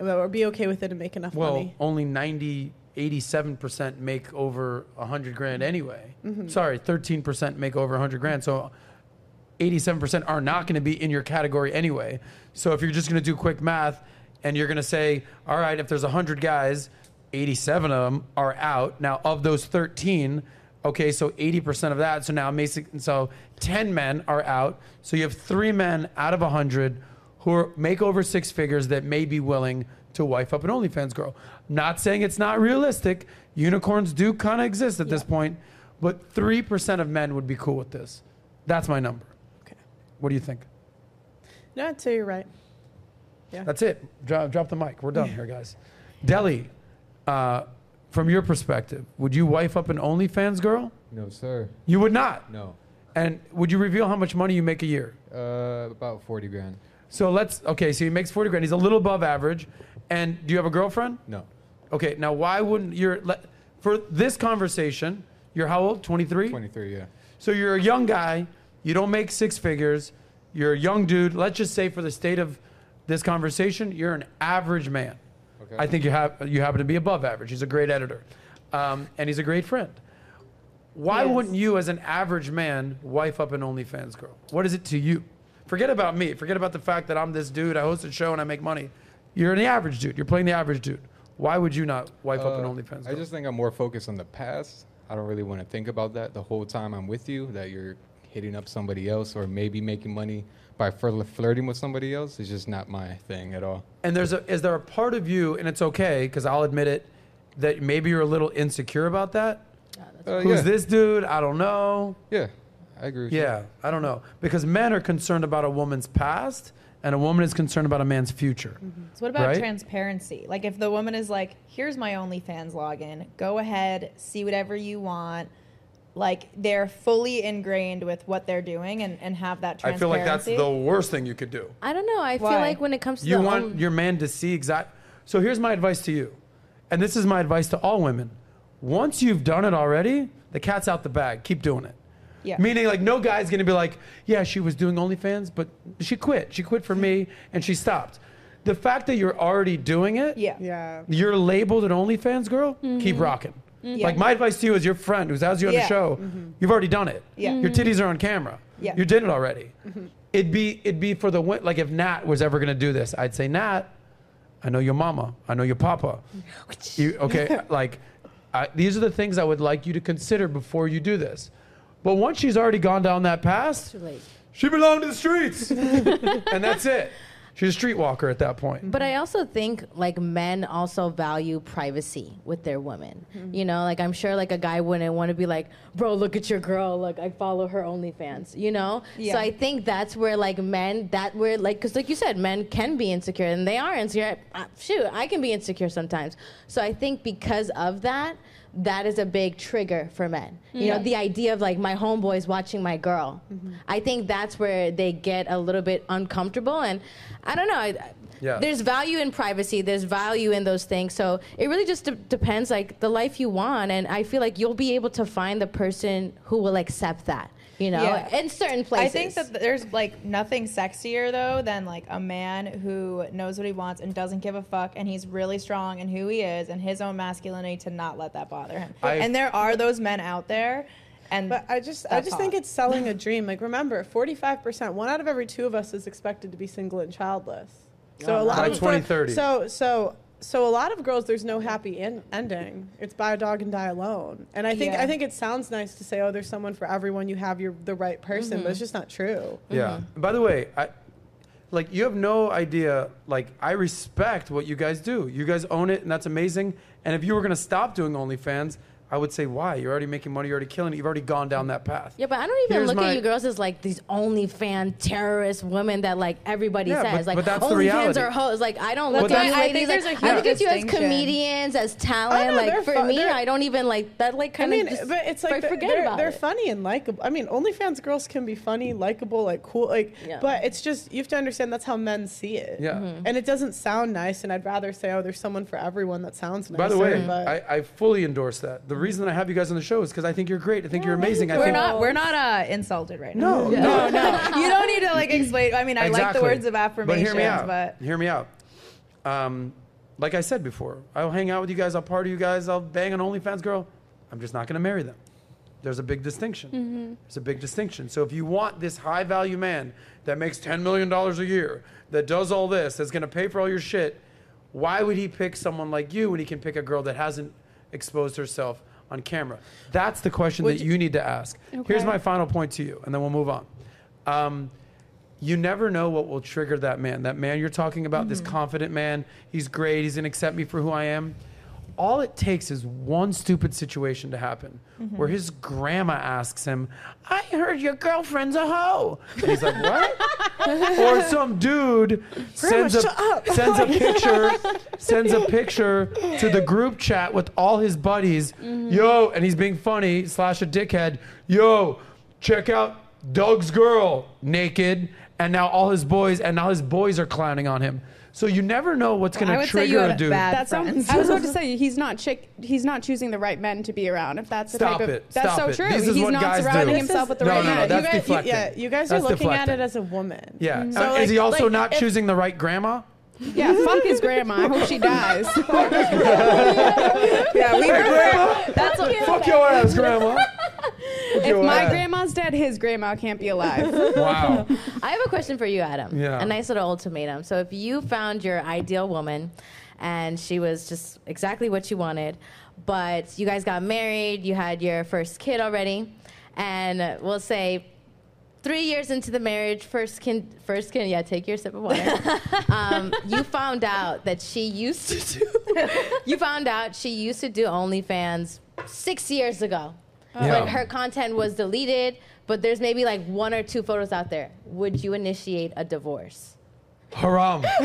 or be okay with it and make enough well, money? only 90, 87% make over 100 grand anyway. Mm-hmm. Sorry, 13% make over 100 grand. So 87% are not going to be in your category anyway. So if you're just going to do quick math and you're going to say, all right, if there's 100 guys, 87 of them are out. Now, of those 13, okay, so 80% of that. So now, basic, so 10 men are out. So you have three men out of 100 who are, make over six figures that may be willing to wife up an OnlyFans girl. Not saying it's not realistic. Unicorns do kind of exist at this point, but 3% of men would be cool with this. That's my number. Okay. What do you think? No, I'd say you're right. Yeah. That's it. Drop, drop the mic. We're done here, guys. Deli, uh, from your perspective, would you wife up an OnlyFans girl? No, sir. You would not. No. And would you reveal how much money you make a year? Uh, about 40 grand. So let's, okay, so he makes 40 grand. He's a little above average. And do you have a girlfriend? No. Okay, now why wouldn't your, let- for this conversation, you're how old? 23? 23, yeah. So you're a young guy, you don't make six figures, you're a young dude. Let's just say for the state of this conversation, you're an average man. Okay. I think you have you happen to be above average. He's a great editor, um, and he's a great friend. Why He is. wouldn't you, as an average man, wife up an OnlyFans girl? What is it to you? Forget about me. Forget about the fact that I'm this dude. I host a show and I make money. You're the average dude. You're playing the average dude. Why would you not wife up an Uh, OnlyFans girl? I just think I'm more focused on the past. I don't really want to think about that the whole time I'm with you. That you're hitting up somebody else or maybe making money by flir- flirting with somebody else. It's just not my thing at all. And there's a is there a part of you, and it's okay because I'll admit it, that maybe you're a little insecure about that. Uh, Who's yeah. this dude? I don't know. Yeah, I agree. With you. Yeah, I don't know because men are concerned about a woman's past, and a woman is concerned about a man's future. So what about Right? transparency? Like if the woman is like, "Here's my OnlyFans login. Go ahead, see whatever you want." Like they're fully ingrained with what they're doing and, and have that I feel like that's the worst thing you could do. I don't know. I feel like when it comes to You the want own- your man to see exact. So here's my advice to you, and this is my advice to all women. Once you've done it already, the cat's out the bag. Keep doing it. Yeah. Meaning, like, no guy's gonna be like, yeah, she was doing OnlyFans, but she quit. She quit for me, and she stopped. The fact that you're already doing it, Yeah. Yeah. you're labeled an OnlyFans girl. Keep mm-hmm. rocking. Mm-hmm. Yeah. Like my advice to you as your friend who's has you on Yeah. the show, mm-hmm. you've already done it. Yeah. Your mm-hmm. titties are on camera. Yeah. You did it already. It'd be it'd be for the win- like if Nat was ever gonna do this, I'd say Nat, I know your mama, I know your papa. You, okay, like I, these are the things I would like you to consider before you do this. But once she's already gone down that path, Too late. she belonged to the streets, and that's it. She's a streetwalker at that point. But I also think like men also value privacy with their women. Mm-hmm. You know, like I'm sure like a guy wouldn't want to be like, bro, look at your girl. Like I follow her OnlyFans. You know. Yeah. So I think that's where like men that where like because like you said, men can be insecure and they are insecure. Uh, shoot, I can be insecure sometimes. So I think because of that. That is a big trigger for men. You know, the idea of like my homeboys watching my girl. Mm-hmm. I think that's where they get a little bit uncomfortable. And I don't know. I, Yeah. There's value in privacy. There's value in those things. So it really just de- depends, like the life you want. And I feel like you'll be able to find the person who will accept that. You know, Yeah. in certain places. I think that there's like nothing sexier though than like a man who knows what he wants and doesn't give a fuck and he's really strong in who he is and his own masculinity to not let that bother him. I- and there are those men out there and But I just, I That's just think it's selling a dream. Like, remember, forty-five percent, one out of every two of us is expected to be single and childless. So a oh, lot By of 2030. So, so, so a lot of girls, there's no happy in, ending. It's buy a dog and die alone. And I think, Yeah. I think it sounds nice to say, oh, there's someone for everyone. You have your the right person, but it's mm-hmm. just not true. Yeah. Mm-hmm. By the way, I like you have no idea. Like I respect what you guys do. You guys own it, and that's amazing. And if you were gonna stop doing OnlyFans, I would say why? You're already making money. You're already killing it. You've already gone down that path. Yeah, but I don't even Here's look my- at you girls as like these OnlyFans terrorist women that like everybody Yeah, says. but- like but that's the OnlyFans reality. are hoes. Like I don't That's look at why you I ladies think like there's a I huge look at you as distinction. comedians, as talent. Oh, no, like they're for fu- me, they're- I don't even like that. Like I kind of mean, just but it's like for- they're, forget they're, about they're it. funny and likable. I mean, OnlyFans girls can be funny, likable, like cool, like. Yeah. But it's just you have to understand that's how men see it. Yeah. Mm-hmm. And it doesn't sound nice, and I'd rather say, oh, there's someone for everyone that sounds nice. By the way, but I, I fully endorse that. The reason that I have you guys on the show is because I think you're great. I think you're amazing. I we're think not we're not uh, insulted right now. no, no, no, you don't need to like explain. I mean, I like Exactly. the words of affirmation, But hear me out. but Hear me out. Um, like I said before, I'll hang out with you guys. I'll party with you guys. I'll bang an OnlyFans girl. I'm just not going to marry them. There's a big distinction. There's a big distinction. So if you want this high value man that makes $10 million a year, that does all this, that's going to pay for all your shit, why would he pick someone like you when he can pick a girl that hasn't exposed herself on camera? That's the question Would that you- you need to ask. Here's my final point to you, and then we'll move on. Um, you never know what will trigger that man. That man you're talking about, this confident man, he's great, he's gonna accept me for who I am. All it takes is one stupid situation to happen where his grandma asks him, I heard your girlfriend's a hoe. And he's like, What? or some dude sends a, sends a picture sends a picture to the group chat with all his buddies. Yo, and he's being funny slash a dickhead. Yo, check out Doug's girl naked, and now all his boys and now his boys are clowning on him. So you never know what's I going to would say you trigger a had dude. bad That's so, friends. I was about to say he's not chick. He's not choosing the right men to be around. If that's the Stop type of it. that's Stop so it. true. This is he's what not guys surrounding do. himself with the No, right no, no, men. that's you guys, you, yeah, you guys That's are looking at it as a woman. Yeah. So, Uh, is he also like, not if- choosing the right grandma? yeah, fuck his grandma. I hope she dies. yeah, we That's what Fuck your ass, grandma. Fuck if my grandma's dead, his grandma can't be alive. Wow. I have a question for you, Adam. Yeah. A nice little ultimatum. So if you found your ideal woman and she was just exactly what you wanted, but you guys got married, you had your first kid already, and we'll say three years into the marriage, first kid, first kid, yeah, take your sip of water. um, you found out that she used to do, you found out she used to do OnlyFans six years ago. Yeah. But her content was deleted, but there's maybe like one or two photos out there. Would you initiate a divorce? Haram.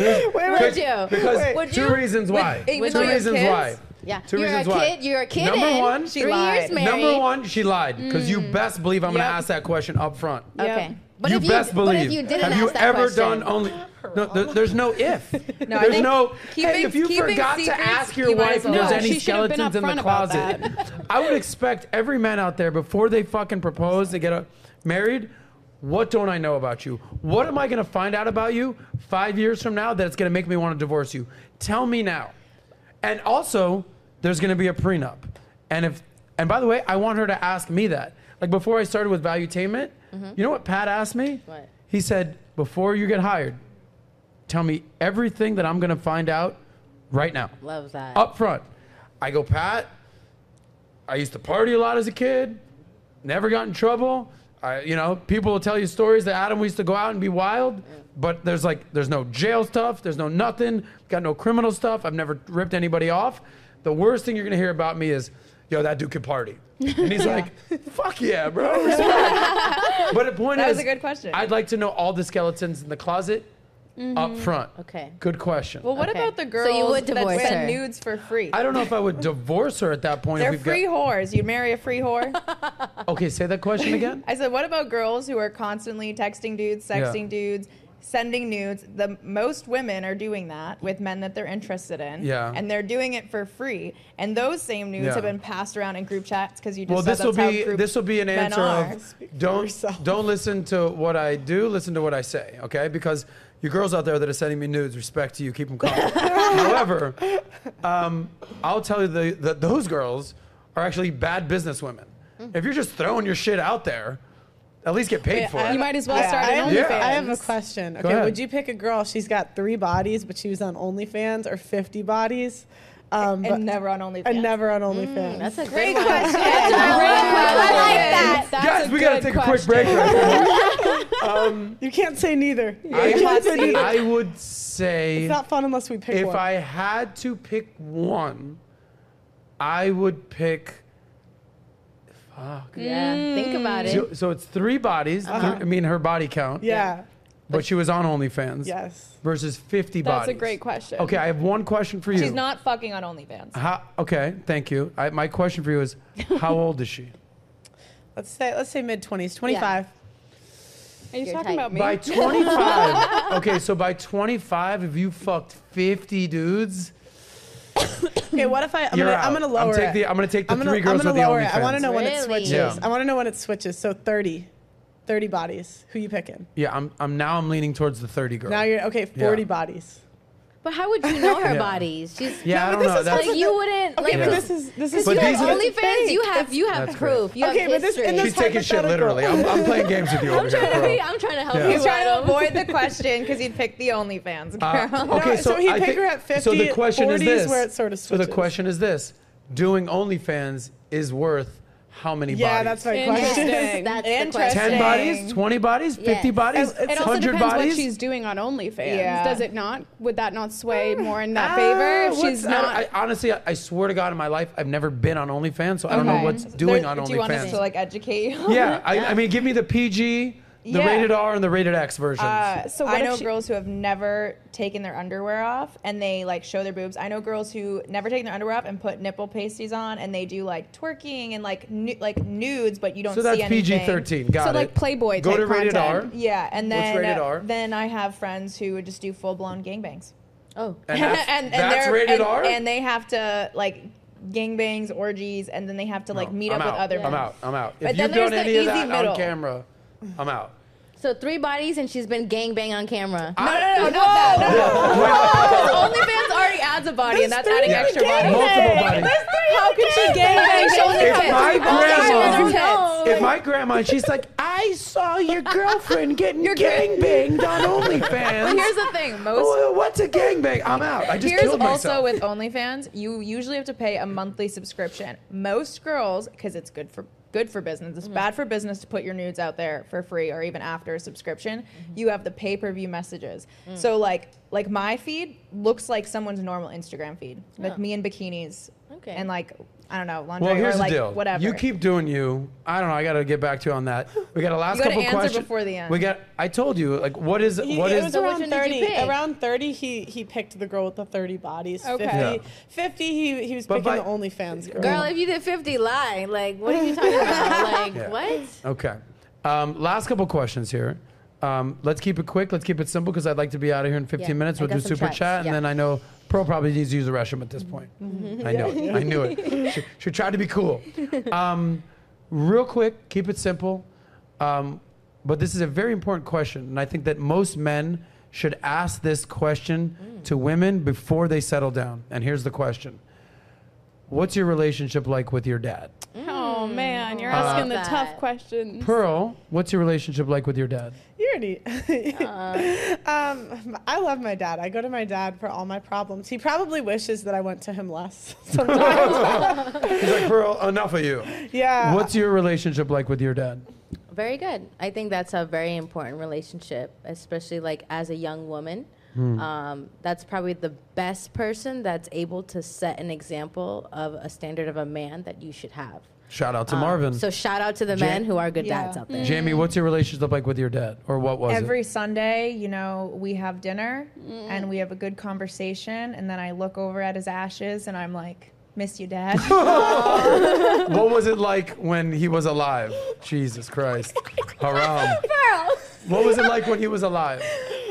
Would you? Because Would two you? reasons why. Would- two reasons kids? why. Yeah. Two you're reasons a why. kid. You're a kid. Number one, She three lied. years married. Number one, she lied because you mm. best believe I'm Yep. gonna ask that question up front. Okay. But you if best you, believe. But if you didn't Have you ever question, done only? No, there, there's no if. No, I there's no. keeping- hey, if you forgot to ask your you wife if there's. Any she should have been skeletons in the closet, I would expect every man out there before they fucking propose to get a, married. What don't I know about you? What am I going to find out about you five years from now that it's going to make me want to divorce you? Tell me now. And also, there's going to be a prenup. And if, and by the way, I want her to ask me that. Like before I started with Valuetainment, Mm-hmm. you know what Pat asked me? What? He said, before you get hired, tell me everything that I'm going to find out right now Loves that. up front. I go, Pat, I used to party a lot as a kid, never got in trouble. I, you know, people will tell you stories that Adam we used to go out and be wild, but there's like, there's no jail stuff, there's no nothing, got no criminal stuff. I've never ripped anybody off. The worst thing you're gonna hear about me is, yo, that dude could party. And he's like, fuck yeah, bro. respect." but the point That is, was a good question. I'd like to know all the skeletons in the closet mm-hmm. up front. Okay. Good question. Well, what Okay. about the So girls you would that divorce send her? nudes for free? I don't know if I would divorce her at that point. They're if we've free whores. You'd marry a free whore? got, okay, say that question again. I said, what about girls who are constantly texting dudes, Yeah. sexting dudes, sending nudes? The most women are doing that with men that they're interested in. Yeah. And they're doing it for free. And those same nudes Yeah. have been passed around in group chats because you just well, this will be this will be an answer are. of don't don't listen to what I do, listen to what I say, okay? Because you girls out there that are sending me nudes, respect to you, keep them calm. However, um, I'll tell you that those girls are actually bad business women. If you're just throwing your shit out there, at least get paid Yeah, for I- it. You might as well Yeah. start an have, Yeah. OnlyFans. I have a question. Go Okay, ahead. would you pick a girl? She's got three bodies, but she was on OnlyFans, or 50 bodies, um, but- And never on OnlyFans. and never on OnlyFans. That's a Great good one. question. I like that. That's Guys, a we gotta good take a quick break right um, you can't say neither. I, can't say neither. I would say It's not fun unless we pick if one. I had to pick one, I would pick. Fuck. Yeah. Think about it. So, so it's three bodies. Uh-huh. Three- I mean, her body count. yeah. But she was on OnlyFans. Yes. Versus 50 That's bodies. a great question. Okay, I have one question for you. She's not fucking on OnlyFans. How, okay, thank you. I, my question for you is, how old is she? Let's say let's say mid 20s, 25. Are you You're talking tight. about me? By 25. okay, so by 25, if you fucked 50 dudes, Okay, what if I? I'm you're gonna out. I'm gonna lower I'm take it. The, I'm gonna take the I'm gonna, three girls I'm gonna with the lower it. I want to know when it switches. Yeah. I want to know when it switches. So 30, 30 bodies. Who you picking? Yeah, I'm, I'm now I'm leaning towards the 30 girl. Now you're okay. 40 Yeah. bodies. But how would you know her Yeah. bodies? She's yeah, I don't but know. is That's, like you wouldn't Okay, like but this is this is But you these are- OnlyFans. You have you have That's proof. You Okay, have but this- history. in this she's taking shit hypothetical. literally. I'm, I'm playing games with you over I'm here, trying to bro. be, I'm trying to help Yeah. you. He's trying to Adam. avoid the question because he'd pick the OnlyFans girl. Uh, okay, No, so, so he'd I pick think- her at 50, So the question 40 is is this. where it sort of so the switches. question is this: Doing OnlyFans is worth how many Yeah, bodies? that's my question. Interesting. That's the Interesting. question. Ten bodies, twenty bodies, fifty Yes. bodies, It- it It also hundred depends bodies. what she's doing on OnlyFans. Yeah. Does it not? Would that not sway more in that Ah, favor? If she's not. I, honestly, I, I swear to God, in my life, I've never been on OnlyFans, so I don't know what's doing There- on Do you want us to like educate you? yeah, I, I mean, give me the PG, the Yeah. rated R, and the rated X versions. Uh, So I if know she- girls who have never taken their underwear off and they like show their boobs. I know girls who never take their underwear off and put nipple pasties on and they do like twerking and like nu- like nudes, but you don't so that's see anything. PG thirteen. Got it. so it. like Playboy Go type to rated R. content. Yeah, and What's then rated R? then I have friends who would just do full blown gangbangs. Oh. And that's, and, and that's they're- rated and, R. and they have to like gangbangs, orgies, and then they have to like meet I'm up out. with other. I'm men. out. I'm out. But If then you've done there's the any of easy that middle. on camera, I'm out. So three bodies and she's been gangbang on camera. No, no, no, not that. No, no. OnlyFans already adds a body, and that's adding extra body. Multiple bodies. How can she gangbang? She If my grandma- if my grandma, she's like, I saw your girlfriend getting gang banged on OnlyFans. But here's the thing, most Oh, what's a gangbang? I'm out. I just Here's killed also myself. with OnlyFans, you usually have to pay a monthly subscription. Most girls, because it's good for good for business, Mm-hmm. it's bad for business to put your nudes out there for free or even after a subscription. Mm-hmm. You have the pay per view messages. Mm. So like like my feed looks like someone's normal Instagram feed, like Oh. me in bikinis Okay. and like I don't know laundry well, here's or like the deal. whatever. You keep doing you. I don't know. I got to get back to you on that. We got a last You gotta couple answer questions before the end. We got. I told you. Like, what is He, what it is? was So which around one did you 30. pick? Around 30, he he picked the girl with the 30 bodies. Okay. 50, Yeah. 50 he, he was But picking by- the OnlyFans girl. Girl, if you did 50, lie. Like, what are you talking about? Like, Yeah. what? Okay. Um, last couple questions here. Um, let's keep it quick. Let's keep it simple because I'd like to be out of here in 15 Yeah, minutes. I We'll got do some super chats, chat, and then I know Pearl probably needs to use the restroom at this point. I know it. I knew it. She, she tried to be cool. Um, real quick, keep it simple. Um, but this is a very important question, and I think that most men should ask this question to women before they settle down. And here's the question: What's your relationship like with your dad? Oh man, you're Uh, asking the Love tough questions. Pearl, what's your relationship like with your dad? You already. um, I love my dad. I go to my dad for all my problems. He probably wishes that I went to him less sometimes. He's like, Pearl, enough of you. yeah. What's your relationship like with your dad? Very good. I think that's a very important relationship, especially like as a young woman. Hmm. Um, that's probably the best person that's able to set an example of a standard of a man that you should have. Shout out to Um, Marvin. So shout out to the Jan- men who are good Yeah. dads out there. Jaime, what's your relationship like with your dad? Or what was Every it? Sunday, you know, we have dinner and we have a good conversation, and then I look over at his ashes and I'm like, "Miss you, Dad." What was it like when he was alive? Jesus Christ. Haram. What was it like when he was alive?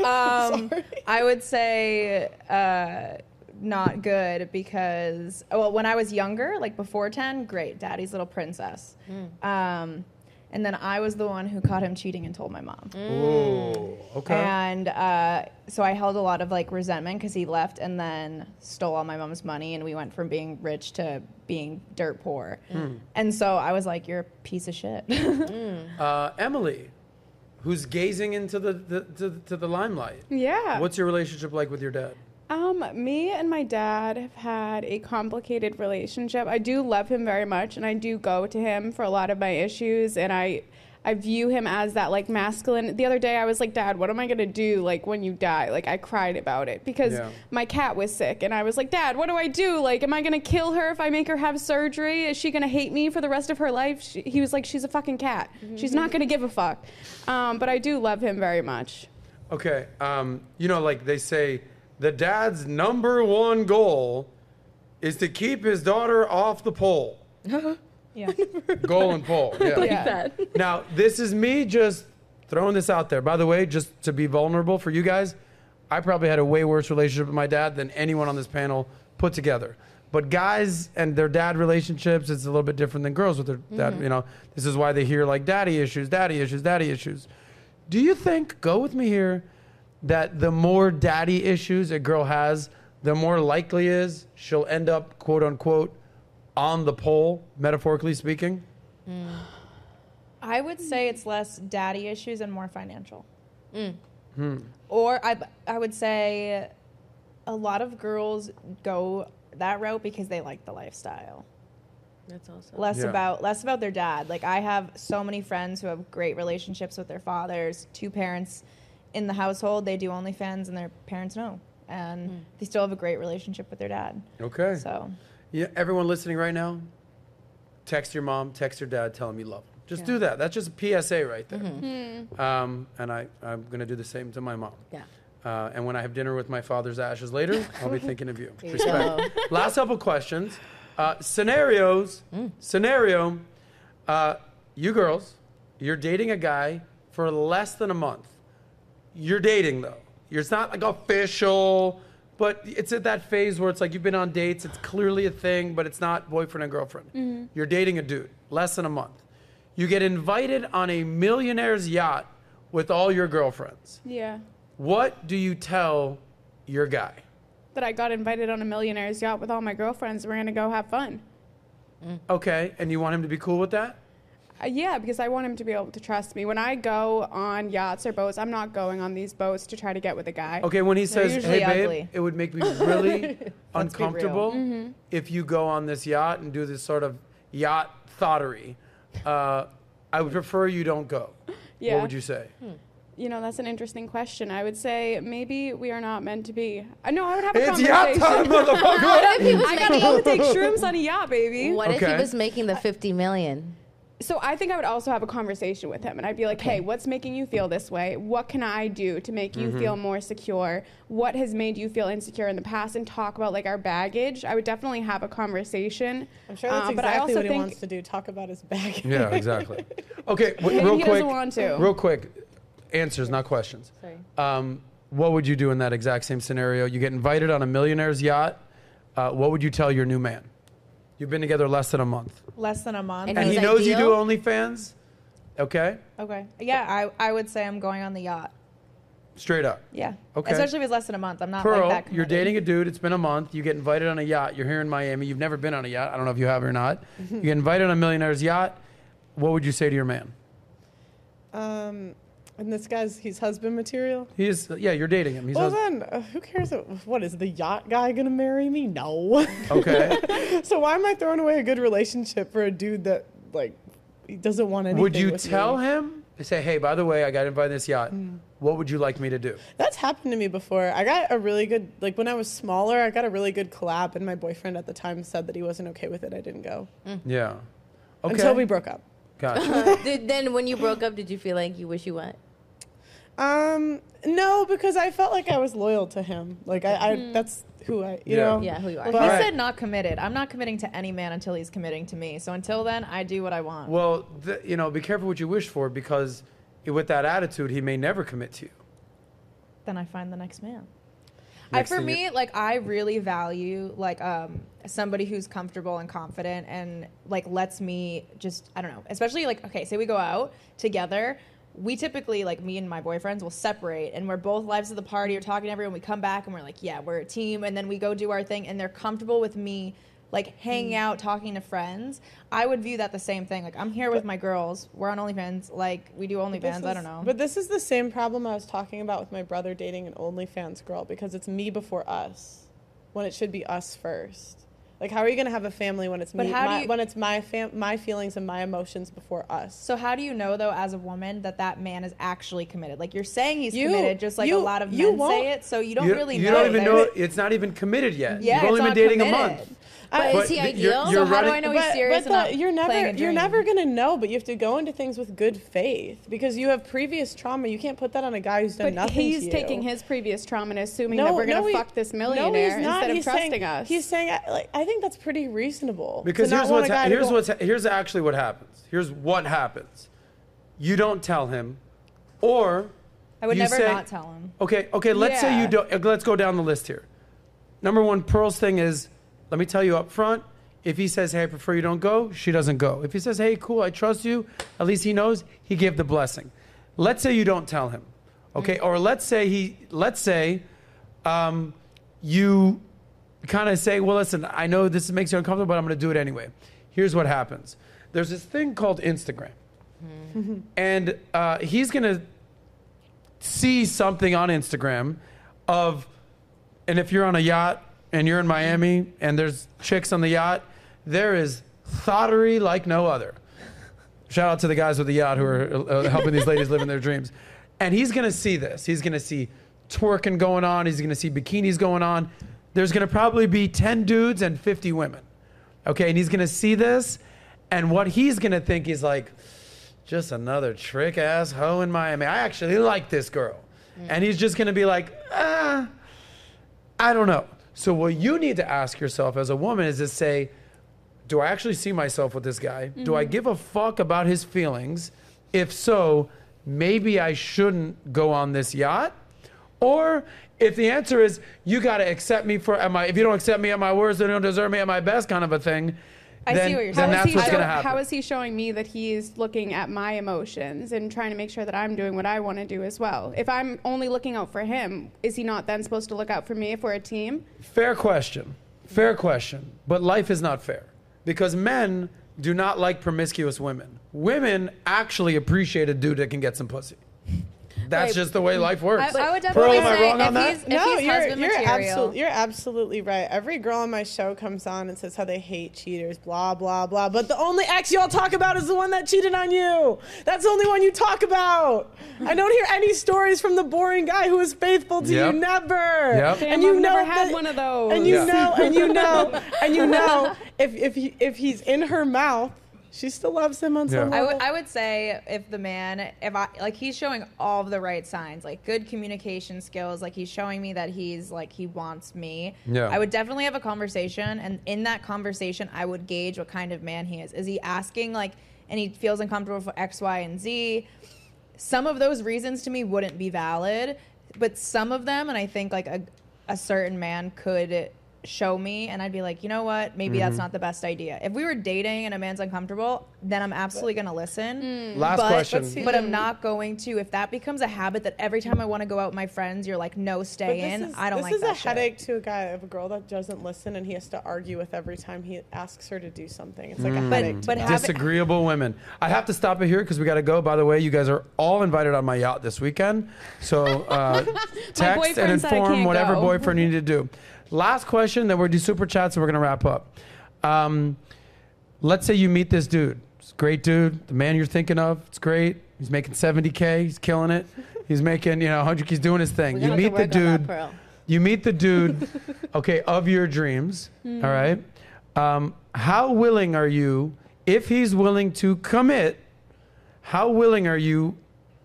Um, I would say uh, not good because well, when I was younger, like before ten, great, Daddy's little princess. Um, and then I was the one who caught him cheating and told my mom. Ooh, okay. And uh, so I held a lot of like resentment because he left and then stole all my mom's money, and we went from being rich to being dirt poor. And so I was like, "You're a piece of shit." Uh, Emily, who's gazing into the, the to, to the limelight. Yeah. What's your relationship like with your dad? Um, me and my dad have had a complicated relationship. I do love him very much, and I do go to him for a lot of my issues, and I, I view him as that like masculine. The other day, I was like, Dad, what am I gonna do like when you die? Like I cried about it because Yeah. my cat was sick, and I was like, Dad, what do I do? Like, am I gonna kill her if I make her have surgery? Is she gonna hate me for the rest of her life? She, he was like, She's a fucking cat. She's not gonna give a fuck. Um, but I do love him very much. Okay. Um, you know, like they say, the dad's number one goal is to keep his daughter off the pole. yeah. Goal and pole. Yeah. Yeah. Now, this is me just throwing this out there. By the way, just to be vulnerable for you guys, I probably had a way worse relationship with my dad than anyone on this panel put together. But guys and their dad relationships, it's a little bit different than girls with their dad. Mm-hmm. You know, this is why they hear like daddy issues, daddy issues, daddy issues. Do you think, go with me here, that the more daddy issues a girl has, the more likely is she'll end up, quote unquote, on the pole, metaphorically speaking? I would say it's less daddy issues and more financial. Hmm. Or I, I would say a lot of girls go that route because they like the lifestyle. That's also. Less Yeah. about less about their dad. Like I have so many friends who have great relationships with their fathers, two parents in the household, they do OnlyFans and their parents know. And they still have a great relationship with their dad. Okay. So Yeah, everyone listening right now, text your mom, text your dad, tell them you love them. Just Yeah. do that. That's just a PSA right there. Hmm. Um, and I, I'm going to do the same to my mom. Yeah. Uh, and when I have dinner with my father's ashes later, I'll be thinking of you. Respect. Last couple questions. Uh, scenarios. Mm. Scenario. Uh, you girls, you're dating a guy for less than a month. You're dating though. It's not like official, but it's at that phase where it's like you've been on dates. It's clearly a thing, but it's not boyfriend and girlfriend. Mm-hmm. You're dating a dude, less than a month. You get invited on a millionaire's yacht with all your girlfriends. Yeah. What do you tell your guy? that I got invited on a millionaire's yacht with all my girlfriends. We're gonna go have fun. Okay, and you want him to be cool with that? Uh, yeah, because I want him to be able to trust me. When I go on yachts or boats, I'm not going on these boats to try to get with a guy. Okay, when he They're says, usually "Hey, babe, ugly. it would make me really Let's real. uncomfortable Mm-hmm. if you go on this yacht and do this sort of yacht thottery," uh, I would prefer you don't go. Yeah. What would you say? You know, that's an interesting question. I would say maybe we are not meant to be. Uh, no, I would have a It's yacht conversation. time, motherfucker! What if he was I gotta go take shrooms on a yacht, baby. What if he was making the fifty million? So I think I would also have a conversation with him, and I'd be like, "Hey, what's making you feel this way? What can I do to make Mm-hmm. you feel more secure? What has made you feel insecure in the past?" And talk about like our baggage. I would definitely have a conversation. I'm sure that's Uh, but I exactly also what he think- wants to do. Talk about his baggage. yeah, exactly. Okay, w- Maybe real he quick. want to. Real quick, answers, not questions. Sorry. Um, what would you do in that exact same scenario? You get invited on a millionaire's yacht. Uh, what would you tell your new man? You've been together less than a month, Less than a month. And and he he's knows you do ideal? OnlyFans. Okay, okay. Yeah, I, I would say I'm going on the yacht. straight up. Yeah. Okay. Especially if it's less than a month. I'm not Pearl, like that. you're dating a dude. It's been a month. You get invited on a yacht. You're here in Miami. You've never been on a yacht. I don't know if you have or not. you get invited on a millionaire's yacht. What would you say to your man? Um, and this guy's he's husband material. He is. Yeah, you're dating him. He's well hus- then, uh, who cares? if- What is the yacht guy gonna marry me? No. okay. so why am I throwing away a good relationship for a dude that like he doesn't want anything? would you with tell me? him? Say, hey, by the way, I got invited to this yacht. Mm. What would you like me to do? That's happened to me before. I got a really good like when I was smaller. I got a really good collab, and my boyfriend at the time said that he wasn't okay with it. I didn't go mm. Yeah. Okay. until we broke up. Gotcha. Uh, did, then when you broke up, did you feel like you wish you went? Um, no, because I felt like I was loyal to him. Like I, I that's who I, you Yeah. know. Yeah, who you are. Well, But- he said not committed. I'm not committing to any man until he's committing to me. So until then, I do what I want. well, th- you know, be careful what you wish for because with that attitude, he may never commit to you. then I find the next man. I, Next for thing you- me, like I really value like um somebody who's comfortable and confident and like lets me just I don't know, especially like okay, say we go out together. We typically like me and my boyfriends will separate and we're both lives of the party or talking to everyone. We come back and we're like, yeah, we're a team, and then we go do our thing, and they're comfortable with me like hanging mm. out, talking to friends. I would view that the same thing. Like I'm here with my girls. We're on OnlyFans. Like we do OnlyFans. I don't know. But this is the same problem I was talking about with my brother dating an OnlyFans girl because it's me before us, when it should be us first. Like, how are you going to have a family when it's But me, how my, you- when it's my fam- my feelings and my emotions before us? So how do you know though, as a woman, that that man is actually committed? Like you're saying he's You- committed, just like you- a lot of you men won't- say it. So you don't you, really you know. don't even They're- know it's not even committed yet. Yeah, You've only been not dating a month. I- But is he th- you're- ideal? you're so how do I know he's but, serious but and not the, you're never a you're never gonna know, but you have to go into things with good faith because you have previous trauma. You can't put that on a guy who's done But nothing. he's to you. taking his previous trauma and assuming that we're gonna he- fuck this no, millionaire he's not. instead of he's trusting saying, us. He's saying I- like I think that's pretty reasonable. Because here's what's a ha- here's what's ha- here's actually what happens. Here's what happens. You don't tell him, or I would you never say- not tell him. Okay, okay. Let's say you don't. uh, Let's go down the list here. Number one, Pearl's thing is, let me tell you up front. If he says, "Hey, I prefer you don't go," she doesn't go. If he says, "Hey, cool, I trust you," at least he knows he gave the blessing. Let's say you don't tell him, okay? Or let's say he, let's say, um, you kind of say, "Well, listen, I know this makes you uncomfortable, but I'm going to do it anyway." Here's what happens. There's this thing called Instagram, and uh, he's going to see something on Instagram of, and if you're on a yacht and you're in Miami and there's chicks on the yacht, there is thottery like no other. Shout out to the guys with the yacht who are uh, helping these ladies live in their dreams. And he's gonna see this. He's gonna see twerking going on. He's gonna see bikinis going on. There's gonna probably be 10 dudes and 50 women. Okay, and he's gonna see this, and what he's gonna think is like, just another trick ass hoe in Miami. I actually like this girl. And he's just gonna be like, ah, I don't know. So what you need to ask yourself as a woman is to say, do I actually see myself with this guy? Do I mm-hmm. give a fuck about his feelings? If so, maybe I shouldn't go on this yacht. Or if the answer is you got to accept me for at my if you don't accept me at my worst, then you don't deserve me at my best kind of a thing. I see what you're then saying. that's what's gonna happen. how is he showing me that he's looking at my emotions and trying to make sure that I'm doing what I want to do as well? If I'm only looking out for him, is he not then supposed to look out for me if we're a team? Fair question. Fair question. But life is not fair because men do not like promiscuous women. Women actually appreciate a dude that can get some pussy. That's Wait. just the way life works. I, I would Pearl, definitely am I say wrong on if that? no, you're you're absolutely you're absolutely right. Every girl on my show comes on and says how they hate cheaters, blah blah blah. But the only ex y'all talk about is the one that cheated on you. That's the only one you talk about. I don't hear any stories from the boring guy who was faithful to Yep. you. Never. Yep. Damn, And you I've know never had that- one of those. And you Yeah. know, and you know, and you know, if if he, if he's in her mouth, she still loves him on some Yeah. I level. would, I would say if the man, if I like, he's showing all of the right signs, like good communication skills, like he's showing me that he's like he wants me. Yeah. I would definitely have a conversation, and in that conversation, I would gauge what kind of man he is. Is he asking like, and he feels uncomfortable for X, Y, and Z? Some of those reasons to me wouldn't be valid, but some of them, and I think like a, a certain man could show me and I'd be like, you know what, maybe Mm-hmm. that's not the best idea. If we were dating and a man's uncomfortable, then I'm absolutely gonna listen. Last but, question. But I'm not going to. If that becomes a habit that every time I want to go out with my friends, you're like, no, stay in. is, I don't this like is that a shit. headache to a guy of a girl that doesn't listen and he has to argue with every time he asks her to do something. It's like a headache. to but them. have- Disagreeable women. I have to stop it here because we got to go. By the way, you guys are all invited on my yacht this weekend. So uh, text and boyfriend said I inform whatever go. boyfriend you need to do. Last question, then we're do super chats and we're going to wrap up. Um, let's say you meet this dude. It's a great dude. The man you're thinking of. It's great. He's making 70K. He's killing it. He's making, you know, 100 He's doing his thing. You meet the work on that, dude. You meet the dude, okay, of your dreams. Hmm. All right. Um, how willing are you, if he's willing to commit, how willing are you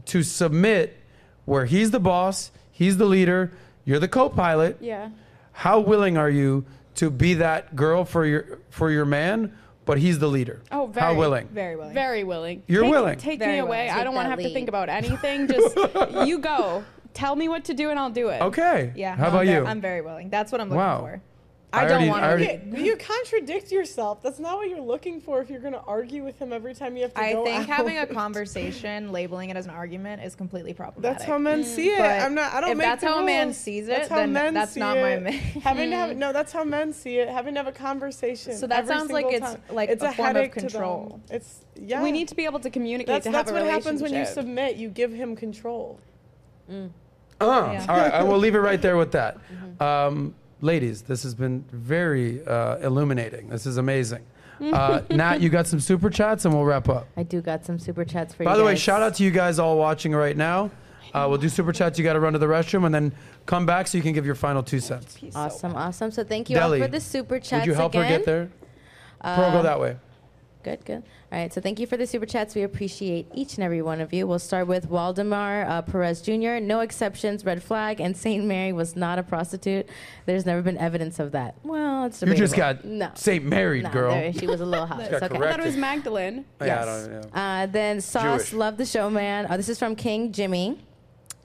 to submit where he's the boss, he's the leader, you're the co pilot? Yeah. How willing are you to be that girl for your for your man, but he's the leader? Oh, very. How willing? Very willing. Very willing. You're Take- willing. Take Very me away. willing. I don't want to that have to think about anything. Just you go. Tell me what to do and I'll do it. Okay. Yeah. How no, about I'm you? I'm very willing. That's what I'm looking Wow. for. I I, don't want to. already- Okay, you contradict yourself. That's not what you're looking for if you're going to argue with him every time you have to go. I think out. having a conversation, labeling it as an argument, is completely problematic. That's how men see it. But I'm not. I don't if make that's the how a man rules. sees That's it, how then men that's see not my it. man. Having to have no, that's how men see it. Having to have a conversation. So that every sounds like it's time. like it's a form of headache to them. control. It's yeah. We need to be able to communicate That's to that's have a what happens when you submit. You give him control. Uh, Yeah. All right, I will leave it right there with that. Um, ladies, this has been very uh, illuminating. This is amazing. Uh, Nat, you got some super chats, and we'll wrap up. I do got some super chats for you. By the way, guys. shout out to you guys all watching right now. Uh, we'll do super chats. You got to run to the restroom, and then come back so you can give your final two cents. Awesome, awesome. So thank you Deli, all for the super chats Would you help again. her get there? Pearl, go Uh, that way. Good, good. All right, so thank you for the super chats. We appreciate each and every one of you. We'll start with Waldemar uh, Perez Jr., no exceptions, red flag, and St. Mary was not a prostitute. There's never been evidence of that. Well, it's You just debatable. got no. St. Married, no, girl. there- she was a little hot. Got It's okay. I thought it was Magdalene. Yeah, I Yes. don't- yeah. Uh, then Sos, Jewish. love the showman. Oh, this is from King Jimmy.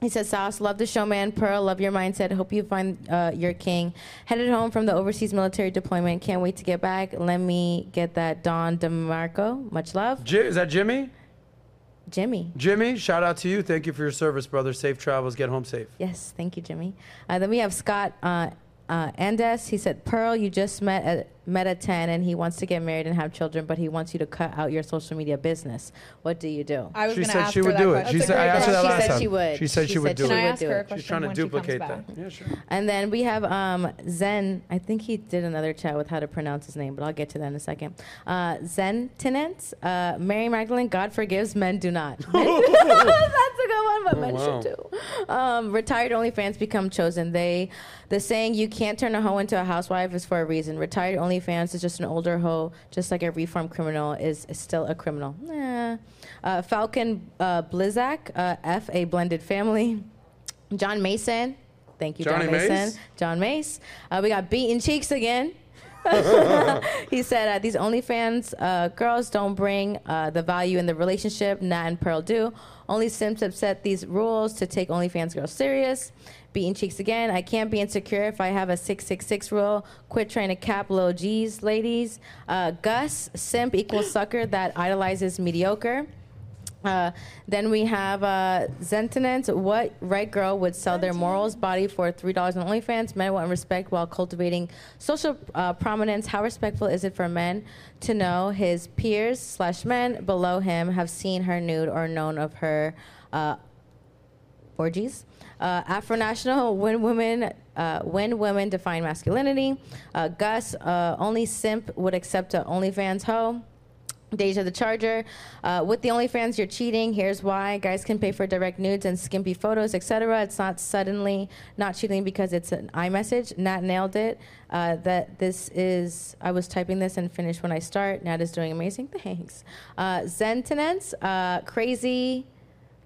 He says, Sos, love the showman. Pearl, love your mindset. Hope you find uh, your king. Headed home from the overseas military deployment. Can't wait to get back. Let me get that Don DeMarco. Much love. Ji- is that Jimmy? Jimmy. Jimmy, shout out to you. Thank you for your service, brother. Safe travels. Get home safe. Yes, thank you, Jimmy. Uh, then we have Scott uh, uh, Andes. He said, Pearl, you just met at, met at 10 and he wants to get married and have children, but he wants you to cut out your social media business. What do you do? I was She going to said ask she her would that do it. question. She said, I asked her that She last said time. she would. She said She she would said do she it. would ask do her a it. question She's trying to when she comes duplicate that. Yeah, sure. And then we have um, Zen. I think he did another chat with how to pronounce his name, but I'll get to that in a second. Uh, Zen Tenant, uh, Mary Magdalene, God forgives, men do not. Men- That's a good one, but Oh, men wow. should too. Um, retired OnlyFans become chosen. They, the saying "you can't turn a hoe into a housewife" is for a reason. Retired OnlyFans is just an older hoe, just like a reformed criminal is, is still a criminal. Nah. Uh, Falcon uh, Blizzak, uh, F a blended family. John Mason. Thank you, Johnny John Mason. Mace? John Mace. Uh, we got beaten cheeks again. he said uh, these OnlyFans uh, girls don't bring uh, the value in the relationship. Nat and Pearl do. Only Sims have set these rules to take OnlyFans girls serious. Beaten cheeks again. I can't be insecure if I have a 666 rule. Quit trying to cap low G's, ladies. Uh, Gus, simp equals sucker that idolizes mediocre. Uh, then we have uh, Zentinent. What right girl would sell their morals body for three dollars on OnlyFans? Men want respect while cultivating social uh, prominence. How respectful is it for men to know his peers slash men below him have seen her nude or known of her uh, orgies? Uh, Afro National. When women uh, when women define masculinity. Uh, Gus. Uh, only simp would accept a OnlyFans hoe. Deja the Charger. Uh, with the OnlyFans, you're cheating. Here's why. Guys can pay for direct nudes and skimpy photos, etc. It's not suddenly not cheating because it's an iMessage. Nat nailed it. Uh, that this is, I was typing this and finished when I start. Nat is doing amazing. Thanks. Uh, Zentinence, uh, crazy.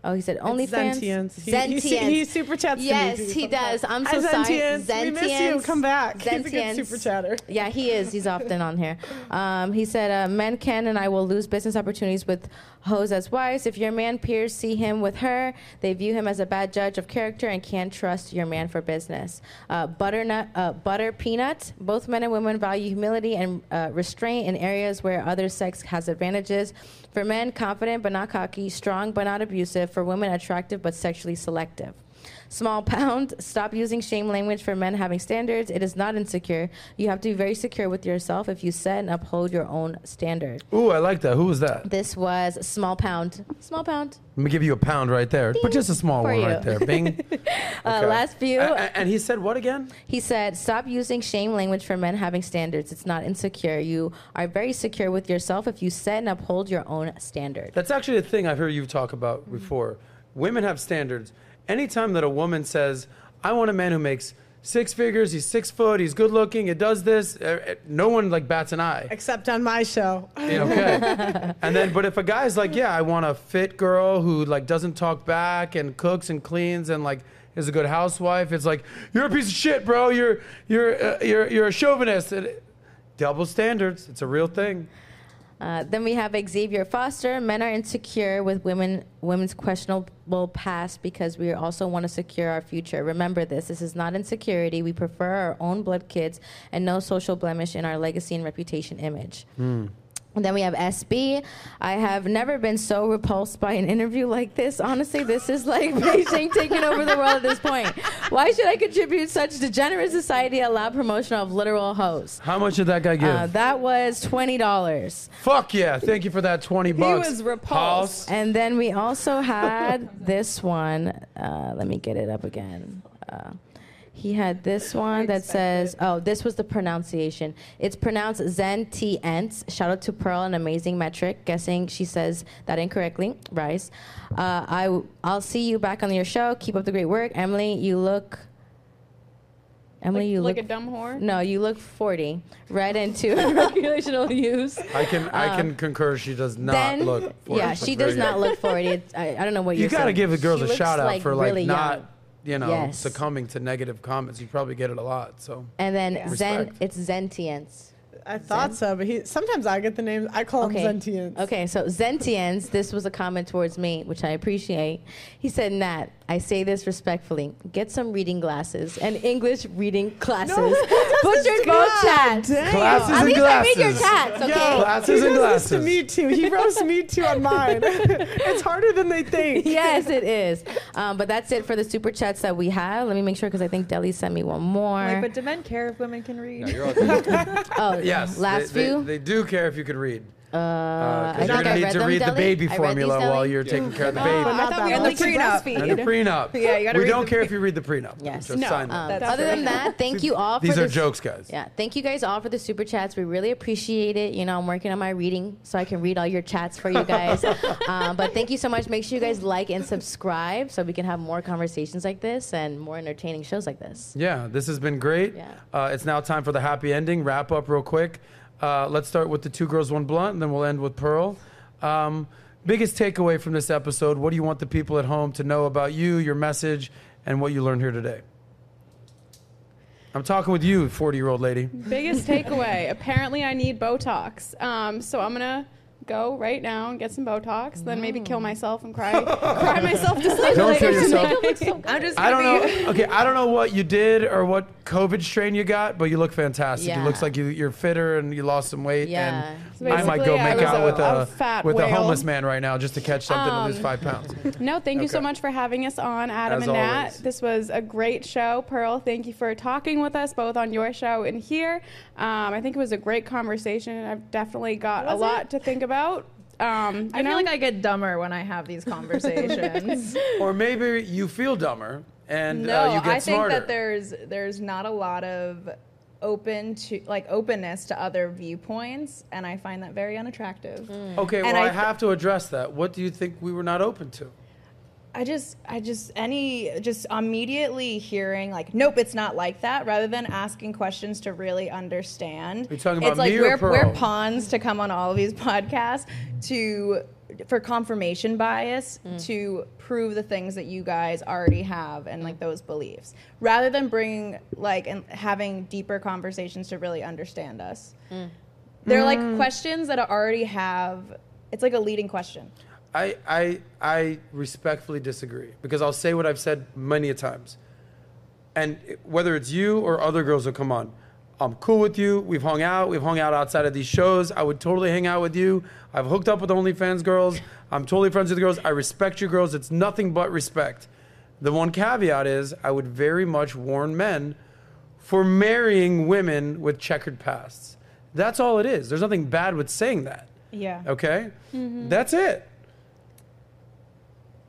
Oh, he said OnlyFans. Zentience. He, he, he super chats Yes, to me he does. I'm Hi, so sorry. Zentience. We miss you. Come back. He's a good super chatter. Yeah, he is. He's often on here. Um, he said, uh, "Men can and I will lose business opportunities with hoes as wives. If your man peers see him with her, they view him as a bad judge of character and can't trust your man for business." Uh, butternut, uh, butter peanut. Both men and women value humility and uh, restraint in areas where other sex has advantages. For men, confident but not cocky, strong but not abusive. For women, attractive but sexually selective. Small pound, stop using shame language for men having standards. It is not insecure. You have to be very secure with yourself if you set and uphold your own standard. Ooh, I like that. Who was that? This was small pound. Small pound. Let me give you a pound right there, but just a small For one you. right there. Bing. Uh, last few. A- a- and he said what again? He said, "Stop using shame language for men having standards. It's not insecure. You are very secure with yourself if you set and uphold your own standard." That's actually a thing I've heard you talk about before. Women have standards. Anytime that a woman says, "I want a man who makes six figures, he's six foot, he's good looking, it does this," uh, uh, no one like bats an eye. Except on my show. Yeah, okay. and then, but if a guy's like, "Yeah, I want a fit girl who like doesn't talk back and cooks and cleans and like is a good housewife," it's like, "You're a piece of shit, bro. You're you're uh, you're you're a chauvinist." And double standards. It's a real thing. Uh, then we have Xavier Foster. Men are insecure with women women's questionable past because we also want to secure our future. Remember this. This is not insecurity. We prefer our own blood kids and no social blemish in our legacy and reputation image. And then we have SB. I have never been so repulsed by an interview like this. Honestly, this is like Beijing taking over the world at this point. Why should I contribute such degenerate society allow promotion of literal hoes? How much did that guy give? Uh, that was twenty dollars. Fuck yeah! Thank you for that twenty bucks. He was repulsed. House. And then we also had this one. Uh, let me get it up again. Uh, he had this one that says, oh, this was the pronunciation. It's pronounced Zen T Ents. Shout out to Pearl, an amazing metric. Guessing she says that incorrectly. Rice. Uh, I, I'll see you back on your show. Keep up the great work. Emily, you look. Emily, like, you like look. a dumb whore. no, you look 40. Right into recreational use. I can I can concur. She does not Uh, then, look. 40. yeah, she does Very- not look 40. It's, I, I don't know what You you're gotta saying. give the girls She a looks shout out for like really not, young. You know, Yes. succumbing to negative comments. You probably get it a lot. So And then Yeah. Zen, it's Zentience. I thought so, but he sometimes I get the names. I call Okay. him Zentience. Okay, so Zentians, this was a comment towards me, which I appreciate. He said, Nat, I say this respectfully. Get some reading glasses and English reading classes. Butchered both chats. Glasses At and least I read your glasses. chats, okay? Glasses he and does glasses. this to me too. He roasts me too on mine. it's harder than they think. yes, it is. Um, but that's it for the super chats that we have. Let me make sure because I think Deli sent me one more. Like, but do men care if women can read? No, you're all good. oh, yes, last they, few. They, they do care if you could read. Uh, Uh, 'cause I you're think gonna I need read to them, read the baby I read formula these, while you're taking care of the Oh, baby. but I not thought that we had the prenup. And the prenup. Yeah, you gotta We read don't the care if you read the prenup. Yes. Just No. sign. Um, That's other than that, thank you all These for are this- jokes, guys. Yeah, thank you guys all for the super chats. We really appreciate it. You know, I'm working on my reading so I can read all your chats for you guys. um, but thank you so much. Make sure you guys like and subscribe so we can have more conversations like this and more entertaining shows like this. Yeah, this has been great. Yeah. Uh, it's now time for the happy ending. Wrap up real quick. Uh, let's start with the two girls, one blunt, and then we'll end with Pearl. Um, biggest takeaway from this episode what do you want the people at home to know about you, your message, and what you learned here today? I'm talking with you, 40 year old lady. Biggest takeaway. Apparently, I need Botox. Um, so I'm gonna go right now and get some Botox, then maybe kill myself and cry, cry myself to sleep. Don't kill later yourself. tonight. I'm just. I don't know. Okay, I don't know what you did or what COVID strain you got, but you look fantastic. Yeah. It looks like you, you're fitter and you lost some weight. Yeah. So I might go make out a- with a a, fat with a homeless man right now just to catch something and lose Um, five pounds. No, thank you so much for having us on, Adam As and Nat. always. This was a great show. Pearl, thank you for talking with us both on your show and here. Um, I think it was a great conversation. I've definitely got a Was lot to think about. Um, you I know, feel like I get dumber when I have these conversations. Or maybe you feel dumber and no, uh, you get smarter. I think that there's there's not a lot of open to like openness to other viewpoints, and I find that very unattractive. okay, and well, I, I have to address that. What do you think we were not open to? I just, I just, any, just immediately hearing like, nope, it's not like that, rather than asking questions to really understand. Are you talking about it's like me or we're, Pearl? we're pawns to come on all of these podcasts to, for confirmation bias to prove the things that you guys already have and like those beliefs, rather than bringing like and having deeper conversations to really understand us. They're Mm. like questions that I already have. It's like a leading question. I, I, I respectfully disagree because I'll say what I've said many a times. And whether it's you or other girls who come on, I'm cool with you. We've hung out. We've hung out outside of these shows. I would totally hang out with you. I've hooked up with OnlyFans girls. I'm totally friends with the girls. I respect you girls. It's nothing but respect. The one caveat is I would very much warn men for marrying women with checkered pasts. That's all it is. There's nothing bad with saying that. Yeah. Okay? Mm-hmm. That's it.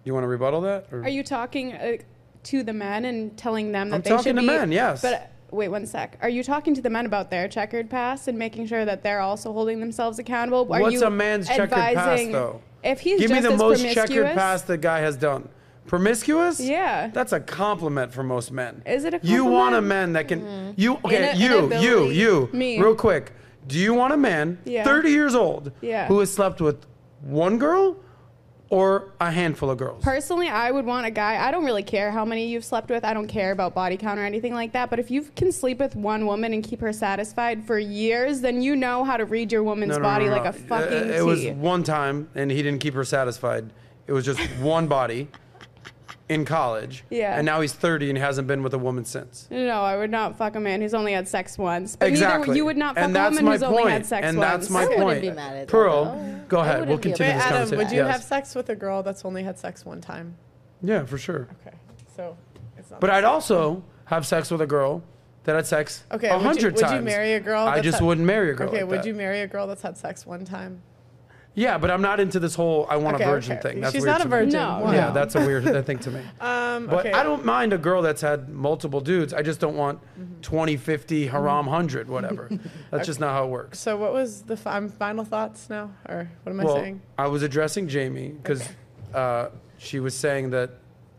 You want to rebuttal that? or- are you talking uh, to the men and telling them that I'm they talking to be? men, yes. But uh, wait one sec. Are you talking to the men about their checkered past and making sure that they're also holding themselves accountable? Are What's you a man's checkered past, though? If he's Give me the most checkered past the guy has done. Promiscuous? Yeah. That's a compliment for most men. Is it a compliment? You want a man that can. You okay? You, you, you. Me. Real quick. Do you want a man, Yeah. 30 years old, Yeah. who has slept with one girl or a handful of girls? Personally, I would want a guy. I don't really care how many you've slept with. I don't care about body count or anything like that. But if you can sleep with one woman and keep her satisfied for years, then you know how to read your woman's No, no, body no, like no. a fucking Uh, It was T. one time, and he didn't keep her satisfied. It was just one body in college. Yeah. And now he's 30 and hasn't been with a woman since. No, I would not fuck a man who's only had sex once. But exactly. neither you would not fuck and a that's woman who's point. only had sex and once. that's my I wouldn't point. be mad at that, Pearl, though. go ahead. We'll continue this Adam, conversation. would you Yes. have sex with a girl that's only had sex one time? Yeah, for sure. Okay, so it's not. But I'd also have sex with a girl that had sex okay, a would you, hundred would you marry a girl? I just had- wouldn't marry a girl. Okay, like would that. you marry a girl that's had sex one time? Yeah, but I'm not into this whole I want okay, a virgin okay. thing. That's She's weird not a to me. virgin. No, Wow. Yeah, that's a weird thing to me. Um, But okay. I don't mind a girl that's had multiple dudes. I just don't want Mm-hmm. 20, 50, haram, 100, whatever. That's just not how it works. So what was the fi- final thoughts now, or what am I well, saying? I was addressing Jaime because uh, she was saying that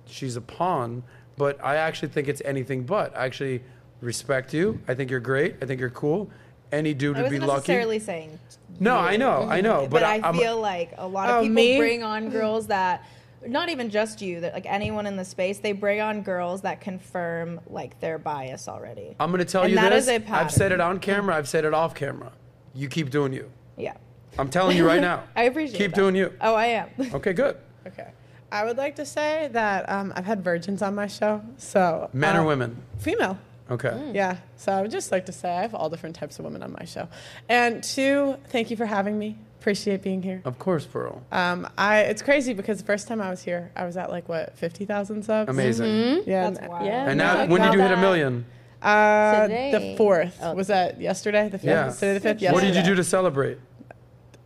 she's a pawn, but I actually think it's anything but. I actually respect you. I think you're great. I think you're cool. Any dude I would be wasn't lucky. necessarily saying. No, you. I know, I know, But, but, I I'm- feel like a lot of Oh, people me? bring on girls that, not even just you, that like anyone in the space, they bring on girls that confirm like their bias already. I'm going to tell And you that this. is a I've said it on camera. I've said it off camera. You keep doing you. Yeah, I'm telling you right now. I appreciate. keep that. doing you. Oh, I am. Okay, good. Okay. I would like to say that um, I've had virgins on my show. So Men uh, or women? Female. Okay. Yeah. So I would just like to say I have all different types of women on my show. And two, thank you for having me. Appreciate being here. Of course, Pearl. Um, I it's crazy because the first time I was here, I was at like what fifty thousand subs. Amazing. Yeah. That's and- wild. Yeah. And now, I when did you hit a million? Uh, Today. the fourth Oh. was that yesterday. The fifth. Yeah. Today the fifth. What did you do to celebrate?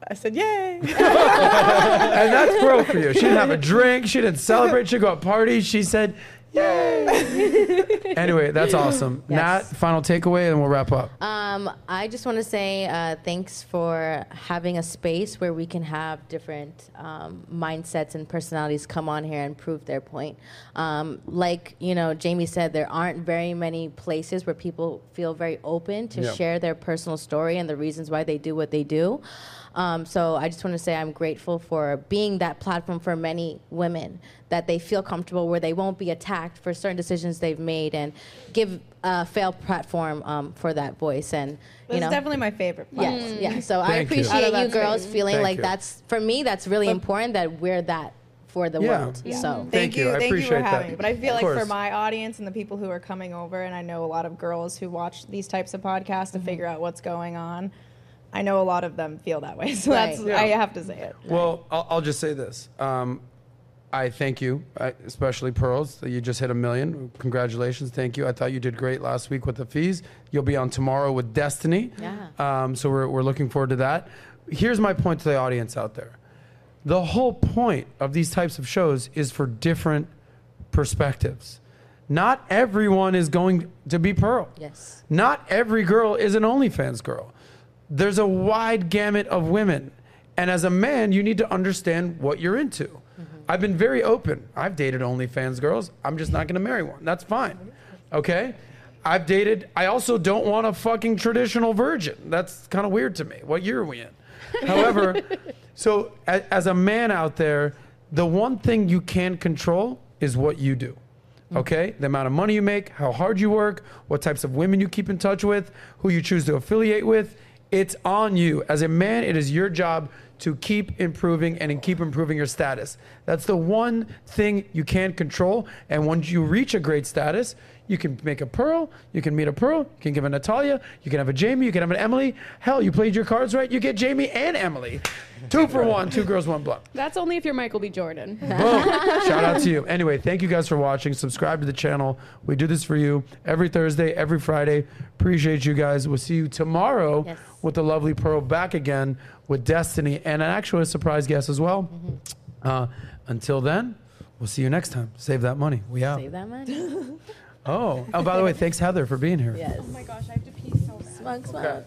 I said yay. and that's Pearl for you. She didn't have a drink. She didn't celebrate. She go out party. She said, "Yay!" anyway, that's awesome. Yes. Nat, final takeaway, and we'll wrap up. Um, I just want to say uh, thanks for having a space where we can have different um, mindsets and personalities come on here and prove their point. Um, like you know, Jaime said, there aren't very many places where people feel very open to Yeah. share their personal story and the reasons why they do what they do. Um, so I just want to say I'm grateful for being that platform for many women that they feel comfortable where they won't be attacked for certain decisions they've made and give a fair platform um, for that voice and you This know is definitely my favorite. part. yes yeah so I Thank you. appreciate Out of you girls space. feeling Thank like you. that's for me that's really important that we're that for the Yeah. world Yeah. so Thank Thank, you. you. I Thank you appreciate for that. having me. But I feel Of like for my audience and the people who are coming over, and I know a lot of girls who watch these types of podcasts Mm-hmm. to figure out what's going on. I know a lot of them feel that way, so Right. that's Yeah. I have to say it. Well, I'll, I'll just say this. Um, I thank you, especially Pearls. that You just hit a million. Congratulations. Thank you. I thought you did great last week with the fees. You'll be on tomorrow with Destiny. Yeah. Um, so we're, we're looking forward to that. Here's my point to the audience out there the whole point of these types of shows is for different perspectives. Not everyone is going to be Pearl. yes Not every girl is an OnlyFans girl. There's a wide gamut of women. And as a man, you need to understand what you're into. Mm-hmm. I've been very open. I've dated OnlyFans girls. I'm just not going to marry one. That's fine. Okay? I've dated, I also don't want a fucking traditional virgin. That's kind of weird to me. What year are we in? However, so a, as a man out there, the one thing you can control is what you do. Mm-hmm. Okay? The amount of money you make, how hard you work, what types of women you keep in touch with, who you choose to affiliate with. It's on you. As a man, it is your job to keep improving and keep improving your status. That's the one thing you can control. And once you reach a great status, you can make a pearl, you can meet a pearl, you can give a Natalia, you can have a Jaime, you can have an Emily. Hell, you played your cards right, you get Jaime and Emily. Two for one, two girls, one blunt. That's only if you're Michael B. Jordan. Boom. Shout out to you. Anyway, thank you guys for watching. Subscribe to the channel. We do this for you every Thursday, every Friday. Appreciate you guys. We'll see you tomorrow Yes. with the lovely Pearl back again with Destiny and an actual surprise guest as well. Uh, until then, we'll see you next time. Save that money. We out. save that money Oh, oh, by the way, thanks Heather for being here. yes Oh my gosh, I have to pee so bad. smug smug Okay. All right.